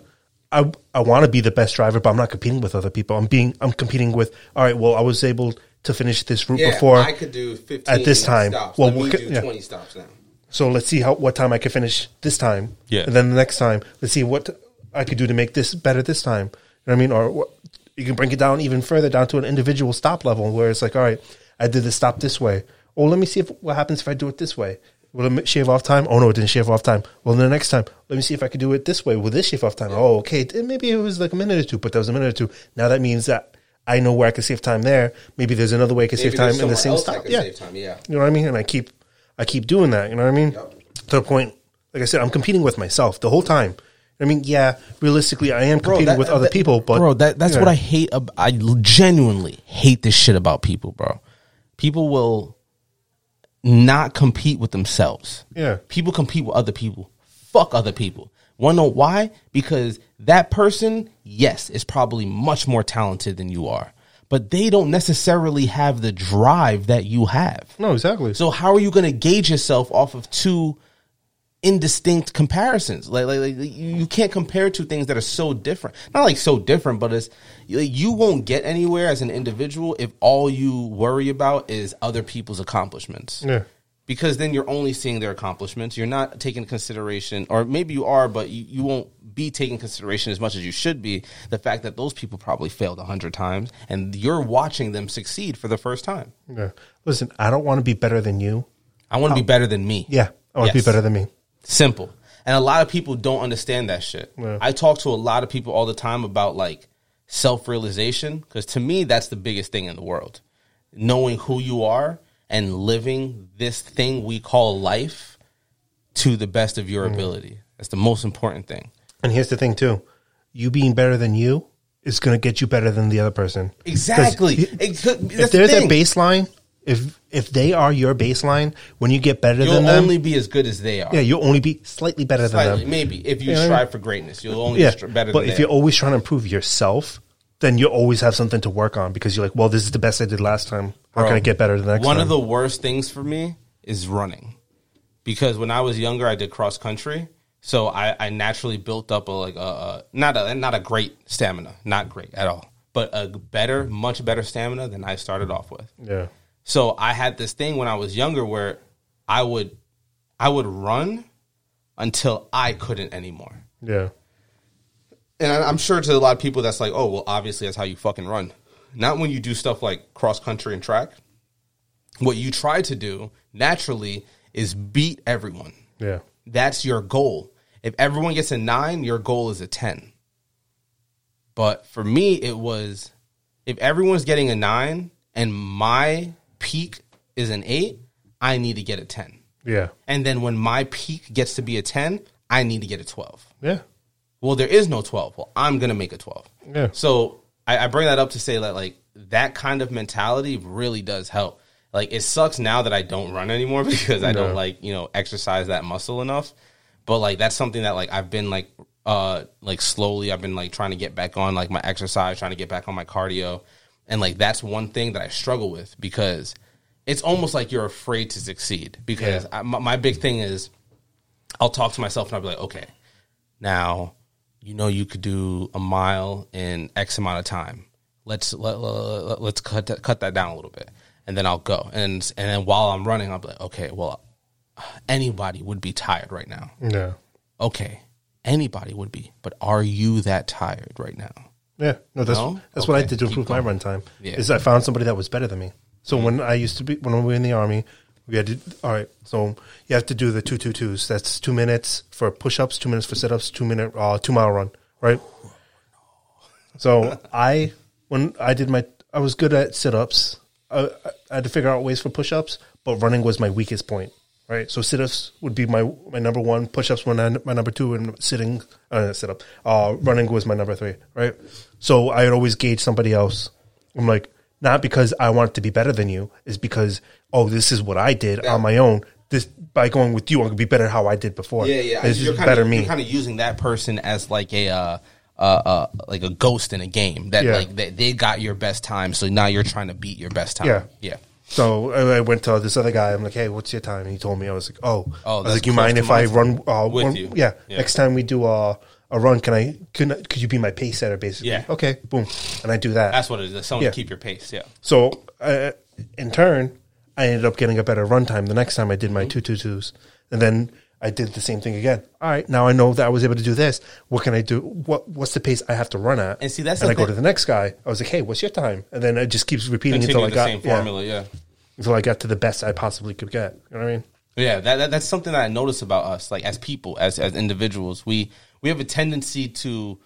I I want to be the best driver, but I'm not competing with other people. I'm being I'm competing with. All right, well, I was able to finish this route before. I could do fifteen at this time. stops. Well, Let we could- do yeah. 20 stops now. So let's see how what time I can finish this time. Yeah. And then the next time, let's see what I could do to make this better this time. You know what I mean? Or what, you can bring it down even further down to an individual stop level where it's like, all right, I did the stop this way. Oh, let me see if what happens if I do it this way. Will it shave off time? Oh no, it didn't shave off time. Well, the next time, let me see if I could do it this way. Will this shave off time? Oh, okay. Maybe it was like a minute or two, but that was a minute or two. Now that means that I know where I can save time there. Maybe there's another way I can save time in the same stop. Yeah. time. Yeah. You know what I mean? And I keep, I keep doing that. You know what I mean? To the point, like I said, I'm competing with myself the whole time. I mean, yeah, realistically, I am competing that- with other that- people, but bro, that that's yeah. what I hate. Ab- I genuinely hate this shit about people, bro. People will not compete with themselves. Yeah. people compete with other people. Fuck other people. Want to know why? Because that person, yes, is probably much more talented than you are, but they don't necessarily have the drive that you have. No, exactly. So how are you going to gauge yourself off of two indistinct comparisons? Like, like, like you can't compare two things that are so different. Not like so different, but it's like, you won't get anywhere as an individual if all you worry about is other people's accomplishments. Yeah. Because then you're only seeing their accomplishments. You're not taking consideration, or maybe you are, but you, you won't be taking consideration as much as you should be. The fact that those people probably failed a hundred times, and you're watching them succeed for the first time. yeah. Listen, I don't want to be better than you. I want to be better than me. Yeah, I want to Yes. be better than me. Simple. And a lot of people don't understand that shit. Yeah. I talk to a lot of people all the time about like self realization because to me, that's the biggest thing in the world. Knowing who you are and living this thing we call life to the best of your mm-hmm. ability. That's the most important thing. And here's the thing too, you being better than you is going to get you better than the other person. Exactly. If, It if that's the there's a baseline, if if they are your baseline, when you get better than them. You'll than them, only be as good as they are. yeah, you'll only be slightly better Slightly, than them. maybe if you Yeah, strive for greatness, you'll only Yeah, be str- better. but than if they you're are. always trying to improve yourself, then you always have something to work on because you're like, well, this is the best I did last time. How can I get better the next One time? of the worst things for me is running, because when I was younger, I did cross country, so I, I naturally built up a like a, a not a not a great stamina, not great at all, but a better, much better stamina than I started off with. yeah, So I had this thing when I was younger where I would I would run until I couldn't anymore. yeah, and I'm sure to a lot of people that's like, oh, well, obviously that's how you fucking run. Not when you do stuff like cross country and track. What you try to do naturally is beat everyone. yeah, That's your goal. If everyone gets a nine, your goal is a 10. But for me, it was if everyone's getting a nine and my peak is an eight, I need to get a 10. yeah, And then when my peak gets to be a 10, I need to get a 12 yeah, well, there is no 12. Well, I'm going to make a 12. Yeah. So I, I bring that up to say that, like, that kind of mentality really does help. Like, it sucks now that I don't run anymore because I don't, like, you know, exercise that muscle enough. But, like, that's something that, like, I've been, like, uh, like, slowly, I've been, like, trying to get back on, like, my exercise, trying to get back on my cardio. And, like, that's one thing that I struggle with because it's almost like you're afraid to succeed. Because I, my, my big thing is, I'll talk to myself and I'll be like, okay, now you know you could do a mile in X amount of time. Let's let, let, let's cut that, cut that down a little bit, and then I'll go. And and then while I'm running, I'll be like, okay, well, anybody would be tired right now. yeah, Okay, anybody would be, but are you that tired right now? Yeah. No, that's No? that's what I Okay, did to keep improve my run time. Yeah. Is I found somebody that was better than me. So when I used to be when we were in the army, we had to all right. So you have to do the two two twos. That's two minutes for push ups, two minutes for sit ups, two minute uh, two mile run. Right. So I when I did my I was good at sit ups. I, I had to figure out ways for push ups, but running was my weakest point. Right. So sit ups would be my my number one. Push ups were my, my number two, and sitting uh, sit up. Uh, running was my number three. Right. So I would always gauge somebody else. I'm like not because I want to be better than you, is because oh this is what I did on my own. This by going with you, I'm gonna be better how I did before. Yeah, yeah. This is You're kinda, better me. You're kind of using that person as like a. Uh, uh, uh, like a ghost in a game that Yeah. like they, they got your best time, so now you're trying to beat your best time. Yeah. yeah. So I went to this other guy. I'm like, "Hey, what's your time?" And he told me. I was like, "Oh, Oh, I was like, you mind if I run uh, With one- you. Yeah. Yeah. Next time we do a a run, can I I- could you be my pace setter basically? Yeah. Okay. Boom. And I do that. That's what it is. Someone Yeah. to keep your pace. Yeah. so uh, in turn, I ended up getting a better run time the next time I Mm-hmm. did my two two twos, and then I did the same thing again. All right, now I know that I was able to do this. What can I do? What what's the pace I have to run at? And see, that's and I go to the next guy. I was like, hey, what's your time? And then it just keeps repeating Continue until I the got same yeah, formula. Yeah. until I got to the best I possibly could get. You know what I mean? Yeah, that, that that's something that I notice about us, like as people, as as individuals, we we have a tendency to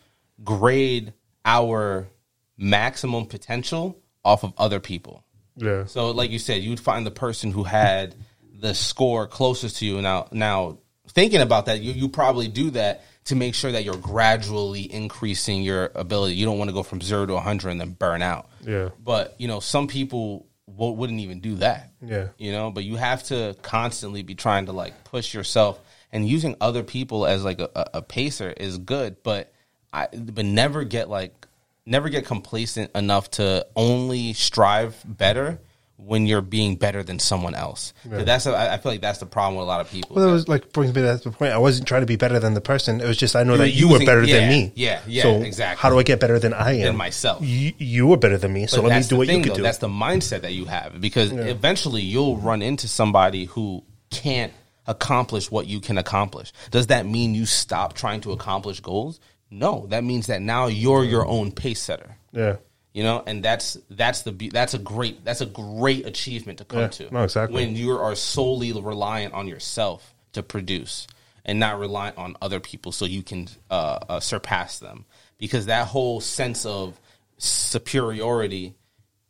grade our maximum potential off of other people. Yeah. So, like you said, you'd find the person who had the score closest to you. Now, now thinking about that, you you probably do that to make sure that you're gradually increasing your ability. You don't want to go from zero to hundred and then burn out. Yeah. But you know, some people w- wouldn't even do that. Yeah. You know, but you have to constantly be trying to like push yourself and using other people as like a, a, pacer is good, but I but never get like never get complacent enough to only strive better when you're being better than someone else. 'Cause That's a, I feel like that's the problem with a lot of people. Well, that was like brings me to the point. I wasn't trying to be better than the person. It was just I know You that you were better yeah, than me. yeah, yeah, So exactly. How do I get better than I am? Than myself. You, you were better than me, so But let me do what thing, you could though. do. That's the mindset that you have because eventually you'll run into somebody who can't accomplish what you can accomplish. Does that mean you stop trying to accomplish goals? No, that means that now you're your own pace setter. yeah. You know, and that's that's the be- that's a great that's a great achievement to come Yeah, to. no, exactly. When you are solely reliant on yourself to produce, and not rely on other people so you can uh, uh, surpass them. Because that whole sense of superiority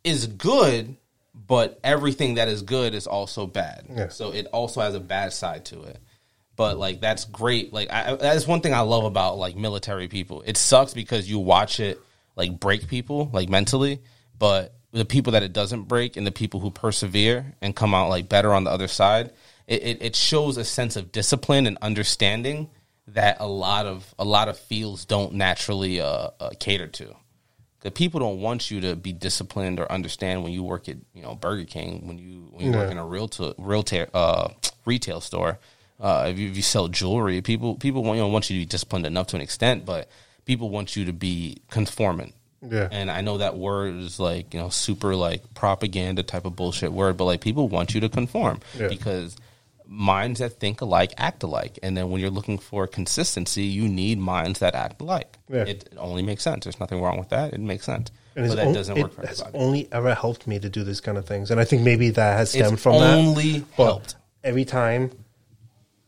is good, but everything that is good is also bad. Yeah. So it also has a bad side to it. But like that's great. Like I, that's one thing I love about like military people. It sucks because you watch it like break people like mentally, but the people that it doesn't break and the people who persevere and come out like better on the other side, it, it, it shows a sense of discipline and understanding that a lot of a lot of fields don't naturally uh, uh, cater to. The people don't want you to be disciplined or understand when you work at you know Burger King when you when you work in a real to, real ta- uh, retail store. Uh, if, you, if you sell jewelry, people people want, you know, want you to be disciplined enough to an extent, but people want you to be conformant. Yeah. And I know that word is like you know super like propaganda type of bullshit word, but like people want you to conform Yeah. because minds that think alike act alike, and then when you're looking for consistency, you need minds that act alike. Yeah. It only makes sense. There's nothing wrong with that. It makes sense, And but that on- doesn't it work for has everybody. only ever helped me to do these kind of things, and I think maybe that has It's stemmed from that. only But helped. every time.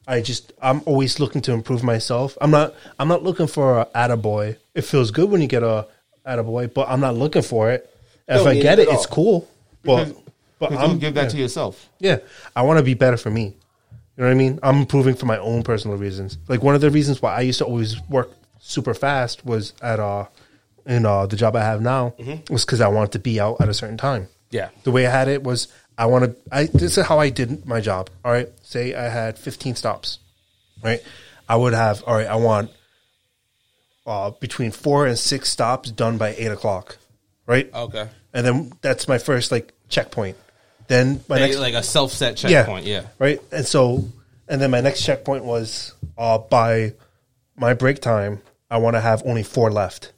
I just I'm always looking to improve myself. I'm not I'm not looking for a attaboy. It feels good when you get a attaboy, but I'm not looking for it. If I get it it, it's cool. But Because- but I'm you give that yeah. to yourself. Yeah, I want to be better for me. You know what I mean? I'm improving for my own personal reasons. Like one of the reasons why I used to always work super fast was at uh in uh the job I have now was because I wanted to be out at a certain time. Yeah. The way I had it was I want to. I this is how I did my job. All right, say I had 15 stops. Right, I would have. All right, I want uh between four and six stops done by eight o'clock. Right. Okay. And then that's my first like checkpoint. Then my Like, next like a self set checkpoint. Yeah. Right. And so, and then my next checkpoint was uh, by my break time, I want to have only four left.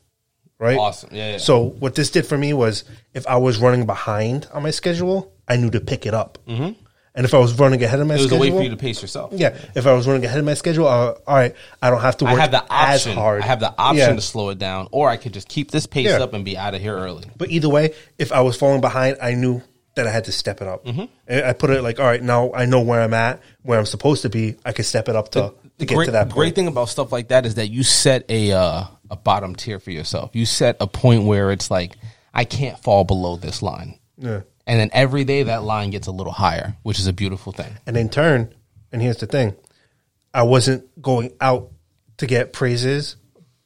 Right. Awesome. Yeah, yeah. So what this did for me was if I was running behind on my schedule, I knew to pick it up. Mm-hmm. And if I was running ahead of my schedule, It was schedule, a way for you to pace yourself. yeah. If I was running ahead of my schedule, uh, all right, I don't have to work I have the as option. hard. I have the option Yeah. to slow it down, or I could just keep this pace Yeah. up and be out of here early. But either way, if I was falling behind, I knew that I had to step it up. Mm-hmm. I put it like, all right, now I know where I'm at, where I'm supposed to be. I could step it up to, to get great, to that point. great thing about stuff like that is that you set a uh, a bottom tier for yourself. You set a point where it's like I can't fall below this line, Yeah. and then every day that line gets a little higher, which is a beautiful thing. And in turn, and here's the thing, I wasn't going out to get praises,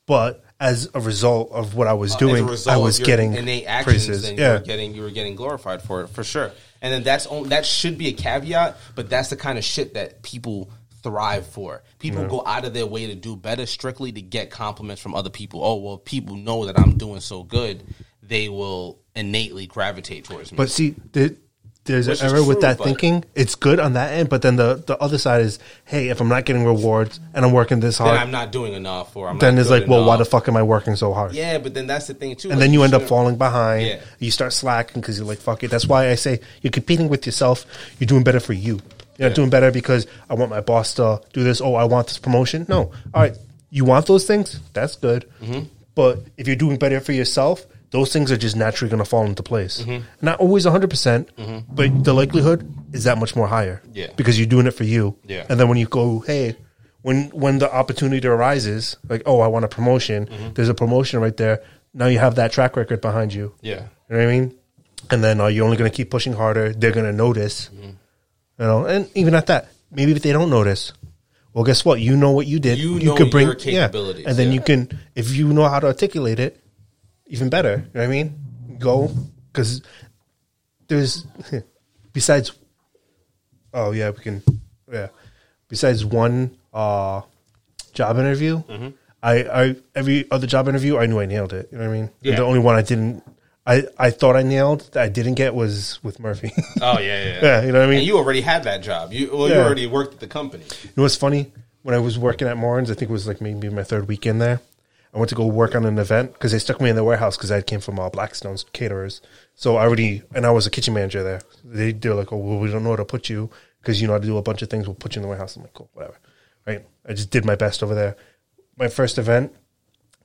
but as a result of what I was doing, Uh, As a result I of was your getting innate actions, praises. then you Yeah. were getting you were getting glorified for it for sure. And then that's on, that should be a caveat, but that's the kind of shit that people thrive for. People go out of their way to do better strictly to get compliments from other people. Oh well, people know that I'm doing so good, they will innately gravitate towards me. But see, there, there's Which an error with that thinking. It's good on that end, but then the, the other side is, hey, if I'm not getting rewards and I'm working this hard, I'm not doing enough, or I'm then it's like, well, why the fuck am I working so hard? Yeah, but then that's the thing too. and like, then you end up falling behind. Yeah. You start slacking because you're like, fuck it. That's why I say you're competing with yourself. You're doing better for you. You're not doing better because I want my boss to do this. Oh, I want this promotion. No. All right. You want those things? That's good. Mm-hmm. But if you're doing better for yourself, those things are just naturally going to fall into place. Mm-hmm. Not always 100%, percent but the likelihood is that much more higher. Yeah. Because you're doing it for you. Yeah. And then when you go, hey, when when the opportunity arises, like, oh, I want a promotion, Mm-hmm. there's a promotion right there. Now you have that track record behind you. Yeah. You know what I mean? And then uh, you're only going to keep pushing harder. They're going to notice. Mm-hmm. You know, and even at that, maybe if they don't notice, well, guess what? You know what you did. You know your capabilities, and then yeah. you can, if you know how to articulate it, even better. You know what I mean? Go because there's besides. Oh yeah, we can. Yeah, besides one uh, job interview, Mm-hmm. I, I every other job interview I knew I nailed it. You know what I mean? Yeah. The only one I didn't. I, I thought I nailed that I didn't get was with Murphy. Oh yeah, yeah. yeah, you know what I mean? And you already had that job. You well, you already worked at the company. You know what's funny? When I was working at Morins, I think it was like maybe my third weekend there. I went to go work on an event because they stuck me in the warehouse because I came from all Blackstone's caterers. So I already, and I was a kitchen manager there. They they're like, oh, well, we don't know where to put you because you know how to do a bunch of things. We'll put you in the warehouse. I'm like, cool, whatever. Right? I just did my best over there. My first event,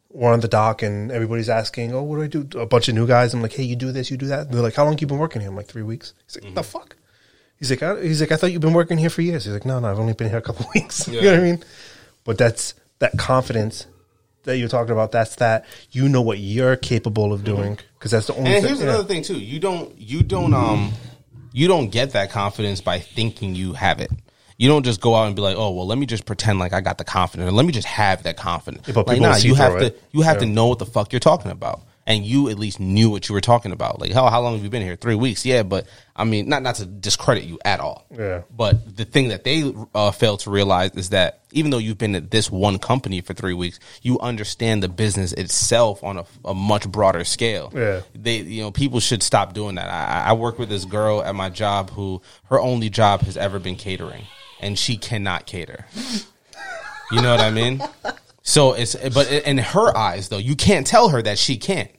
we're on the dock and everybody's asking, oh, what do I do? A bunch of new guys. I'm like, hey, you do this, you do that. And they're like, how long you been working here? I'm like, three weeks. He's like, the mm-hmm. fuck? He's like, I, he's like, I thought you've been working here for years. He's like, no, no, I've only been here a couple weeks. you know what I mean? But that's that confidence that you're talking about. That's that you know what you're capable of doing because that's the only. And thing, here's yeah. another thing too. You don't you don't um you don't get that confidence by thinking you have it. You don't just go out and be like, oh well, let me just pretend like I got the confidence. Or let me just have that confidence. Yeah, but like, nah, you have through to you have to know what the fuck you're talking about. And you at least knew what you were talking about. Like, how how long have you been here? Three weeks, yeah. But I mean, not not to discredit you at all. Yeah. But the thing that they uh, fail to realize is that even though you've been at this one company for three weeks, you understand the business itself on a, a much broader scale. Yeah. They, you know, people should stop doing that. I, I work with this girl at my job who her only job has ever been catering, and she cannot cater. You know what I mean? So it's, but in her eyes, though, you can't tell her that she can't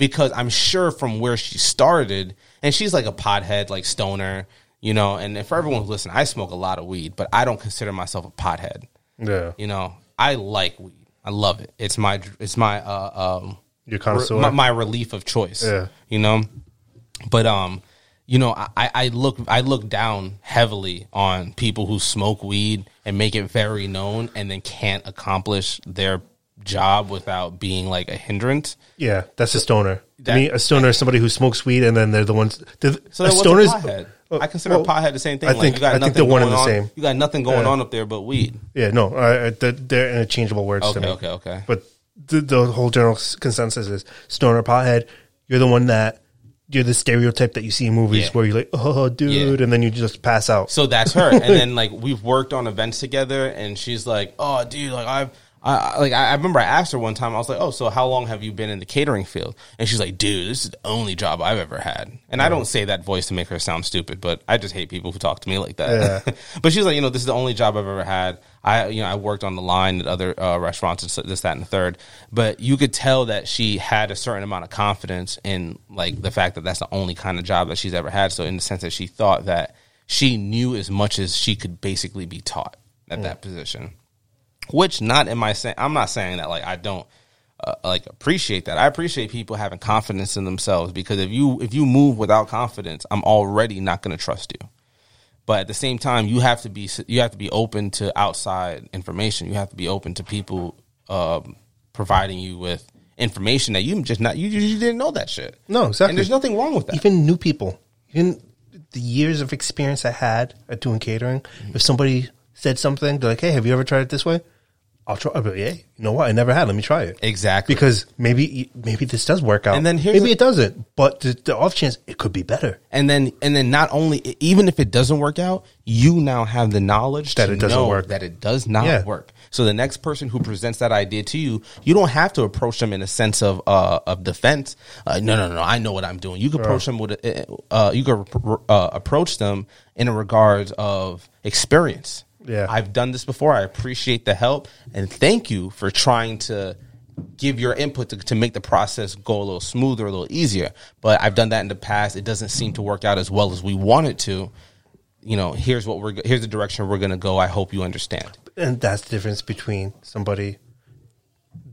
because I'm sure from where she started, and she's like a pothead, like stoner, you know. And for everyone who's listening, I smoke a lot of weed, but I don't consider myself a pothead. yeah, You know, I like weed. I love it. It's my, it's my, uh, um, You're connoisseur. my, my relief of choice. Yeah. You know, but um, you know, I, I look I look down heavily on people who smoke weed and make it very known, and then can't accomplish their job without being like a hindrance. yeah. That's a stoner. That- to me, a stoner is somebody who smokes weed and then they're the ones. they're- So a stoner is. uh, I consider well, pothead the same thing. I like think- you got I think nothing they're one and the on. same. You got nothing going on up there but weed. Yeah, no, uh, they're, they're interchangeable words to Okay, me. okay, okay. But the, the whole general consensus is stoner pothead. You're the one that you're the stereotype that you see in movies Yeah. where you're like, oh, dude, Yeah. and then you just pass out. So that's her. and then like we've worked on events together, and she's like, "Oh, dude, like I've." I, like I remember I asked her one time I was like oh so how long have you been in the catering field? And she's like dude this is the only job I've ever had. And I don't say that voice to make her sound stupid but I just hate people who talk to me like that. But she's like you know this is the only job I've ever had. I you know I worked on the line at other uh, restaurants and this that and the third. But you could tell that she had a certain amount of confidence in like the fact that that's the only kind of job that she's ever had. So in the sense that she thought that she knew as much as she could basically be taught at that position which not in my saying i'm not saying that like i don't uh, like appreciate that i appreciate people having confidence in themselves because if you if you move without confidence i'm already not going to trust you but at the same time you have to be you have to be open to outside information you have to be open to people um, providing you with information that you just not you, you didn't know that shit No, exactly. and there's nothing wrong with that Even new people, even the years of experience I had at doing catering, Mm-hmm. if somebody said something, they're like, hey, have you ever tried it this way? I'll try. I'll be like, yeah, you know what? I never had. Let me try it. exactly Because maybe maybe this does work out, And then here's maybe the- it doesn't. But the, the off chance it could be better. and then and then not only even if it doesn't work out, you now have the knowledge That it doesn't work. that it does not Yeah. work. So the next person who presents that idea to you, you don't have to approach them in a sense of uh, of defense. Uh, no, no, no, I know what I'm doing. You can approach them with a, uh, you can uh, approach them in a regard of experience. Yeah. I've done this before. I appreciate the help and thank you for trying to give your input to, to make the process go a little smoother, a little easier. But I've done that in the past. It doesn't seem to work out as well as we want it to. You know, here's what we're here's the direction we're going to go. I hope you understand. And that's the difference between somebody.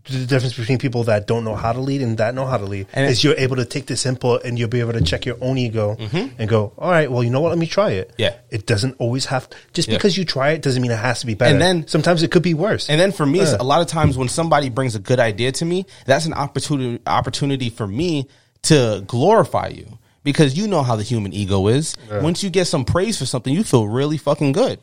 The difference between people that don't know how to lead and that know how to lead And- is you're able to take this input and you'll be able to check your own ego and go, all right, well, you know what? Let me try it. Mm-hmm. Yeah. It doesn't always have to, just Yeah. because you try it doesn't mean it has to be better. And then- sometimes it could be worse. And then for me, Yeah. a lot of times when somebody brings a good idea to me, that's an opportunity opportunity for me to glorify you because you know how the human ego is. Once you get some praise for something, you feel really fucking good.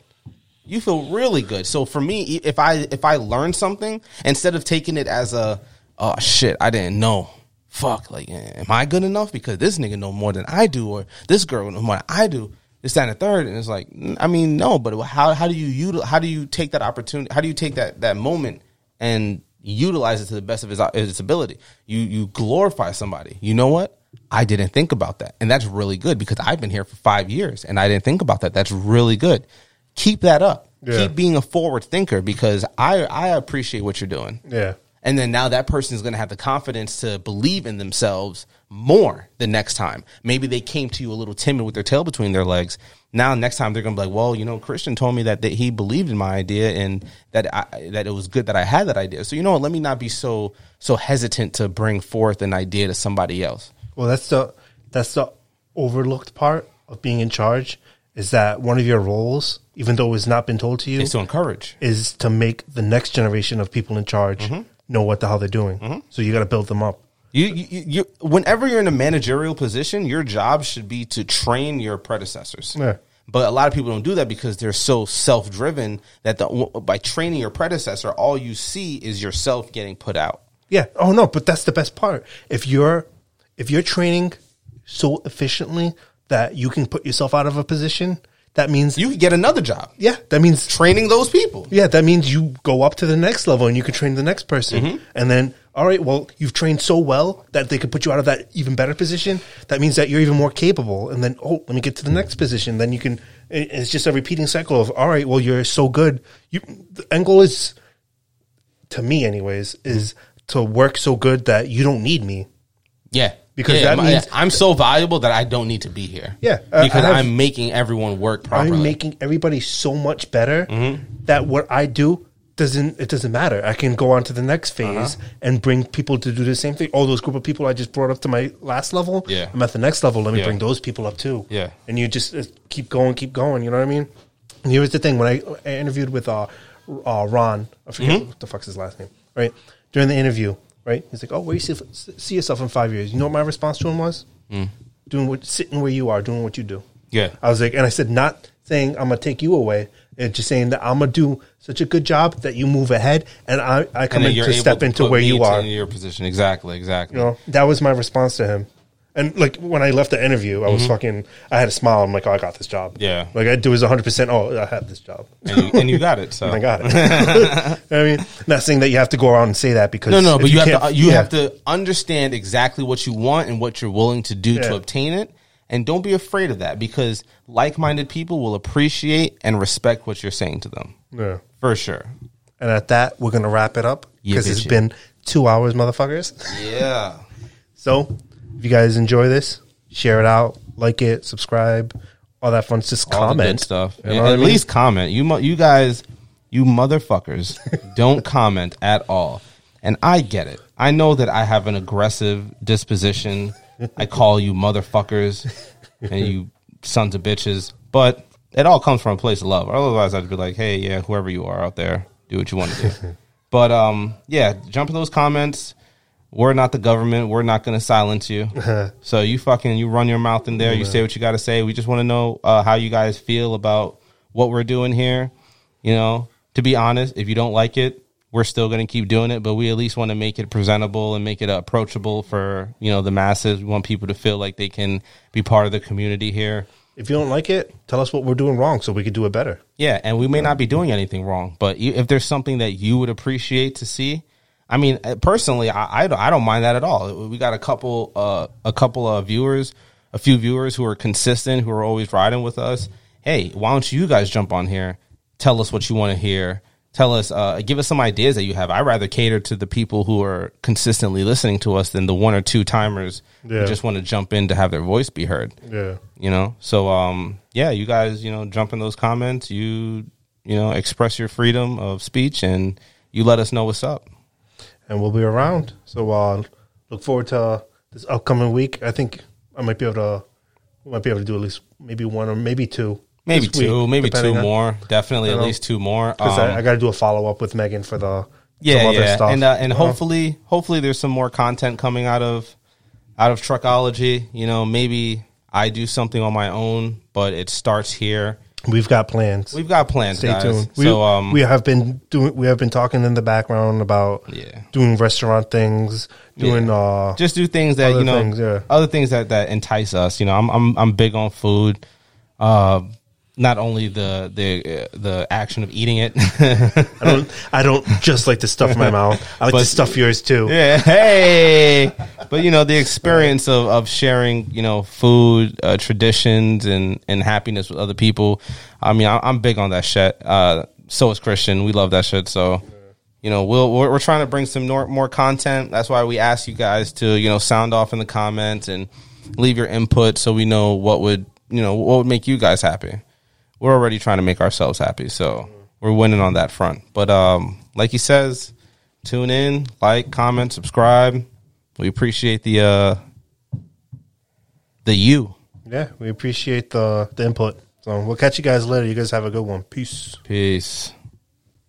You feel really good. So for me, if I if I learn something instead of taking it as a oh shit, I didn't know. Fuck, like, am I good enough? Because this nigga know more than I do, or this girl know more than I do. It's and the third, and it's like, I mean, no, but how how do you util- how do you take that opportunity? How do you take that that moment and utilize it to the best of his uh, his ability? You you glorify somebody. You know what? I didn't think about that, and that's really good because I've been here for five years and I didn't think about that. That's really good. Keep that up. Yeah. Keep being a forward thinker because I I appreciate what you're doing. yeah. And then now that person is going to have the confidence to believe in themselves more the next time. Maybe they came to you a little timid with their tail between their legs. Now, next time they're going to be like, well, you know, Christian told me that, that he believed in my idea and that I, that it was good that I had that idea. So, you know what? Let me not be so, so hesitant to bring forth an idea to somebody else. Well, that's the that's the overlooked part of being in charge is that one of your roles, even though it's not been told to you, is to encourage. is to make the next generation of people in charge Mm-hmm. know what the hell they're doing. So you got to build them up. You, you, you, whenever you're in a managerial position, your job should be to train your predecessors. Yeah. But a lot of people don't do that because they're so self driven that the, by training your predecessor, all you see is yourself getting put out. Yeah. Oh no, but that's the best part. If you're if you're training so efficiently that you can put yourself out of a position, that means You could get another job yeah, that means training those people. yeah, that means you go up to the next level and you can train the next person. Mm-hmm. And then all right, well, you've trained so well that they could put you out of that even better position. That means that you're even more capable. And then oh, let me get to the next position. Then you can it's just a repeating cycle of all right, well, you're so good. You the end goal is to me anyways is to work so good that you don't need me. Yeah. Because Yeah, that my- means- I'm so valuable that I don't need to be here. Yeah, uh, because have- I'm making everyone work properly. I'm making everybody so much better Mm-hmm. that what I do doesn't it doesn't matter. I can go on to the next phase Uh-huh. and bring people to do the same thing. All those group of people I just brought up to my last level, Yeah. I'm at the next level. Let me Yeah. bring those people up too. Yeah. and you just uh, keep going, keep going. You know what I mean? And here's the thing: when I, I interviewed with uh, uh, Ron, I forget Mm-hmm. what the fuck's his last name. Right during the interview, right? He's like, "Oh, where you see, see yourself in five years?" You know what my response to him was? Mm. Doing what, sitting where you are, doing what you do. Yeah. I was like, and I said, not saying I'm gonna take you away, and just saying that I'm gonna do such a good job that you move ahead, and I, I come and in to step to into where you are. in your position. Exactly, exactly. You know, that was my response to him. And like when I left the interview, I was fucking. I had a smile. I'm like, oh, I got this job. Mm-hmm. Yeah. like I do was 100. percent Oh, I had this job. and, you, and you got it. So I got it. I mean, not saying that you have to go around and say that because No, no, if but you, have can't- to you yeah. have to understand exactly what you want and what you're willing to do Yeah. to obtain it, and don't be afraid of that because like-minded people will appreciate and respect what you're saying to them Yeah. for sure. And at that, we're gonna wrap it up Yeah, because it's been two hours, motherfuckers. Yeah, So, if you guys enjoy this, share it out, like it, subscribe, all that fun. Just all comment stuff. You know at I mean? least comment. You mu- you guys, you motherfuckers, don't comment at all. And I get it. I know that I have an aggressive disposition. I call you motherfuckers and you sons of bitches, but it all comes from a place of love. Otherwise, I'd be like, hey, yeah, whoever you are out there, do what you want to do. but um, yeah, jump in those comments. We're not the government. We're not going to silence you. so you fucking you run your mouth in there. You say what you got to say. We just want to know uh, how you guys feel about what we're doing here. You know, to be honest, if you don't like it, we're still going to keep doing it. But we at least want to make it presentable and make it approachable for you know the masses. We want people to feel like they can be part of the community here. If you don't like it, tell us what we're doing wrong so we could do it better. Yeah, and we may not be doing anything wrong, but if there's something that you would appreciate to see, I mean, uh, personally, I, I don't, I don't mind that at all. We got a couple, uh, a couple of viewers, a few viewers who are consistent, who are always riding with us. Hey, why don't you guys jump on here? Tell us what you want to hear. Tell us, uh, give us some ideas that you have. I'd rather cater to the people who are consistently listening to us than the one or two timers Yeah. who just want to jump in to have their voice be heard Yeah. you know so um yeah you guys you know jump in those comments you you know express your freedom of speech and you let us know what's up And we'll be around. So uh, look forward to uh, this upcoming week. I think I might be able to we might be able to do at least maybe one or maybe two. maybe this week, two maybe two on- more definitely at know. least two more Because Um, I, I got to do a follow up with Megan for the yeah some other yeah stuff. and uh, and Uh, hopefully hopefully there's some more content coming out of out of truckology you know maybe i do something on my own but it starts here we've got plans. we've got plans Stay guys. tuned. We, so um we have been doing. We have been talking in the background about Yeah. doing restaurant things, doing uh, just do things that you know things, yeah. other things that that entice us you know i'm i'm i'm big on food uh not only the the uh, the action of eating it I don't. I don't just like to stuff my mouth. I like But- to stuff yours too. yeah hey but you know the experience of of sharing you know food uh, traditions and and happiness with other people i mean I, i'm big on that shit uh so is christian we love that shit so you know we'll we're, we're trying to bring some more, more content that's why we ask you guys to you know sound off in the comments and leave your input so we know what would you know what would make you guys happy we're already trying to make ourselves happy so we're winning on that front but um like he says tune in like comment subscribe we appreciate the uh the you Yeah, we appreciate the the input. So we'll catch you guys later. You guys have a good one. Peace. Peace.